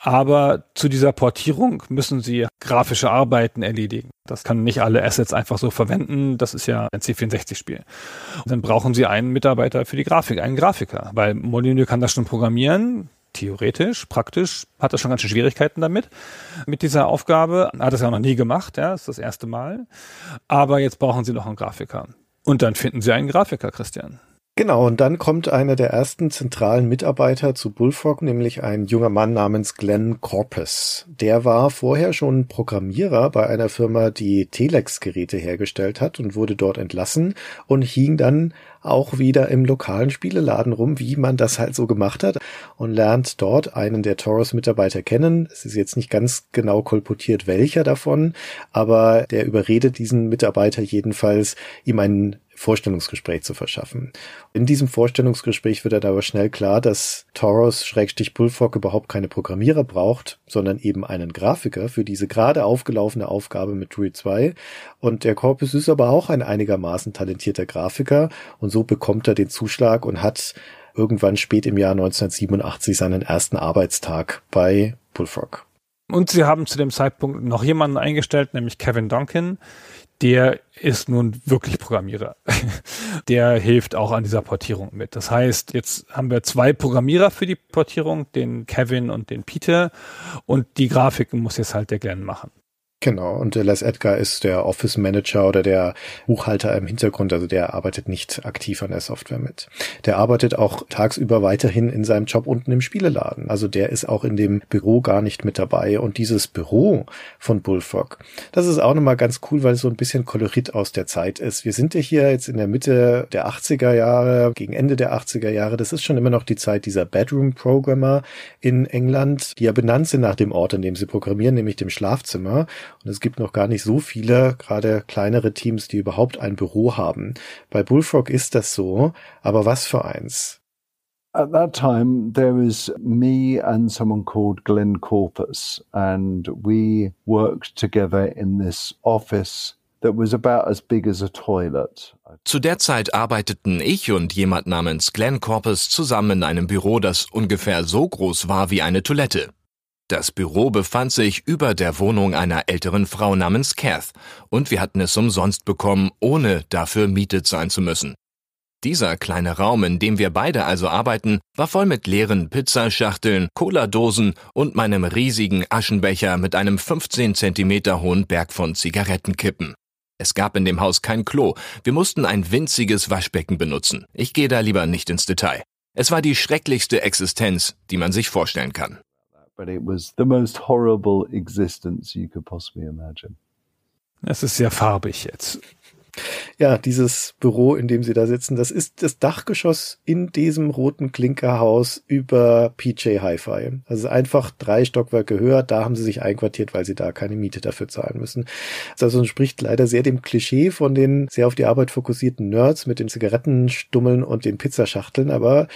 Aber zu dieser Portierung müssen sie grafische Arbeiten erledigen. Das kann nicht alle Assets einfach so verwenden. Das ist ja ein C64-Spiel. Dann brauchen sie einen Mitarbeiter für die Grafik, einen Grafiker. Weil Molyneux kann das schon programmieren theoretisch, praktisch hat er schon ganz schön Schwierigkeiten damit, mit dieser Aufgabe. Hat es ja noch nie gemacht, ja, ist das erste Mal. Aber jetzt brauchen sie noch einen Grafiker. Und dann finden sie einen Grafiker, Christian. Genau, und dann kommt einer der ersten zentralen Mitarbeiter zu Bullfrog, nämlich ein junger Mann namens Glenn Corpus. Der war vorher schon Programmierer bei einer Firma, die Telex-Geräte hergestellt hat und wurde dort entlassen und hing dann auch wieder im lokalen Spieleladen rum, wie man das halt so gemacht hat und lernt dort einen der Taurus-Mitarbeiter kennen. Es ist jetzt nicht ganz genau kolportiert, welcher davon, aber der überredet diesen Mitarbeiter jedenfalls, ihm einen Vorstellungsgespräch zu verschaffen. In diesem Vorstellungsgespräch wird dann aber schnell klar, dass Taurus-Bullfrog überhaupt keine Programmierer braucht, sondern eben einen Grafiker für diese gerade aufgelaufene Aufgabe mit Druid 2. Und der Corpus ist aber auch ein einigermaßen talentierter Grafiker und so bekommt er den Zuschlag und hat irgendwann spät im Jahr 1987 seinen ersten Arbeitstag bei Bullfrog. Und sie haben zu dem Zeitpunkt noch jemanden eingestellt, nämlich Kevin Duncan. der ist nun wirklich Programmierer. der hilft auch an dieser Portierung mit. Das heißt, jetzt haben wir zwei Programmierer für die Portierung, den Kevin und den Peter. Und die Grafiken muss jetzt halt der Glenn machen. Genau, und Les Edgar ist der Office Manager oder der Buchhalter im Hintergrund, also der arbeitet nicht aktiv an der Software mit. Der arbeitet auch tagsüber weiterhin in seinem Job unten im Spieleladen. Also der ist auch in dem Büro gar nicht mit dabei. Und dieses Büro von Bullfrog, das ist auch nochmal ganz cool, weil es so ein bisschen Kolorit aus der Zeit ist. Wir sind ja hier jetzt in der Mitte der 80er Jahre, gegen Ende der 80er Jahre. Das ist schon immer noch die Zeit dieser Bedroom Programmer in England, die ja benannt sind nach dem Ort, in dem sie programmieren, nämlich dem Schlafzimmer. Und es gibt noch gar nicht so viele, gerade kleinere Teams, die überhaupt ein Büro haben. Bei Bullfrog ist das so, aber was für eins? At that time, there was me and someone called Glenn Corpus, and we worked together in this office that was about as big as a toilet. Zu der Zeit arbeiteten ich und jemand namens Glenn Corpus zusammen in einem Büro, das ungefähr so groß war wie eine Toilette. Das Büro befand sich über der Wohnung einer älteren Frau namens Kath, und wir hatten es umsonst bekommen, ohne dafür mietet sein zu müssen. Dieser kleine Raum, in dem wir beide also arbeiten, war voll mit leeren Pizzaschachteln, Cola-Dosen und meinem riesigen Aschenbecher mit einem 15 Zentimeter hohen Berg von Zigarettenkippen. Es gab in dem Haus kein Klo, wir mussten ein winziges Waschbecken benutzen. Ich gehe da lieber nicht ins Detail. Es war die schrecklichste Existenz, die man sich vorstellen kann but it was the most horrible existence you could possibly imagine. Es ist sehr farbig jetzt. Ja, dieses Büro, in dem sie da sitzen, das ist das Dachgeschoss in diesem roten Klinkerhaus über PJ Hi-Fi. Also einfach drei Stockwerke höher, da haben sie sich einquartiert, weil sie da keine Miete dafür zahlen müssen. Also entspricht leider sehr dem Klischee von den sehr auf die Arbeit fokussierten Nerds mit den Zigarettenstummeln und den Pizzaschachteln, aber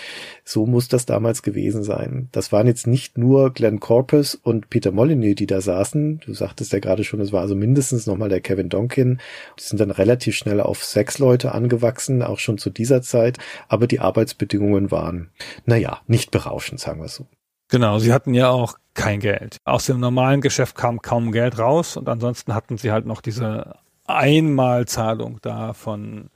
so muss das damals gewesen sein. Das waren jetzt nicht nur Glenn Corpus und Peter Molyneux, die da saßen. Du sagtest ja gerade schon, es war also mindestens nochmal der Kevin Donkin. Die sind dann relativ relativ schnell auf sechs Leute angewachsen, auch schon zu dieser Zeit, aber die Arbeitsbedingungen waren, naja, nicht berauschend, sagen wir so. Genau, sie hatten ja auch kein Geld. Aus dem normalen Geschäft kam kaum Geld raus und ansonsten hatten sie halt noch diese Einmalzahlung da von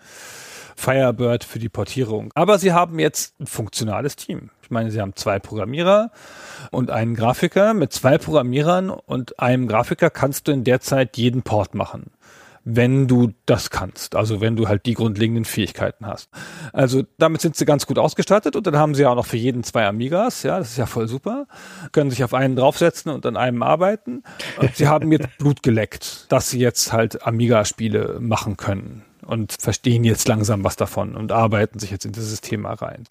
Firebird für die Portierung. Aber sie haben jetzt ein funktionales Team. Ich meine, sie haben zwei Programmierer und einen Grafiker. Mit zwei Programmierern und einem Grafiker kannst du in der Zeit jeden Port machen wenn du das kannst. Also wenn du halt die grundlegenden Fähigkeiten hast. Also damit sind sie ganz gut ausgestattet und dann haben sie auch noch für jeden zwei Amigas. Ja, das ist ja voll super. Können sich auf einen draufsetzen und an einem arbeiten. Und sie haben jetzt Blut geleckt, dass sie jetzt halt Amiga-Spiele machen können und verstehen jetzt langsam was davon und arbeiten sich jetzt in dieses Thema rein.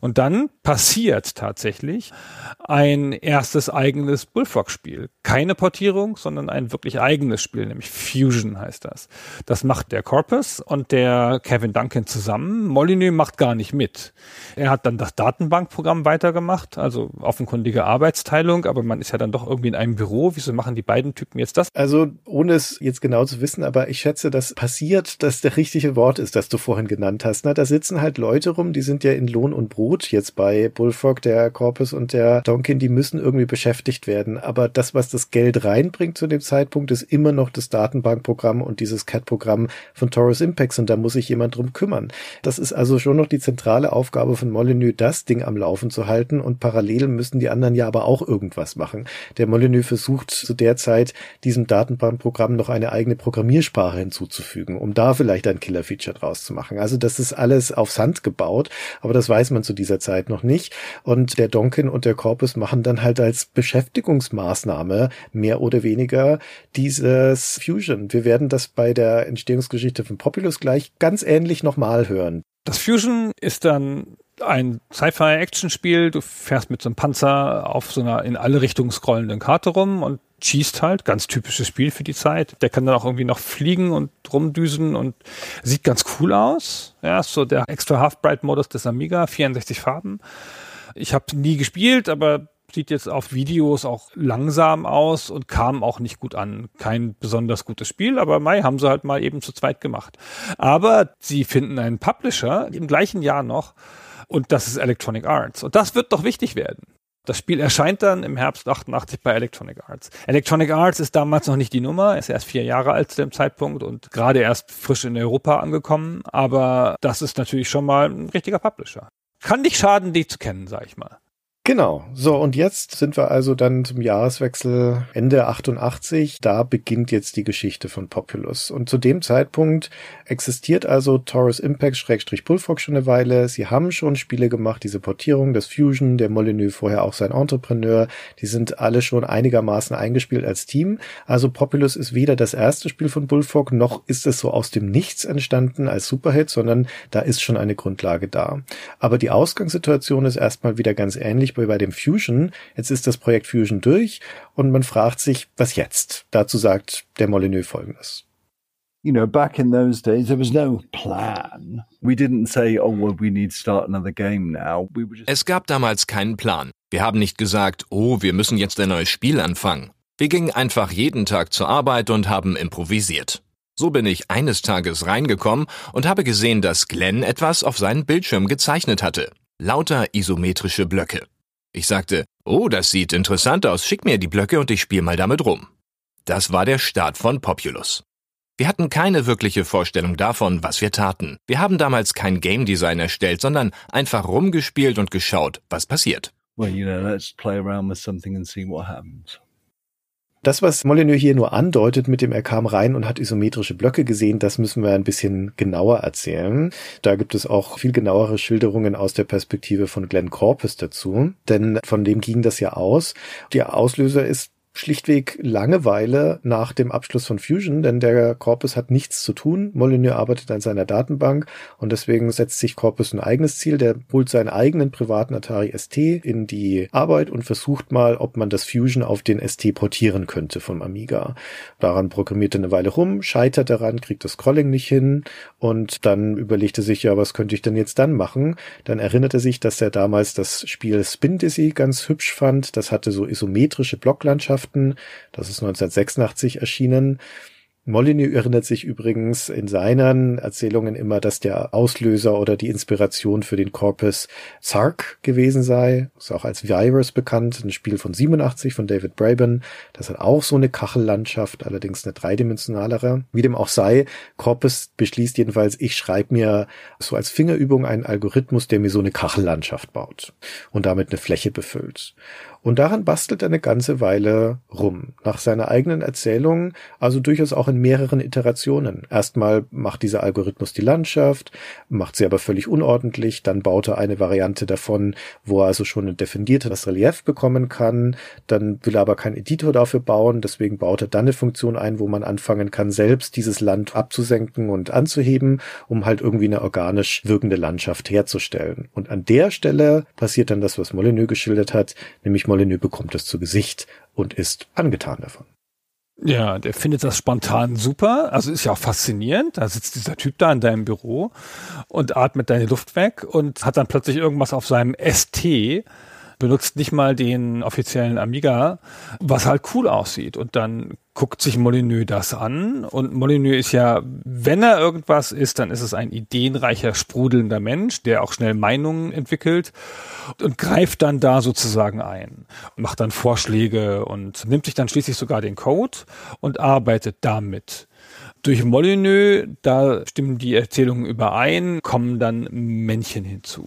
Und dann passiert tatsächlich ein erstes eigenes Bullfrog-Spiel. Keine Portierung, sondern ein wirklich eigenes Spiel, nämlich Fusion heißt das. Das macht der Corpus und der Kevin Duncan zusammen. Molyneux macht gar nicht mit. Er hat dann das Datenbankprogramm weitergemacht, also offenkundige Arbeitsteilung, aber man ist ja dann doch irgendwie in einem Büro. Wieso machen die beiden Typen jetzt das? Also ohne es jetzt genau zu wissen, aber ich schätze, das passiert, dass der richtige Wort ist, das du vorhin genannt hast. Na, da sitzen halt Leute rum, die sind ja in Lohn und Brot jetzt bei Bullfrog, der Corpus und der Donkin, die müssen irgendwie beschäftigt werden. Aber das, was das Geld reinbringt zu dem Zeitpunkt, ist immer noch das Datenbankprogramm und dieses CAT-Programm von Taurus Impacts und da muss sich jemand drum kümmern. Das ist also schon noch die zentrale Aufgabe von Molyneux, das Ding am Laufen zu halten und parallel müssen die anderen ja aber auch irgendwas machen. Der Molyneux versucht zu der Zeit diesem Datenbankprogramm noch eine eigene Programmiersprache hinzuzufügen, um da vielleicht ein Killer-Feature draus zu machen. Also das ist alles auf Sand gebaut, aber das weiß man zu dieser Zeit noch nicht. Und der Donkin und der Corpus machen dann halt als Beschäftigungsmaßnahme mehr oder weniger dieses Fusion. Wir werden das bei der Entstehungsgeschichte von Populus gleich ganz ähnlich nochmal hören. Das Fusion ist dann ein Sci-Fi-Action-Spiel. Du fährst mit so einem Panzer auf so einer in alle Richtungen scrollenden Karte rum und schießt halt. Ganz typisches Spiel für die Zeit. Der kann dann auch irgendwie noch fliegen und rumdüsen und sieht ganz cool aus. Ja, so der extra Half-Bright-Modus des Amiga, 64 Farben. Ich habe nie gespielt, aber sieht jetzt auf Videos auch langsam aus und kam auch nicht gut an. Kein besonders gutes Spiel, aber Mai haben sie halt mal eben zu zweit gemacht. Aber sie finden einen Publisher im gleichen Jahr noch und das ist Electronic Arts. Und das wird doch wichtig werden. Das Spiel erscheint dann im Herbst 88 bei Electronic Arts. Electronic Arts ist damals noch nicht die Nummer, ist erst vier Jahre alt zu dem Zeitpunkt und gerade erst frisch in Europa angekommen, aber das ist natürlich schon mal ein richtiger Publisher. Kann nicht schaden, die zu kennen, sag ich mal. Genau. So, und jetzt sind wir also dann zum Jahreswechsel Ende 88. Da beginnt jetzt die Geschichte von Populous. Und zu dem Zeitpunkt existiert also Taurus Impact Schrägstrich Bullfrog schon eine Weile. Sie haben schon Spiele gemacht, diese Portierung, das Fusion, der Molyneux vorher auch sein Entrepreneur. Die sind alle schon einigermaßen eingespielt als Team. Also Populous ist weder das erste Spiel von Bullfrog, noch ist es so aus dem Nichts entstanden als Superhit, sondern da ist schon eine Grundlage da. Aber die Ausgangssituation ist erstmal wieder ganz ähnlich wie bei dem Fusion. Jetzt ist das Projekt Fusion durch und man fragt sich, was jetzt? Dazu sagt der Molyneux folgendes. you know, back in those days, there was no plan. We didn't say, oh, well, we need to start another game now. We were just Es gab damals keinen Plan. Wir haben nicht gesagt, oh, wir müssen jetzt ein neues Spiel anfangen. Wir gingen einfach jeden Tag zur Arbeit und haben improvisiert. So bin ich eines Tages reingekommen und habe gesehen, dass Glenn etwas auf seinen Bildschirm gezeichnet hatte. Lauter isometrische Blöcke. Ich sagte, oh, das sieht interessant aus, schick mir die Blöcke und ich spiele mal damit rum. Das war der Start von Populous. Wir hatten keine wirkliche Vorstellung davon, was wir taten. Wir haben damals kein Game Design erstellt, sondern einfach rumgespielt und geschaut, was passiert. well, you know, let's play around with something and see what happens. Das, was Molyneux hier nur andeutet mit dem, er kam rein und hat isometrische Blöcke gesehen, das müssen wir ein bisschen genauer erzählen. Da gibt es auch viel genauere Schilderungen aus der Perspektive von Glenn Corpus dazu, denn von dem ging das ja aus. Der Auslöser ist schlichtweg Langeweile nach dem Abschluss von Fusion, denn der Corpus hat nichts zu tun. Molyneux arbeitet an seiner Datenbank und deswegen setzt sich Corpus ein eigenes Ziel. Der holt seinen eigenen privaten Atari ST in die Arbeit und versucht mal, ob man das Fusion auf den ST portieren könnte vom Amiga. Daran programmiert er eine Weile rum, scheitert daran, kriegt das Scrolling nicht hin und dann überlegt er sich, ja, was könnte ich denn jetzt dann machen? Dann erinnert er sich, dass er damals das Spiel Spin Dizzy ganz hübsch fand. Das hatte so isometrische Blocklandschaften. Das ist 1986 erschienen. Molyneux erinnert sich übrigens in seinen Erzählungen immer, dass der Auslöser oder die Inspiration für den Corpus Sark gewesen sei. Ist auch als Virus bekannt, ein Spiel von 87 von David Braben. Das hat auch so eine Kachellandschaft, allerdings eine dreidimensionalere. Wie dem auch sei, Corpus beschließt jedenfalls, ich schreibe mir so als Fingerübung einen Algorithmus, der mir so eine Kachellandschaft baut und damit eine Fläche befüllt. Und daran bastelt er eine ganze Weile rum. Nach seiner eigenen Erzählung, also durchaus auch in mehreren Iterationen. Erstmal macht dieser Algorithmus die Landschaft, macht sie aber völlig unordentlich. Dann baut er eine Variante davon, wo er also schon ein definiertes Relief bekommen kann. Dann will er aber keinen Editor dafür bauen. Deswegen baut er dann eine Funktion ein, wo man anfangen kann, selbst dieses Land abzusenken und anzuheben, um halt irgendwie eine organisch wirkende Landschaft herzustellen. Und an der Stelle passiert dann das, was Molyneux geschildert hat, nämlich Molyneux bekommt es zu Gesicht und ist angetan davon. Ja, der findet das spontan super. Also ist ja auch faszinierend. Da sitzt dieser Typ da in deinem Büro und atmet deine Luft weg und hat dann plötzlich irgendwas auf seinem ST, benutzt nicht mal den offiziellen Amiga, was halt cool aussieht. Und dann guckt sich Molyneux das an. Und Molyneux ist ja, wenn er irgendwas ist, dann ist es ein ideenreicher, sprudelnder Mensch, der auch schnell Meinungen entwickelt und greift dann da sozusagen ein, macht dann Vorschläge und nimmt sich dann schließlich sogar den Code und arbeitet damit. Durch Molyneux, da stimmen die Erzählungen überein, kommen dann Männchen hinzu.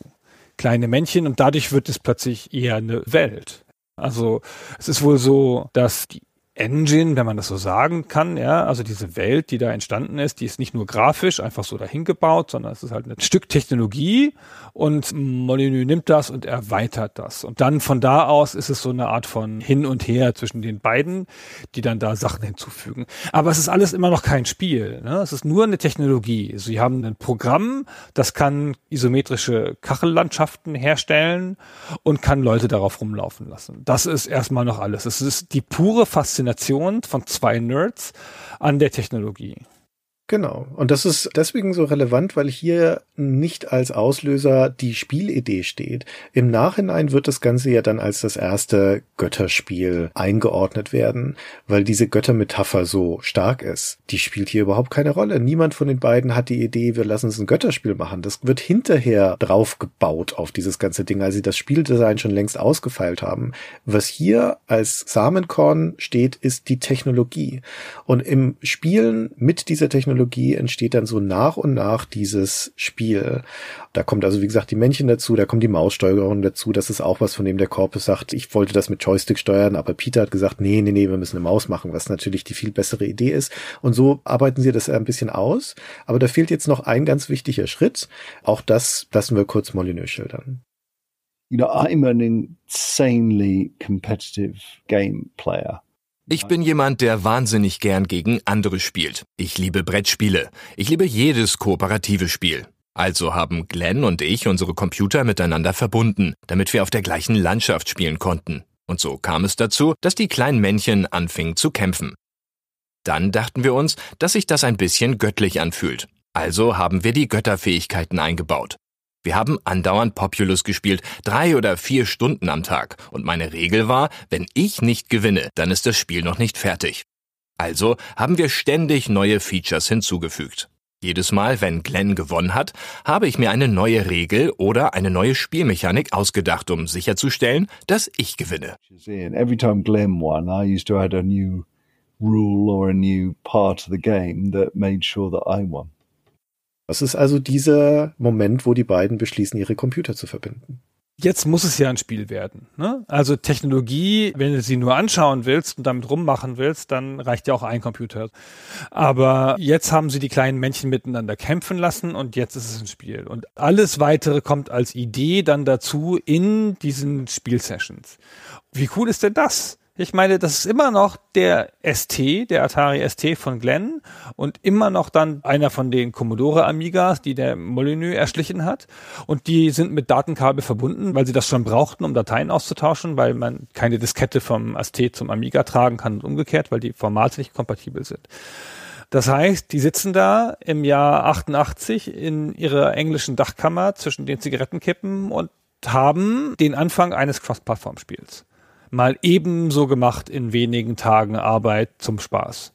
Kleine Männchen und dadurch wird es plötzlich eher eine Welt. Also es ist wohl so, dass die Engine, wenn man das so sagen kann, ja, also diese Welt, die da entstanden ist, die ist nicht nur grafisch einfach so dahin gebaut, sondern es ist halt ein Stück Technologie und Molyneux nimmt das und erweitert das. Und dann von da aus ist es so eine Art von Hin und Her zwischen den beiden, die dann da Sachen hinzufügen. Aber es ist alles immer noch kein Spiel. Ne? Es ist nur eine Technologie. Sie haben ein Programm, das kann isometrische Kachellandschaften herstellen und kann Leute darauf rumlaufen lassen. Das ist erstmal noch alles. Es ist die pure Faszination von zwei Nerds an der Technologie. Genau. Und das ist deswegen so relevant, weil hier nicht als Auslöser die Spielidee steht. Im Nachhinein wird das Ganze ja dann als das erste Götterspiel eingeordnet werden, weil diese Göttermetapher so stark ist. Die spielt hier überhaupt keine Rolle. Niemand von den beiden hat die Idee, wir lassen es ein Götterspiel machen. Das wird hinterher draufgebaut auf dieses ganze Ding, als sie das Spieldesign schon längst ausgefeilt haben. Was hier als Samenkorn steht, ist die Technologie. Und im Spielen mit dieser Technologie Technologie entsteht dann so nach und nach dieses Spiel. Da kommt also, wie gesagt, die Männchen dazu, da kommt die Maussteuerung dazu. Das ist auch was, von dem der Corpus sagt, ich wollte das mit Joystick steuern, aber Peter hat gesagt, nee, nee, nee, wir müssen eine Maus machen, was natürlich die viel bessere Idee ist. Und so arbeiten sie das ein bisschen aus. Aber da fehlt jetzt noch ein ganz wichtiger Schritt. Auch das lassen wir kurz Molyneux schildern. You know, I'm an insanely competitive game player. Ich bin jemand, der wahnsinnig gern gegen andere spielt. Ich liebe Brettspiele. Ich liebe jedes kooperative Spiel. Also haben Glenn und ich unsere Computer miteinander verbunden, damit wir auf der gleichen Landschaft spielen konnten. Und so kam es dazu, dass die kleinen Männchen anfingen zu kämpfen. Dann dachten wir uns, dass sich das ein bisschen göttlich anfühlt. Also haben wir die Götterfähigkeiten eingebaut. Wir haben andauernd Populus gespielt, drei oder vier Stunden am Tag. Und meine Regel war, wenn ich nicht gewinne, dann ist das Spiel noch nicht fertig. Also haben wir ständig neue Features hinzugefügt. Jedes Mal, wenn Glenn gewonnen hat, habe ich mir eine neue Regel oder eine neue Spielmechanik ausgedacht, um sicherzustellen, dass ich gewinne. Rule or a new part of the game that made sure that I won. Das ist also dieser Moment, wo die beiden beschließen, ihre Computer zu verbinden. Jetzt muss es ja ein Spiel werden. Ne? Also Technologie, wenn du sie nur anschauen willst und damit rummachen willst, dann reicht ja auch ein Computer. Aber jetzt haben sie die kleinen Männchen miteinander kämpfen lassen und jetzt ist es ein Spiel. Und alles weitere kommt als Idee dann dazu in diesen Spielsessions. Wie cool ist denn das? Ich meine, das ist immer noch der ST, der Atari ST von Glenn und immer noch dann einer von den Commodore Amigas, die der Molyneux erschlichen hat. Und die sind mit Datenkabel verbunden, weil sie das schon brauchten, um Dateien auszutauschen, weil man keine Diskette vom ST zum Amiga tragen kann und umgekehrt, weil die formals nicht kompatibel sind. Das heißt, die sitzen da im Jahr 88 in ihrer englischen Dachkammer zwischen den Zigarettenkippen und haben den Anfang eines Cross-Plattform-Spiels mal ebenso gemacht in wenigen Tagen Arbeit zum Spaß.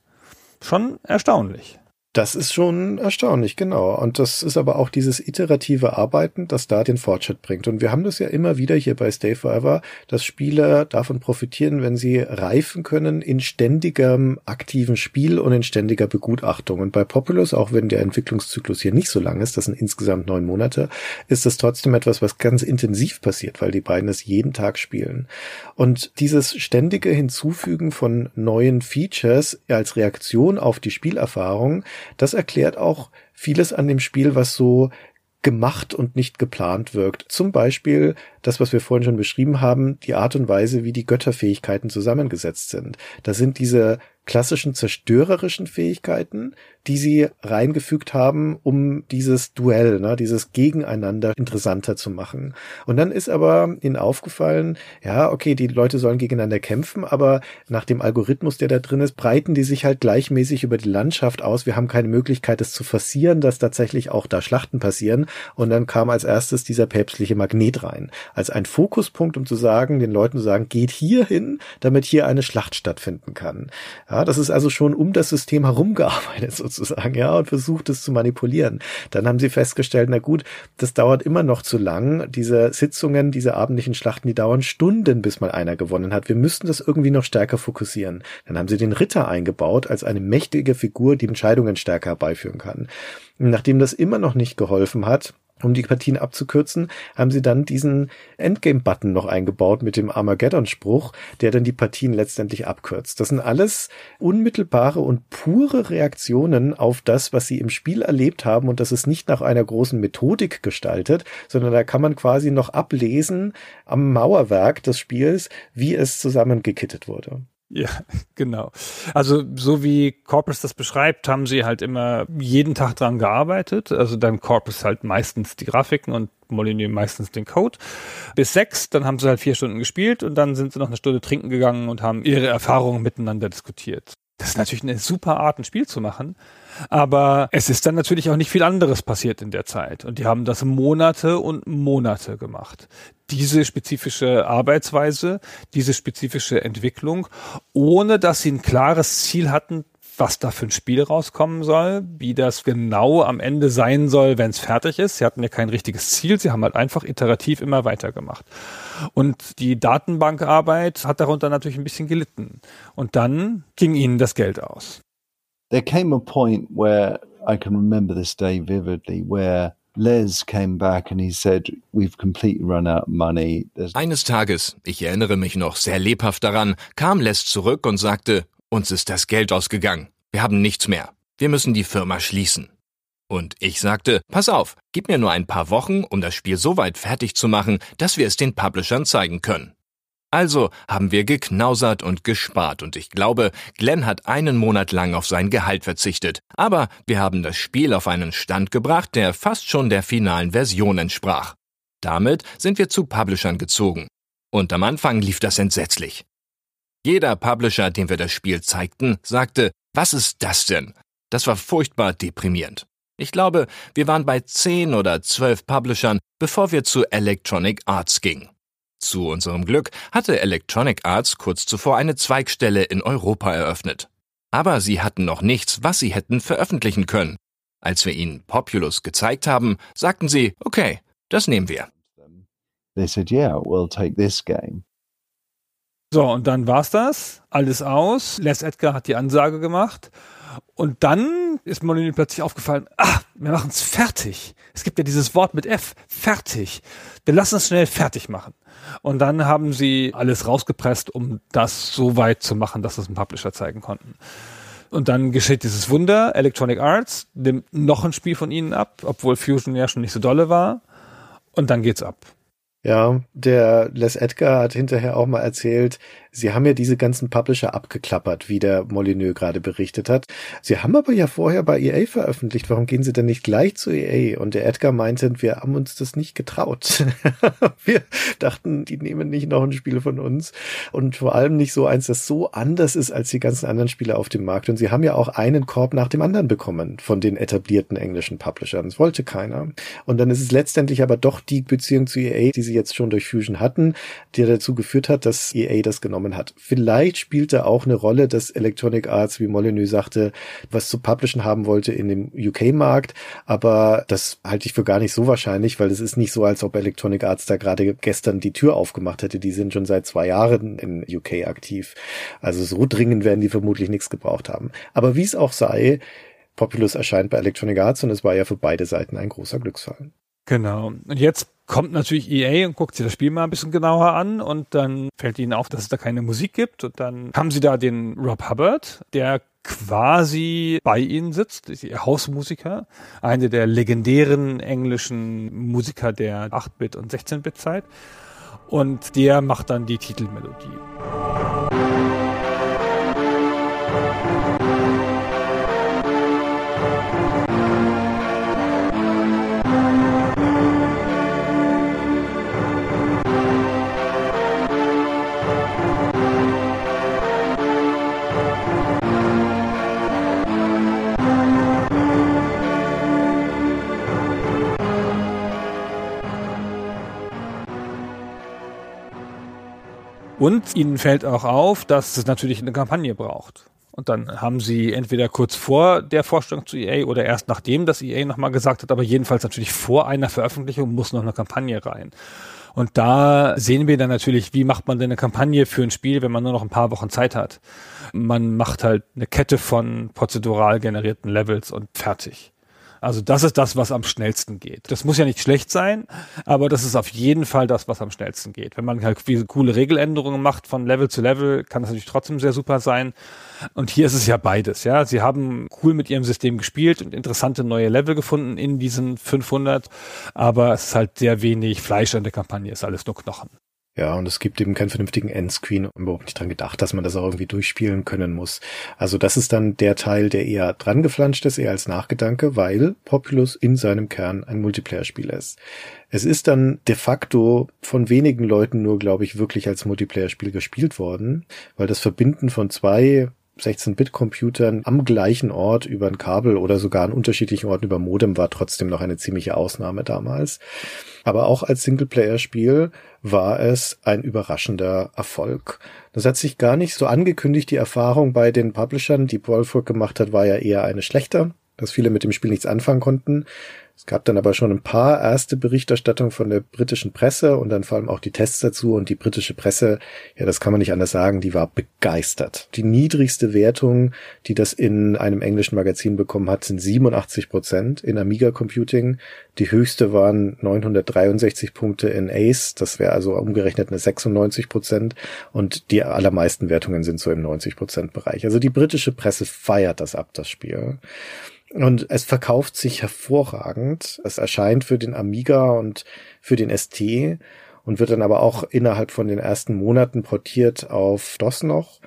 Schon erstaunlich. Das ist schon erstaunlich, genau. Und das ist aber auch dieses iterative Arbeiten, das da den Fortschritt bringt. Und wir haben das ja immer wieder hier bei Stay Forever, dass Spieler davon profitieren, wenn sie reifen können in ständigem aktiven Spiel und in ständiger Begutachtung. Und bei Populous, auch wenn der Entwicklungszyklus hier nicht so lang ist, das sind insgesamt neun Monate, ist das trotzdem etwas, was ganz intensiv passiert, weil die beiden es jeden Tag spielen. Und dieses ständige Hinzufügen von neuen Features als Reaktion auf die Spielerfahrung, das erklärt auch vieles an dem Spiel, was so gemacht und nicht geplant wirkt. Zum Beispiel das, was wir vorhin schon beschrieben haben, die Art und Weise, wie die Götterfähigkeiten zusammengesetzt sind. Da sind diese klassischen zerstörerischen Fähigkeiten, die sie reingefügt haben, um dieses Duell, ne, dieses Gegeneinander interessanter zu machen. Und dann ist aber ihnen aufgefallen, ja, okay, die Leute sollen gegeneinander kämpfen, aber nach dem Algorithmus, der da drin ist, breiten die sich halt gleichmäßig über die Landschaft aus. Wir haben keine Möglichkeit, es zu forcieren, dass tatsächlich auch da Schlachten passieren. Und dann kam als erstes dieser päpstliche Magnet rein. Als ein Fokuspunkt, um zu sagen, den Leuten zu sagen, geht hier hin, damit hier eine Schlacht stattfinden kann. Ja, das ist also schon um das System herumgearbeitet sozusagen, ja, und versucht es zu manipulieren. Dann haben sie festgestellt, na gut, das dauert immer noch zu lang. Diese Sitzungen, diese abendlichen Schlachten, die dauern Stunden, bis mal einer gewonnen hat. Wir müssten das irgendwie noch stärker fokussieren. Dann haben sie den Ritter eingebaut als eine mächtige Figur, die Entscheidungen stärker herbeiführen kann. Nachdem das immer noch nicht geholfen hat, um die Partien abzukürzen, haben sie dann diesen Endgame-Button noch eingebaut mit dem Armageddon-Spruch, der dann die Partien letztendlich abkürzt. Das sind alles unmittelbare und pure Reaktionen auf das, was sie im Spiel erlebt haben und das ist nicht nach einer großen Methodik gestaltet, sondern da kann man quasi noch ablesen am Mauerwerk des Spiels, wie es zusammengekittet wurde. Ja, genau. Also so wie Corpus das beschreibt, haben sie halt immer jeden Tag dran gearbeitet. Also dann Corpus halt meistens die Grafiken und Molyneux meistens den Code. Bis sechs, dann haben sie halt vier Stunden gespielt und dann sind sie noch eine Stunde trinken gegangen und haben ihre Erfahrungen miteinander diskutiert. Das ist natürlich eine super Art, ein Spiel zu machen. Aber es ist dann natürlich auch nicht viel anderes passiert in der Zeit. Und die haben das Monate und Monate gemacht. Diese spezifische Arbeitsweise, diese spezifische Entwicklung, ohne dass sie ein klares Ziel hatten, was da für ein Spiel rauskommen soll, wie das genau am Ende sein soll, wenn es fertig ist. Sie hatten ja kein richtiges Ziel, sie haben halt einfach iterativ immer weitergemacht. Und die Datenbankarbeit hat darunter natürlich ein bisschen gelitten. Und dann ging ihnen das Geld aus. There came a point where I can remember this day vividly, where Les came back and he said, we've completely run out of money. There's Eines Tages, ich erinnere mich noch sehr lebhaft daran, kam Les zurück und sagte, uns ist das Geld ausgegangen. Wir haben nichts mehr. Wir müssen die Firma schließen. Und ich sagte, pass auf, gib mir nur ein paar Wochen, um das Spiel so weit fertig zu machen, dass wir es den Publishern zeigen können. Also haben wir geknausert und gespart und ich glaube, Glenn hat einen Monat lang auf sein Gehalt verzichtet. Aber wir haben das Spiel auf einen Stand gebracht, der fast schon der finalen Version entsprach. Damit sind wir zu Publishern gezogen. Und am Anfang lief das entsetzlich. Jeder Publisher, dem wir das Spiel zeigten, sagte, was ist das denn? Das war furchtbar deprimierend. Ich glaube, wir waren bei zehn oder zwölf Publishern, bevor wir zu Electronic Arts gingen. Zu unserem Glück hatte Electronic Arts kurz zuvor eine Zweigstelle in Europa eröffnet. Aber sie hatten noch nichts, was sie hätten veröffentlichen können. Als wir ihnen Populous gezeigt haben, sagten sie, okay, das nehmen wir. They said, yeah, we'll take this game. So, und dann war's das. Alles aus. Les Edgar hat die Ansage gemacht. Und dann ist Molyneux plötzlich aufgefallen, ah, wir machen es fertig. Es gibt ja dieses Wort mit F, fertig. Wir lassen es schnell fertig machen. Und dann haben sie alles rausgepresst, um das so weit zu machen, dass es ein Publisher zeigen konnten. Und dann geschieht dieses Wunder, Electronic Arts nimmt noch ein Spiel von ihnen ab, obwohl Fusion ja schon nicht so dolle war. Und dann geht's ab. Ja, der Les Edgar hat hinterher auch mal erzählt, Sie haben ja diese ganzen Publisher abgeklappert, wie der Molyneux gerade berichtet hat. Sie haben aber ja vorher bei EA veröffentlicht. Warum gehen Sie denn nicht gleich zu EA? Und der Edgar meinte, wir haben uns das nicht getraut. wir dachten, die nehmen nicht noch ein Spiel von uns. Und vor allem nicht so eins, das so anders ist als die ganzen anderen Spiele auf dem Markt. Und sie haben ja auch einen Korb nach dem anderen bekommen von den etablierten englischen Publishern. Das wollte keiner. Und dann ist es letztendlich aber doch die Beziehung zu EA, die sie jetzt schon durch Fusion hatten, die dazu geführt hat, dass EA das genommen genommen hat. Vielleicht spielte auch eine Rolle, dass Electronic Arts, wie Molyneux sagte, was zu publishen haben wollte in dem UK-Markt, aber das halte ich für gar nicht so wahrscheinlich, weil es ist nicht so, als ob Electronic Arts da gerade gestern die Tür aufgemacht hätte. Die sind schon seit zwei Jahren in UK aktiv. Also so dringend werden die vermutlich nichts gebraucht haben. Aber wie es auch sei, Populous erscheint bei Electronic Arts und es war ja für beide Seiten ein großer Glücksfall. Genau. Und jetzt kommt natürlich EA und guckt sich das Spiel mal ein bisschen genauer an und dann fällt ihnen auf, dass es da keine Musik gibt und dann haben sie da den Rob Hubbard, der quasi bei ihnen sitzt, ihr Hausmusiker, eine der legendären englischen Musiker der 8-Bit und 16-Bit-Zeit und der macht dann die Titelmelodie. Und ihnen fällt auch auf, dass es natürlich eine Kampagne braucht. Und dann haben sie entweder kurz vor der Vorstellung zu EA oder erst nachdem das EA nochmal gesagt hat, aber jedenfalls natürlich vor einer Veröffentlichung muss noch eine Kampagne rein. Und da sehen wir dann natürlich, wie macht man denn eine Kampagne für ein Spiel, wenn man nur noch ein paar Wochen Zeit hat. Man macht halt eine Kette von prozedural generierten Levels und fertig. Also das ist das, was am schnellsten geht. Das muss ja nicht schlecht sein, aber das ist auf jeden Fall das, was am schnellsten geht. Wenn man halt viele coole Regeländerungen macht von Level zu Level, kann das natürlich trotzdem sehr super sein. Und hier ist es ja beides, ja. Sie haben cool mit ihrem System gespielt und interessante neue Level gefunden in diesen 500, aber es ist halt sehr wenig Fleisch an der Kampagne, ist alles nur Knochen. Ja, und es gibt eben keinen vernünftigen Endscreen und überhaupt nicht dran gedacht, dass man das auch irgendwie durchspielen können muss. Also das ist dann der Teil, der eher dran geflanscht ist, eher als Nachgedanke, weil Populous in seinem Kern ein Multiplayer-Spiel ist. Es ist dann de facto von wenigen Leuten nur, glaube ich, wirklich als Multiplayer-Spiel gespielt worden, weil das Verbinden von zwei 16-Bit-Computern am gleichen Ort über ein Kabel oder sogar an unterschiedlichen Orten über Modem war trotzdem noch eine ziemliche Ausnahme damals. Aber auch als Singleplayer-Spiel war es ein überraschender Erfolg. Das hat sich gar nicht so angekündigt. Die Erfahrung bei den Publishern, die Wolfwork gemacht hat, war ja eher eine schlechter, dass viele mit dem Spiel nichts anfangen konnten. Es gab dann aber schon ein paar erste Berichterstattungen von der britischen Presse und dann vor allem auch die Tests dazu und die britische Presse, ja, das kann man nicht anders sagen, die war begeistert. Die niedrigste Wertung, die das in einem englischen Magazin bekommen hat, sind 87 Prozent in Amiga Computing. Die höchste waren 963 Punkte in Ace, das wäre also umgerechnet eine 96 Prozent und die allermeisten Wertungen sind so im 90 Prozent Bereich. Also die britische Presse feiert das ab, das Spiel. Und es verkauft sich hervorragend. Es erscheint für den Amiga und für den ST und wird dann aber auch innerhalb von den ersten Monaten portiert auf DOS noch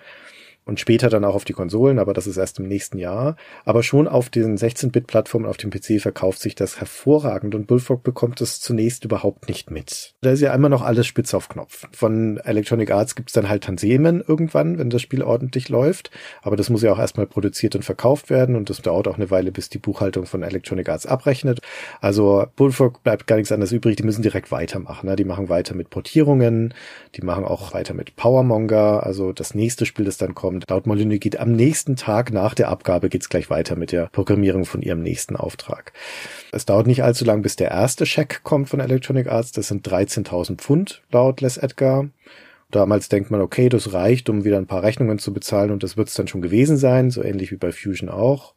und später dann auch auf die Konsolen, aber das ist erst im nächsten Jahr. Aber schon auf den 16-Bit-Plattformen auf dem PC verkauft sich das hervorragend und Bullfrog bekommt es zunächst überhaupt nicht mit. Da ist ja immer noch alles spitz auf Knopf. Von Electronic Arts gibt's dann halt Tansemen irgendwann, wenn das Spiel ordentlich läuft. Aber das muss ja auch erstmal produziert und verkauft werden und das dauert auch eine Weile, bis die Buchhaltung von Electronic Arts abrechnet. Also Bullfrog bleibt gar nichts anderes übrig. Die müssen direkt weitermachen. Ne? Die machen weiter mit Portierungen, die machen auch weiter mit Powermonger. Also das nächste Spiel, das dann kommt, und laut Molyneux geht am nächsten Tag nach der Abgabe geht's gleich weiter mit der Programmierung von ihrem nächsten Auftrag. Es dauert nicht allzu lang, bis der erste Scheck kommt von Electronic Arts. Das sind 13.000 Pfund laut Les Edgar. Damals denkt man, okay, das reicht, um wieder ein paar Rechnungen zu bezahlen und das wird's dann schon gewesen sein, so ähnlich wie bei Fusion auch.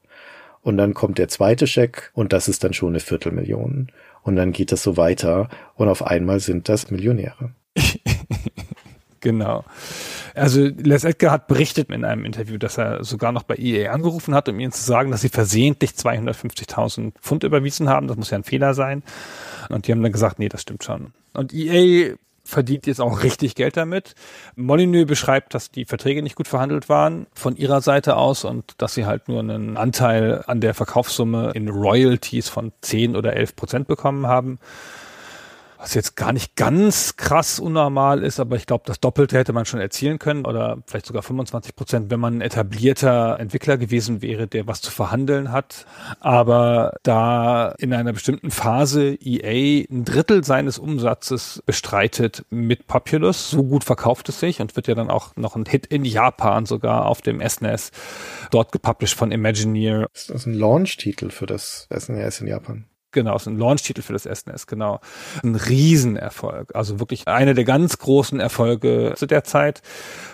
Und dann kommt der zweite Scheck und das ist dann schon eine Viertelmillion. Und dann geht das so weiter und auf einmal sind das Millionäre. genau. Also Les Edgar hat berichtet in einem Interview, dass er sogar noch bei EA angerufen hat, um ihnen zu sagen, dass sie versehentlich 250.000 Pfund überwiesen haben. Das muss ja ein Fehler sein. Und die haben dann gesagt, nee, das stimmt schon. Und EA verdient jetzt auch richtig Geld damit. Molyneux beschreibt, dass die Verträge nicht gut verhandelt waren von ihrer Seite aus und dass sie halt nur einen Anteil an der Verkaufssumme in Royalties von 10 oder 11 Prozent bekommen haben was jetzt gar nicht ganz krass unnormal ist, aber ich glaube, das Doppelte hätte man schon erzielen können oder vielleicht sogar 25 Prozent, wenn man ein etablierter Entwickler gewesen wäre, der was zu verhandeln hat. Aber da in einer bestimmten Phase EA ein Drittel seines Umsatzes bestreitet mit Populous, so gut verkauft es sich und wird ja dann auch noch ein Hit in Japan sogar auf dem SNES e dort gepublished von Imagineer. Das ist ein Launch-Titel für das SNES e in Japan. Genau, ist ein Launch-Titel für das SNES, genau. Ein Riesenerfolg. Also wirklich einer der ganz großen Erfolge zu der Zeit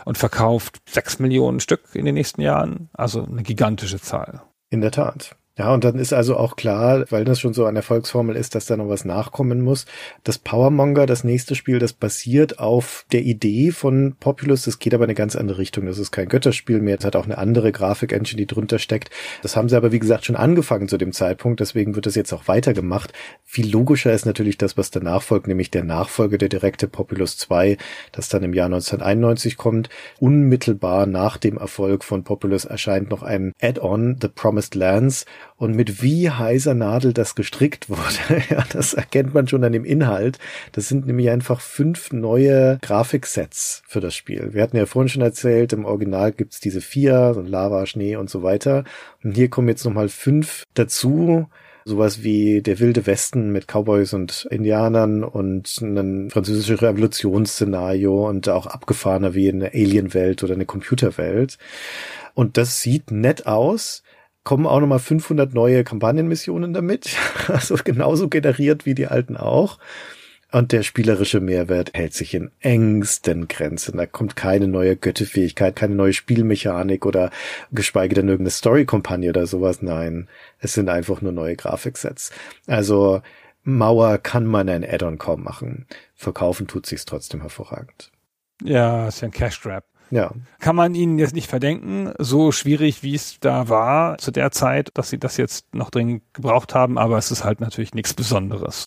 und verkauft sechs Millionen Stück in den nächsten Jahren. Also eine gigantische Zahl. In der Tat. Ja, und dann ist also auch klar, weil das schon so eine Erfolgsformel ist, dass da noch was nachkommen muss. Das Powermonger, das nächste Spiel, das basiert auf der Idee von Populous. Das geht aber in eine ganz andere Richtung. Das ist kein Götterspiel mehr. Es hat auch eine andere Grafik-Engine, die drunter steckt. Das haben sie aber, wie gesagt, schon angefangen zu dem Zeitpunkt. Deswegen wird das jetzt auch weitergemacht. Viel logischer ist natürlich das, was danach folgt, nämlich der Nachfolger, der direkte Populous 2, das dann im Jahr 1991 kommt. Unmittelbar nach dem Erfolg von Populous erscheint noch ein Add-on, The Promised Lands und mit wie heiser Nadel das gestrickt wurde, ja, das erkennt man schon an dem Inhalt. Das sind nämlich einfach fünf neue Grafiksets für das Spiel. Wir hatten ja vorhin schon erzählt, im Original gibt's diese vier, so Lava, Schnee und so weiter. Und hier kommen jetzt nochmal fünf dazu sowas wie der wilde Westen mit Cowboys und Indianern und ein französisches Revolutionsszenario und auch abgefahrener wie eine Alienwelt oder eine Computerwelt. Und das sieht nett aus kommen auch nochmal 500 neue Kampagnenmissionen damit. Also genauso generiert wie die alten auch. Und der spielerische Mehrwert hält sich in engsten Grenzen. Da kommt keine neue Göttefähigkeit, keine neue Spielmechanik oder geschweige denn irgendeine Story-Kampagne oder sowas. Nein, es sind einfach nur neue Grafiksets. Also Mauer kann man ein Add-on kaum machen. Verkaufen tut sich's trotzdem hervorragend. Ja, ist ja ein Cash Grab. Ja. Kann man ihnen jetzt nicht verdenken, so schwierig wie es da war zu der Zeit, dass sie das jetzt noch dringend gebraucht haben, aber es ist halt natürlich nichts Besonderes.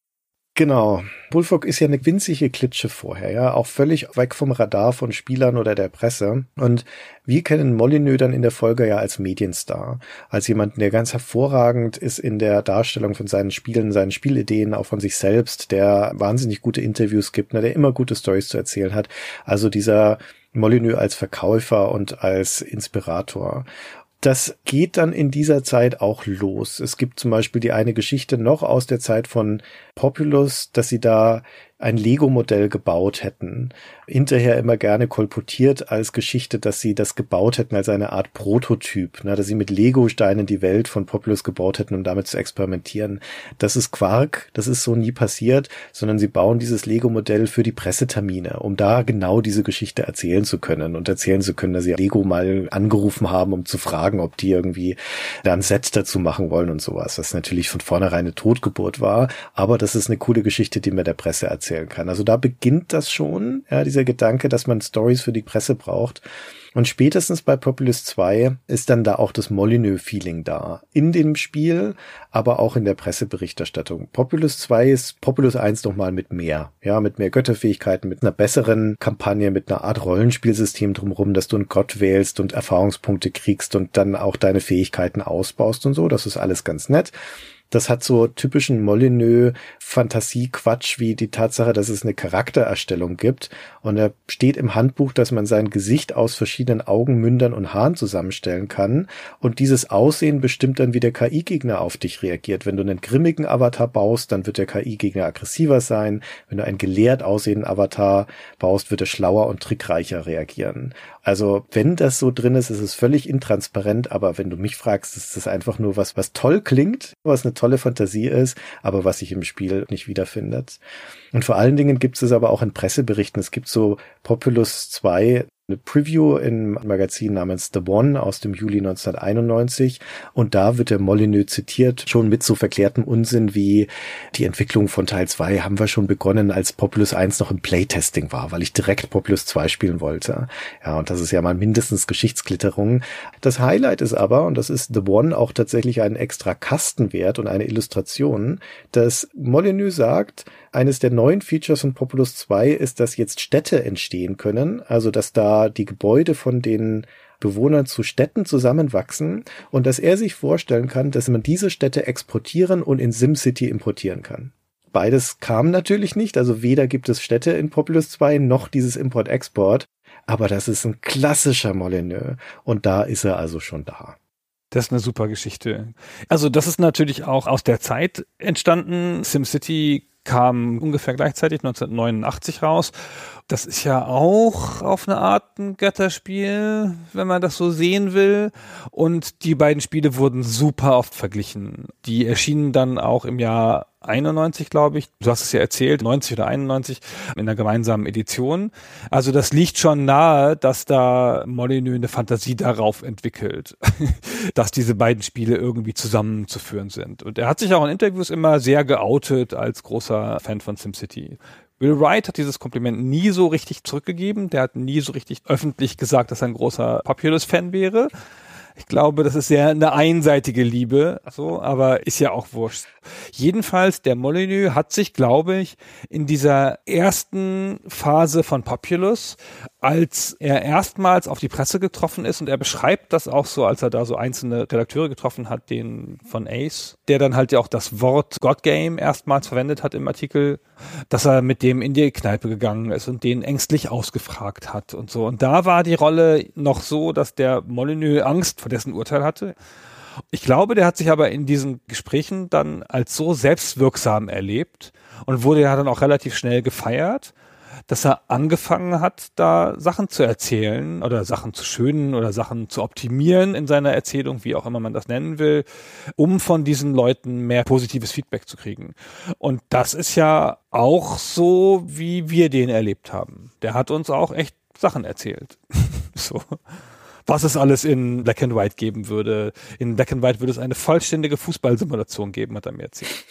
Genau. Bullfrog ist ja eine winzige Klitsche vorher, ja, auch völlig weg vom Radar von Spielern oder der Presse. Und wir kennen Molyneux dann in der Folge ja als Medienstar, als jemanden, der ganz hervorragend ist in der Darstellung von seinen Spielen, seinen Spielideen, auch von sich selbst, der wahnsinnig gute Interviews gibt, ne, der immer gute Stories zu erzählen hat. Also dieser Molyneux als Verkäufer und als Inspirator. Das geht dann in dieser Zeit auch los. Es gibt zum Beispiel die eine Geschichte noch aus der Zeit von Populus, dass sie da ein Lego-Modell gebaut hätten. Hinterher immer gerne kolportiert als Geschichte, dass sie das gebaut hätten als eine Art Prototyp, ne, dass sie mit Lego-Steinen die Welt von Populus gebaut hätten, um damit zu experimentieren. Das ist Quark, das ist so nie passiert, sondern sie bauen dieses Lego-Modell für die Pressetermine, um da genau diese Geschichte erzählen zu können und erzählen zu können, dass sie Lego mal angerufen haben, um zu fragen, ob die irgendwie da ein Set dazu machen wollen und sowas, was natürlich von vornherein eine Totgeburt war, aber das ist eine coole Geschichte, die mir der Presse erzählen kann. Also da beginnt das schon, ja, dieser Gedanke, dass man Stories für die Presse braucht. Und spätestens bei Populous 2 ist dann da auch das Molyneux-Feeling da. In dem Spiel, aber auch in der Presseberichterstattung. Populous 2 ist Populous 1 nochmal mit mehr. Ja, mit mehr Götterfähigkeiten, mit einer besseren Kampagne, mit einer Art Rollenspielsystem drumherum, dass du einen Gott wählst und Erfahrungspunkte kriegst und dann auch deine Fähigkeiten ausbaust und so. Das ist alles ganz nett. Das hat so typischen Molyneux-Fantasie-Quatsch wie die Tatsache, dass es eine Charaktererstellung gibt. Und da steht im Handbuch, dass man sein Gesicht aus verschiedenen Augen, Mündern und Haaren zusammenstellen kann. Und dieses Aussehen bestimmt dann, wie der KI-Gegner auf dich reagiert. Wenn du einen grimmigen Avatar baust, dann wird der KI-Gegner aggressiver sein. Wenn du einen gelehrt aussehenden Avatar baust, wird er schlauer und trickreicher reagieren. Also wenn das so drin ist, ist es völlig intransparent, aber wenn du mich fragst, ist das einfach nur was, was toll klingt, was eine tolle Fantasie ist, aber was sich im Spiel nicht wiederfindet. Und vor allen Dingen gibt es aber auch in Presseberichten. Es gibt so Populus 2, eine Preview im Magazin namens The One aus dem Juli 1991 und da wird der Molyneux zitiert, schon mit so verklärtem Unsinn wie die Entwicklung von Teil 2 haben wir schon begonnen, als Populus 1 noch im Playtesting war, weil ich direkt Populus 2 spielen wollte. Ja, und das ist ja mal mindestens Geschichtsklitterung. Das Highlight ist aber, und das ist The One auch tatsächlich ein extra Kastenwert und eine Illustration, dass Molyneux sagt, eines der neuen Features von Populus 2 ist, dass jetzt Städte entstehen können, also dass da die Gebäude von den Bewohnern zu Städten zusammenwachsen und dass er sich vorstellen kann, dass man diese Städte exportieren und in SimCity importieren kann. Beides kam natürlich nicht, also weder gibt es Städte in Populus 2 noch dieses Import-Export, aber das ist ein klassischer Molyneux und da ist er also schon da. Das ist eine super Geschichte. Also das ist natürlich auch aus der Zeit entstanden. SimCity kam ungefähr gleichzeitig 1989 raus. Das ist ja auch auf eine Art ein Götterspiel, wenn man das so sehen will. Und die beiden Spiele wurden super oft verglichen. Die erschienen dann auch im Jahr 91, glaube ich. Du hast es ja erzählt, 90 oder 91 in einer gemeinsamen Edition. Also das liegt schon nahe, dass da Molyneux eine Fantasie darauf entwickelt, dass diese beiden Spiele irgendwie zusammenzuführen sind. Und er hat sich auch in Interviews immer sehr geoutet als großer Fan von SimCity. Will Wright hat dieses Kompliment nie so richtig zurückgegeben. Der hat nie so richtig öffentlich gesagt, dass er ein großer Populous-Fan wäre. Ich glaube, das ist sehr eine einseitige Liebe, so, aber ist ja auch wurscht. Jedenfalls, der Molyneux hat sich, glaube ich, in dieser ersten Phase von Populous, als er erstmals auf die Presse getroffen ist und er beschreibt das auch so, als er da so einzelne Redakteure getroffen hat, den von Ace, der dann halt ja auch das Wort God Game erstmals verwendet hat im Artikel, dass er mit dem in die Kneipe gegangen ist und den ängstlich ausgefragt hat und so. Und da war die Rolle noch so, dass der Molyneux Angst vor dessen Urteil hatte. Ich glaube, der hat sich aber in diesen Gesprächen dann als so selbstwirksam erlebt und wurde ja dann auch relativ schnell gefeiert, dass er angefangen hat, da Sachen zu erzählen oder Sachen zu schönen oder Sachen zu optimieren in seiner Erzählung, wie auch immer man das nennen will, um von diesen Leuten mehr positives Feedback zu kriegen. Und das ist ja auch so, wie wir den erlebt haben. Der hat uns auch echt Sachen erzählt. so was es alles in Black and White geben würde. In Black and White würde es eine vollständige Fußballsimulation geben, hat er mir erzählt.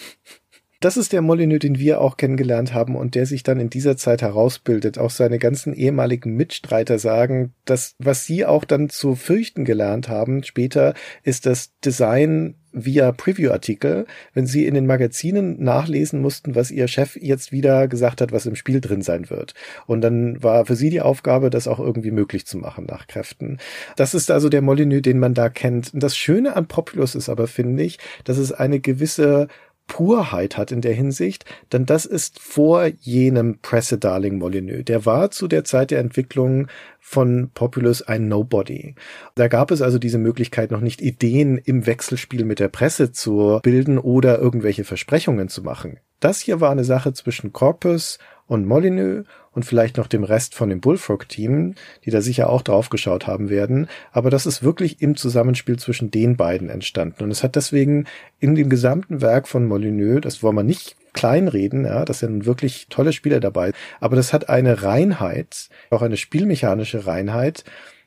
Das ist der Molyneux, den wir auch kennengelernt haben und der sich dann in dieser Zeit herausbildet. Auch seine ganzen ehemaligen Mitstreiter sagen, dass was sie auch dann zu fürchten gelernt haben später, ist das Design via Preview-Artikel, wenn sie in den Magazinen nachlesen mussten, was ihr Chef jetzt wieder gesagt hat, was im Spiel drin sein wird. Und dann war für sie die Aufgabe, das auch irgendwie möglich zu machen nach Kräften. Das ist also der Molyneux, den man da kennt. Und das Schöne an Populous ist aber, finde ich, dass es eine gewisse Purheit hat in der Hinsicht, denn das ist vor jenem Presse-Darling Molyneux. Der war zu der Zeit der Entwicklung von Populus ein Nobody. Da gab es also diese Möglichkeit noch nicht, Ideen im Wechselspiel mit der Presse zu bilden oder irgendwelche Versprechungen zu machen. Das hier war eine Sache zwischen Corpus und Molyneux und vielleicht noch dem Rest von dem Bullfrog-Team, die da sicher auch drauf geschaut haben werden. Aber das ist wirklich im Zusammenspiel zwischen den beiden entstanden. Und es hat deswegen in dem gesamten Werk von Molyneux, das wollen wir nicht kleinreden, ja, das sind wirklich tolle Spieler dabei, aber das hat eine Reinheit, auch eine spielmechanische Reinheit,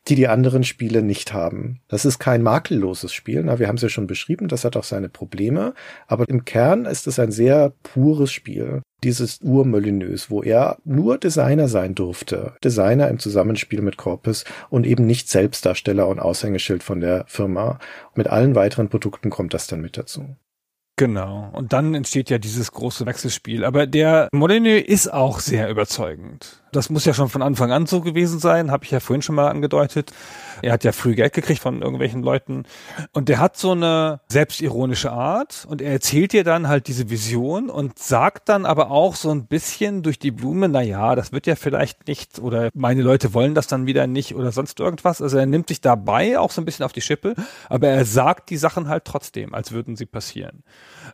die die anderen Spiele nicht haben. Das ist kein makelloses Spiel. Na, wir haben es ja schon beschrieben, das hat auch seine Probleme. Aber im Kern ist es ein sehr pures Spiel. Dieses Urmolyneux, wo er nur Designer sein durfte. Designer im Zusammenspiel mit Corpus und eben nicht Selbstdarsteller und Aushängeschild von der Firma. Mit allen weiteren Produkten kommt das dann mit dazu. Genau. Und dann entsteht ja dieses große Wechselspiel. Aber der Molyneux ist auch sehr überzeugend. Das muss ja schon von Anfang an so gewesen sein, habe ich ja vorhin schon mal angedeutet. Er hat ja früh Geld gekriegt von irgendwelchen Leuten. Und der hat so eine selbstironische Art und er erzählt dir dann halt diese Vision und sagt dann aber auch so ein bisschen durch die Blume, na ja, das wird ja vielleicht nicht oder meine Leute wollen das dann wieder nicht oder sonst irgendwas. Also er nimmt sich dabei auch so ein bisschen auf die Schippe, aber er sagt die Sachen halt trotzdem, als würden sie passieren.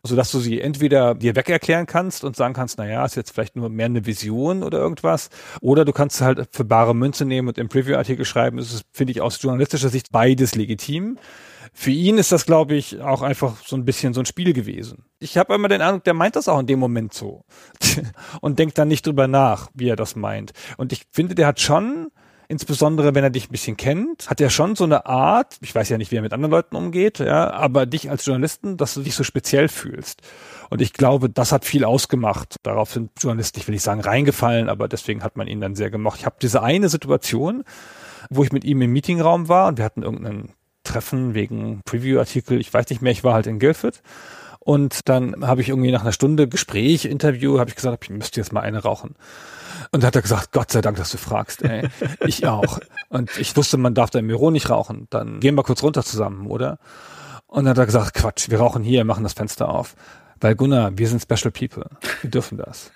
So dass du sie entweder dir weg erklären kannst und sagen kannst, na ja, ist jetzt vielleicht nur mehr eine Vision oder irgendwas oder du kannst halt für bare Münze nehmen und im Preview-Artikel schreiben. Das finde ich, aus journalistischer Sicht beides legitim. Für ihn ist das, glaube ich, auch einfach so ein bisschen so ein Spiel gewesen. Ich habe immer den Eindruck, der meint das auch in dem Moment so und denkt dann nicht drüber nach, wie er das meint. Und ich finde, der hat schon insbesondere wenn er dich ein bisschen kennt, hat er schon so eine Art, ich weiß ja nicht, wie er mit anderen Leuten umgeht, ja, aber dich als Journalisten, dass du dich so speziell fühlst. Und ich glaube, das hat viel ausgemacht. Darauf sind Journalisten, ich will nicht sagen reingefallen, aber deswegen hat man ihn dann sehr gemocht. Ich habe diese eine Situation, wo ich mit ihm im Meetingraum war und wir hatten irgendein Treffen wegen Preview-Artikel, ich weiß nicht mehr, ich war halt in Guildford. Und dann habe ich irgendwie nach einer Stunde Gespräch, Interview, habe ich gesagt, ich müsste jetzt mal eine rauchen. Und dann hat er gesagt, Gott sei Dank, dass du fragst. Ey. Ich auch. Und ich wusste, man darf da im Büro nicht rauchen. Dann gehen wir kurz runter zusammen, oder? Und dann hat er gesagt, Quatsch, wir rauchen hier, machen das Fenster auf. Weil Gunnar, wir sind Special People. Wir dürfen das.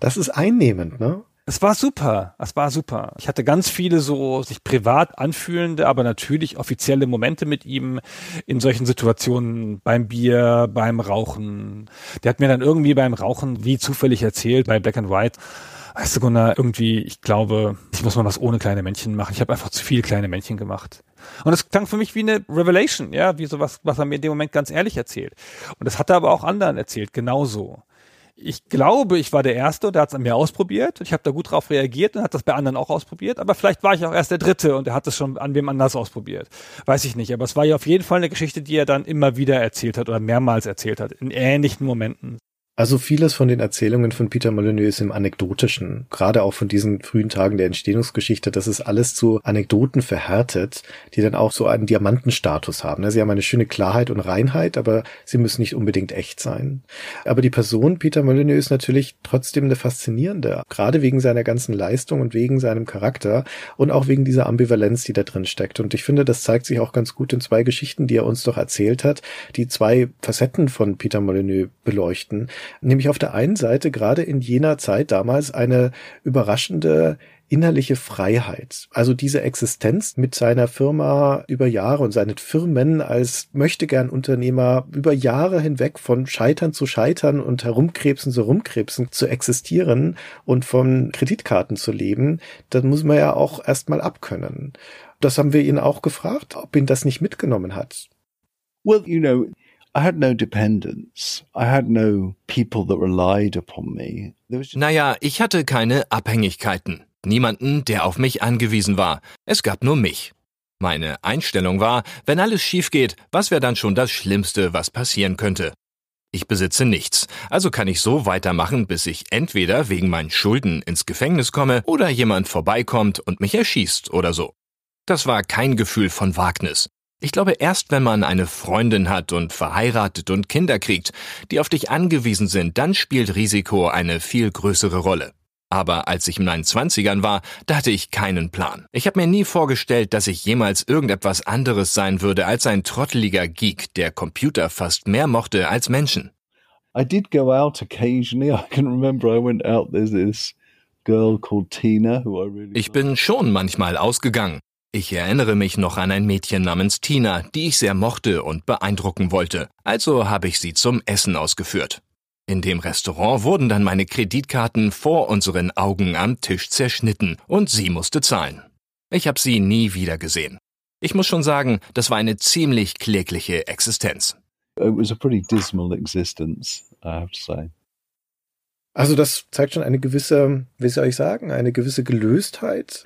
Das ist einnehmend, ne? Es war super. Es war super. Ich hatte ganz viele so sich privat anfühlende, aber natürlich offizielle Momente mit ihm in solchen Situationen beim Bier, beim Rauchen. Der hat mir dann irgendwie beim Rauchen wie zufällig erzählt bei Black and White. Weißt du, Gunnar, irgendwie, ich glaube, ich muss mal was ohne kleine Männchen machen. Ich habe einfach zu viele kleine Männchen gemacht. Und es klang für mich wie eine Revelation, ja, wie sowas, was er mir in dem Moment ganz ehrlich erzählt. Und das hat er aber auch anderen erzählt, genauso. Ich glaube, ich war der Erste und der hat es an mir ausprobiert. Ich habe da gut drauf reagiert und hat das bei anderen auch ausprobiert. Aber vielleicht war ich auch erst der Dritte und er hat es schon an wem anders ausprobiert. Weiß ich nicht. Aber es war ja auf jeden Fall eine Geschichte, die er dann immer wieder erzählt hat oder mehrmals erzählt hat, in ähnlichen Momenten. Also vieles von den Erzählungen von Peter Molyneux ist im Anekdotischen, gerade auch von diesen frühen Tagen der Entstehungsgeschichte, das ist alles zu Anekdoten verhärtet, die dann auch so einen Diamantenstatus haben. Sie haben eine schöne Klarheit und Reinheit, aber sie müssen nicht unbedingt echt sein. Aber die Person Peter Molyneux ist natürlich trotzdem eine faszinierende, gerade wegen seiner ganzen Leistung und wegen seinem Charakter und auch wegen dieser Ambivalenz, die da drin steckt. Und ich finde, das zeigt sich auch ganz gut in zwei Geschichten, die er uns doch erzählt hat, die zwei Facetten von Peter Molyneux beleuchten nämlich auf der einen Seite gerade in jener Zeit damals eine überraschende innerliche Freiheit. Also diese Existenz mit seiner Firma über Jahre und seinen Firmen als möchte gern Unternehmer über Jahre hinweg von Scheitern zu Scheitern und Herumkrebsen zu Herumkrebsen zu existieren und von Kreditkarten zu leben, dann muss man ja auch erstmal abkönnen. Das haben wir ihn auch gefragt, ob ihn das nicht mitgenommen hat. Well, you know, I had no dependents. I had no people that relied upon me. Naja, ich hatte keine Abhängigkeiten. Niemanden, der auf mich angewiesen war. Es gab nur mich. Meine Einstellung war, wenn alles schief geht, was wäre dann schon das Schlimmste, was passieren könnte? Ich besitze nichts, also kann ich so weitermachen, bis ich entweder wegen meinen Schulden ins Gefängnis komme oder jemand vorbeikommt und mich erschießt oder so. Das war kein Gefühl von Wagnis. Ich glaube, erst wenn man eine Freundin hat und verheiratet und Kinder kriegt, die auf dich angewiesen sind, dann spielt Risiko eine viel größere Rolle. Aber als ich in meinen Zwanzigern war, da hatte ich keinen Plan. Ich habe mir nie vorgestellt, dass ich jemals irgendetwas anderes sein würde als ein trotteliger Geek, der Computer fast mehr mochte als Menschen. I did go out occasionally. I can remember I went out. There's this girl called Tina who I really. Ich bin schon manchmal ausgegangen. Ich erinnere mich noch an ein Mädchen namens Tina, die ich sehr mochte und beeindrucken wollte, also habe ich sie zum Essen ausgeführt. In dem Restaurant wurden dann meine Kreditkarten vor unseren Augen am Tisch zerschnitten und sie musste zahlen. Ich habe sie nie wieder gesehen. Ich muss schon sagen, das war eine ziemlich klägliche Existenz. It was a pretty dismal existence, I have to say. Also das zeigt schon eine gewisse, wie soll ich sagen, eine gewisse Gelöstheit.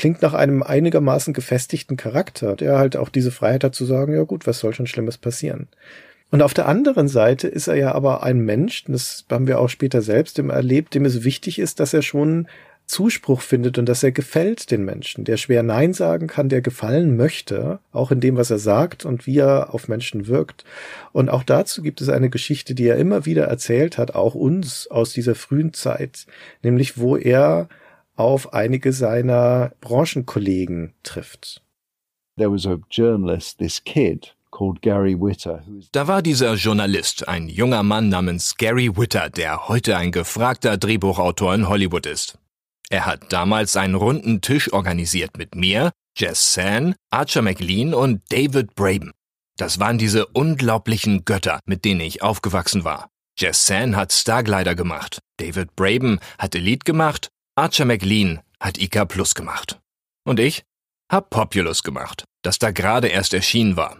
Klingt nach einem einigermaßen gefestigten Charakter, der halt auch diese Freiheit hat zu sagen, ja gut, was soll schon Schlimmes passieren. Und auf der anderen Seite ist er ja aber ein Mensch, das haben wir auch später selbst erlebt, dem es wichtig ist, dass er schon Zuspruch findet und dass er gefällt den Menschen, der schwer Nein sagen kann, der gefallen möchte, auch in dem, was er sagt und wie er auf Menschen wirkt. Und auch dazu gibt es eine Geschichte, die er immer wieder erzählt hat, auch uns aus dieser frühen Zeit, nämlich wo er auf einige seiner Branchenkollegen trifft. There was a journalist, this kid. Da war dieser Journalist, ein junger Mann namens Gary Witter, der heute ein gefragter Drehbuchautor in Hollywood ist. Er hat damals einen runden Tisch organisiert mit mir, Jess San, Archer McLean und David Braben. Das waren diese unglaublichen Götter, mit denen ich aufgewachsen war. Jess San hat Starglider gemacht, David Braben hat Elite gemacht, Archer McLean hat IK Plus gemacht. Und ich hab Populous gemacht, das da gerade erst erschienen war.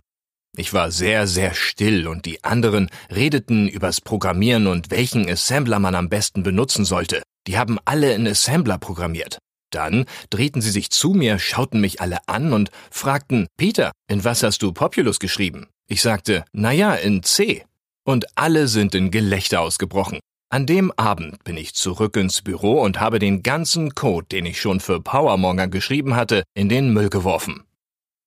Ich war sehr, sehr still und die anderen redeten übers Programmieren und welchen Assembler man am besten benutzen sollte. Die haben alle in Assembler programmiert. Dann drehten sie sich zu mir, schauten mich alle an und fragten, Peter, in was hast du Populous geschrieben? Ich sagte, na ja, in C. Und alle sind in Gelächter ausgebrochen. An dem Abend bin ich zurück ins Büro und habe den ganzen Code, den ich schon für PowerMonger geschrieben hatte, in den Müll geworfen.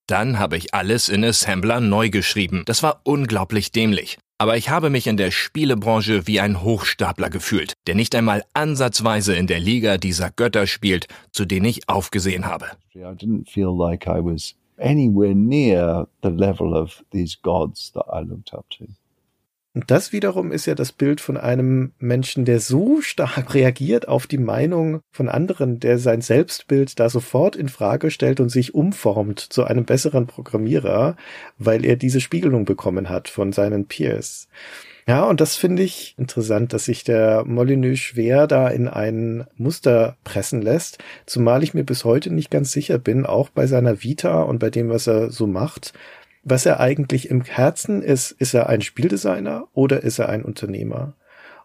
Dann habe ich alles in Assembler neu geschrieben. Das war unglaublich dämlich. Aber ich habe mich in der Spielebranche wie ein Hochstapler gefühlt, der nicht einmal ansatzweise in der Liga dieser Götter spielt, zu denen ich aufgesehen habe. Anywhere near the level of these gods that I looked up to. Und das wiederum ist ja das Bild von einem Menschen, der so stark reagiert auf die Meinung von anderen, der sein Selbstbild da sofort in Frage stellt und sich umformt zu einem besseren Programmierer, weil er diese Spiegelung bekommen hat von seinen Peers. Ja, und das finde ich interessant, dass sich der Molyneux schwer da in ein Muster pressen lässt, zumal ich mir bis heute nicht ganz sicher bin, auch bei seiner Vita und bei dem, was er so macht, was er eigentlich im Herzen ist. Ist er ein Spieldesigner oder ist er ein Unternehmer?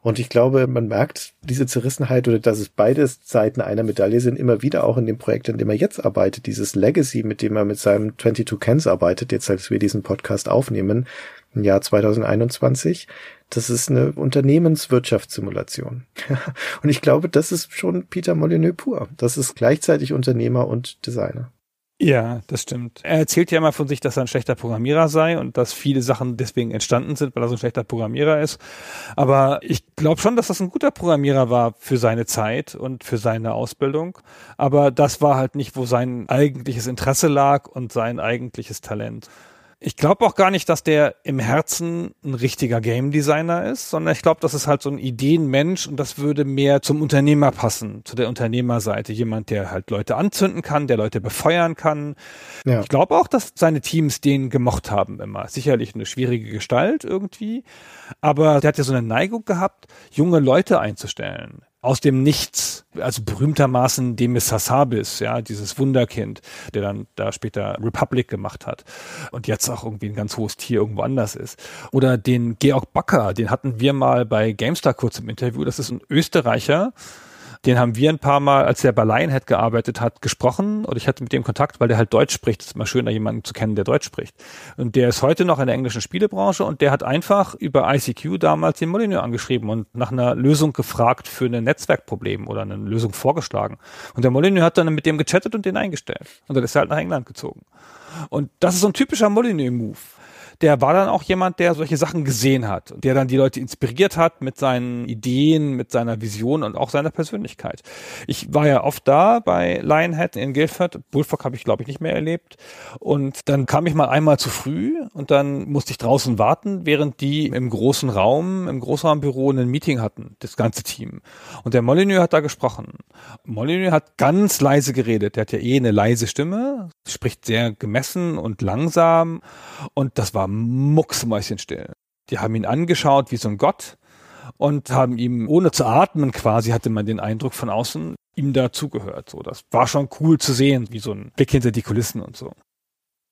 Und ich glaube, man merkt diese Zerrissenheit oder dass es beide Seiten einer Medaille sind, immer wieder auch in dem Projekt, an dem er jetzt arbeitet, dieses Legacy, mit dem er mit seinem 22 Cans arbeitet, jetzt als wir diesen Podcast aufnehmen, im Jahr 2021. Das ist eine Unternehmenswirtschaftssimulation. und ich glaube, das ist schon Peter Molyneux pur. Das ist gleichzeitig Unternehmer und Designer. Ja, das stimmt. Er erzählt ja immer von sich, dass er ein schlechter Programmierer sei und dass viele Sachen deswegen entstanden sind, weil er so ein schlechter Programmierer ist. Aber ich glaube schon, dass das ein guter Programmierer war für seine Zeit und für seine Ausbildung. Aber das war halt nicht, wo sein eigentliches Interesse lag und sein eigentliches Talent. Ich glaube auch gar nicht, dass der im Herzen ein richtiger Game Designer ist, sondern ich glaube, das ist halt so ein Ideenmensch und das würde mehr zum Unternehmer passen, zu der Unternehmerseite. Jemand, der halt Leute anzünden kann, der Leute befeuern kann. Ja. Ich glaube auch, dass seine Teams den gemocht haben immer. Sicherlich eine schwierige Gestalt irgendwie, aber der hat ja so eine Neigung gehabt, junge Leute einzustellen aus dem Nichts, also berühmtermaßen Demis Hassabis, ja, dieses Wunderkind, der dann da später Republic gemacht hat und jetzt auch irgendwie ein ganz hohes Tier irgendwo anders ist. Oder den Georg Backer, den hatten wir mal bei GameStar kurz im Interview, das ist ein Österreicher, den haben wir ein paar Mal, als der bei Lionhead gearbeitet hat, gesprochen und ich hatte mit dem Kontakt, weil der halt Deutsch spricht. Es ist immer schön, da jemanden zu kennen, der Deutsch spricht. Und der ist heute noch in der englischen Spielebranche und der hat einfach über ICQ damals den Molyneux angeschrieben und nach einer Lösung gefragt für ein Netzwerkproblem oder eine Lösung vorgeschlagen. Und der Molyneux hat dann mit dem gechattet und den eingestellt. Und dann ist er halt nach England gezogen. Und das ist so ein typischer Molyneux-Move der war dann auch jemand, der solche Sachen gesehen hat und der dann die Leute inspiriert hat mit seinen Ideen, mit seiner Vision und auch seiner Persönlichkeit. Ich war ja oft da bei Lionhead in Guildford. Bullfrog habe ich, glaube ich, nicht mehr erlebt. Und dann kam ich mal einmal zu früh und dann musste ich draußen warten, während die im großen Raum, im Großraumbüro ein Meeting hatten, das ganze Team. Und der Molyneux hat da gesprochen. Molyneux hat ganz leise geredet. Der hat ja eh eine leise Stimme, spricht sehr gemessen und langsam. Und das war mucksmäuschenstill. Die haben ihn angeschaut wie so ein Gott und haben ihm, ohne zu atmen quasi, hatte man den Eindruck von außen, ihm da zugehört. So, das war schon cool zu sehen, wie so ein Blick hinter die Kulissen und so.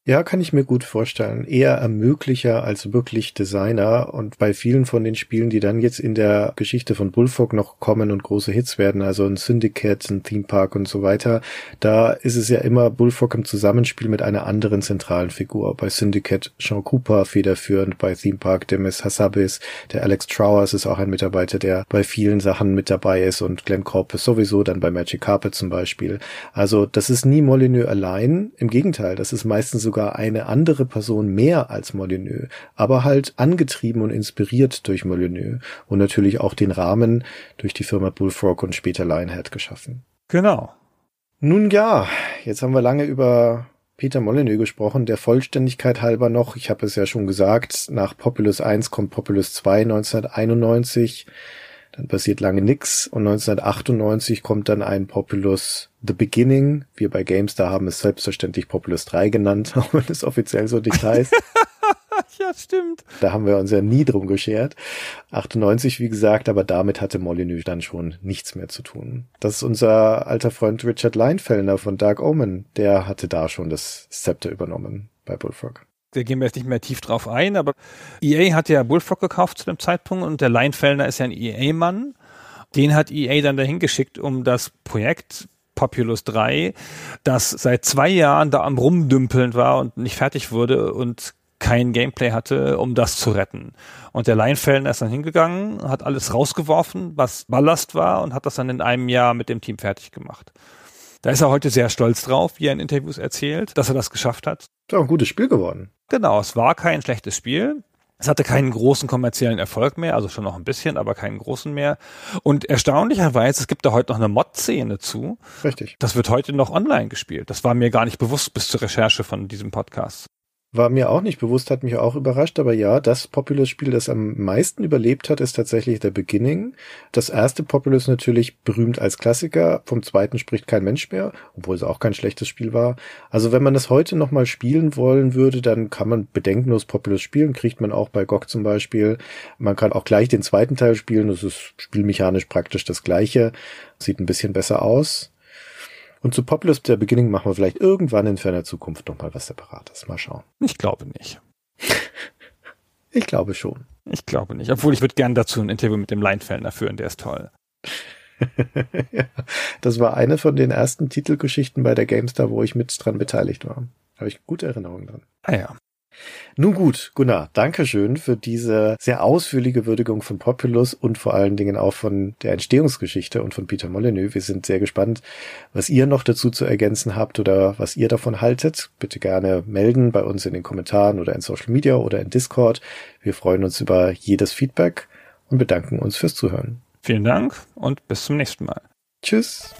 Ja, kann ich mir gut vorstellen. Eher Ermöglicher als wirklich Designer. Und bei vielen von den Spielen, die dann jetzt in der Geschichte von Bullfrog noch kommen und große Hits werden, also ein Syndicate, ein Theme Park und so weiter, da ist es ja immer Bullfrog im Zusammenspiel mit einer anderen zentralen Figur. Bei Syndicate Sean Cooper federführend, bei Theme Park Demis Hassabis, der Alex Trowers ist auch ein Mitarbeiter, der bei vielen Sachen mit dabei ist und Glenn Corpus sowieso, dann bei Magic Carpet zum Beispiel. Also das ist nie Molyneux allein. Im Gegenteil, das ist meistens sogar sogar eine andere Person mehr als Molyneux, aber halt angetrieben und inspiriert durch Molyneux und natürlich auch den Rahmen durch die Firma Bullfrog und später Lionhead geschaffen. Genau. Nun ja, jetzt haben wir lange über Peter Molyneux gesprochen, der Vollständigkeit halber noch, ich habe es ja schon gesagt, nach Populus 1 kommt Populus 2 1991, dann passiert lange nix und 1998 kommt dann ein Populus The Beginning. Wir bei GameStar haben es selbstverständlich Populus 3 genannt, auch wenn es offiziell so nicht heißt. ja, stimmt. Da haben wir uns ja nie drum geschert. 98, wie gesagt, aber damit hatte Molyneux dann schon nichts mehr zu tun. Das ist unser alter Freund Richard Leinfellner von Dark Omen. Der hatte da schon das Zepter übernommen bei Bullfrog da gehen wir jetzt nicht mehr tief drauf ein, aber EA hat ja Bullfrog gekauft zu dem Zeitpunkt und der Leinfellner ist ja ein EA-Mann. Den hat EA dann dahin geschickt, um das Projekt Populous 3, das seit zwei Jahren da am Rumdümpeln war und nicht fertig wurde und kein Gameplay hatte, um das zu retten. Und der Leinfellner ist dann hingegangen, hat alles rausgeworfen, was Ballast war und hat das dann in einem Jahr mit dem Team fertig gemacht. Da ist er heute sehr stolz drauf, wie er in Interviews erzählt, dass er das geschafft hat. Ist auch ein gutes Spiel geworden. Genau, es war kein schlechtes Spiel. Es hatte keinen großen kommerziellen Erfolg mehr, also schon noch ein bisschen, aber keinen großen mehr. Und erstaunlicherweise, es gibt da heute noch eine Mod-Szene zu. Richtig. Das wird heute noch online gespielt. Das war mir gar nicht bewusst bis zur Recherche von diesem Podcast. War mir auch nicht bewusst, hat mich auch überrascht, aber ja, das Populous-Spiel, das am meisten überlebt hat, ist tatsächlich The Beginning. Das erste Populous natürlich berühmt als Klassiker, vom zweiten spricht kein Mensch mehr, obwohl es auch kein schlechtes Spiel war. Also wenn man das heute nochmal spielen wollen würde, dann kann man bedenkenlos Populous spielen, kriegt man auch bei GOG zum Beispiel. Man kann auch gleich den zweiten Teil spielen, das ist spielmechanisch praktisch das gleiche, sieht ein bisschen besser aus. Und zu Populous der Beginning machen wir vielleicht irgendwann in ferner Zukunft nochmal was Separates. Mal schauen. Ich glaube nicht. ich glaube schon. Ich glaube nicht. Obwohl ich würde gern dazu ein Interview mit dem Leinfellner führen, der ist toll. ja, das war eine von den ersten Titelgeschichten bei der GameStar, wo ich mit dran beteiligt war. Habe ich gute Erinnerungen dran. Ah ja. Nun gut, Gunnar, Dankeschön für diese sehr ausführliche Würdigung von Populus und vor allen Dingen auch von der Entstehungsgeschichte und von Peter Molyneux. Wir sind sehr gespannt, was ihr noch dazu zu ergänzen habt oder was ihr davon haltet. Bitte gerne melden bei uns in den Kommentaren oder in Social Media oder in Discord. Wir freuen uns über jedes Feedback und bedanken uns fürs Zuhören. Vielen Dank und bis zum nächsten Mal. Tschüss.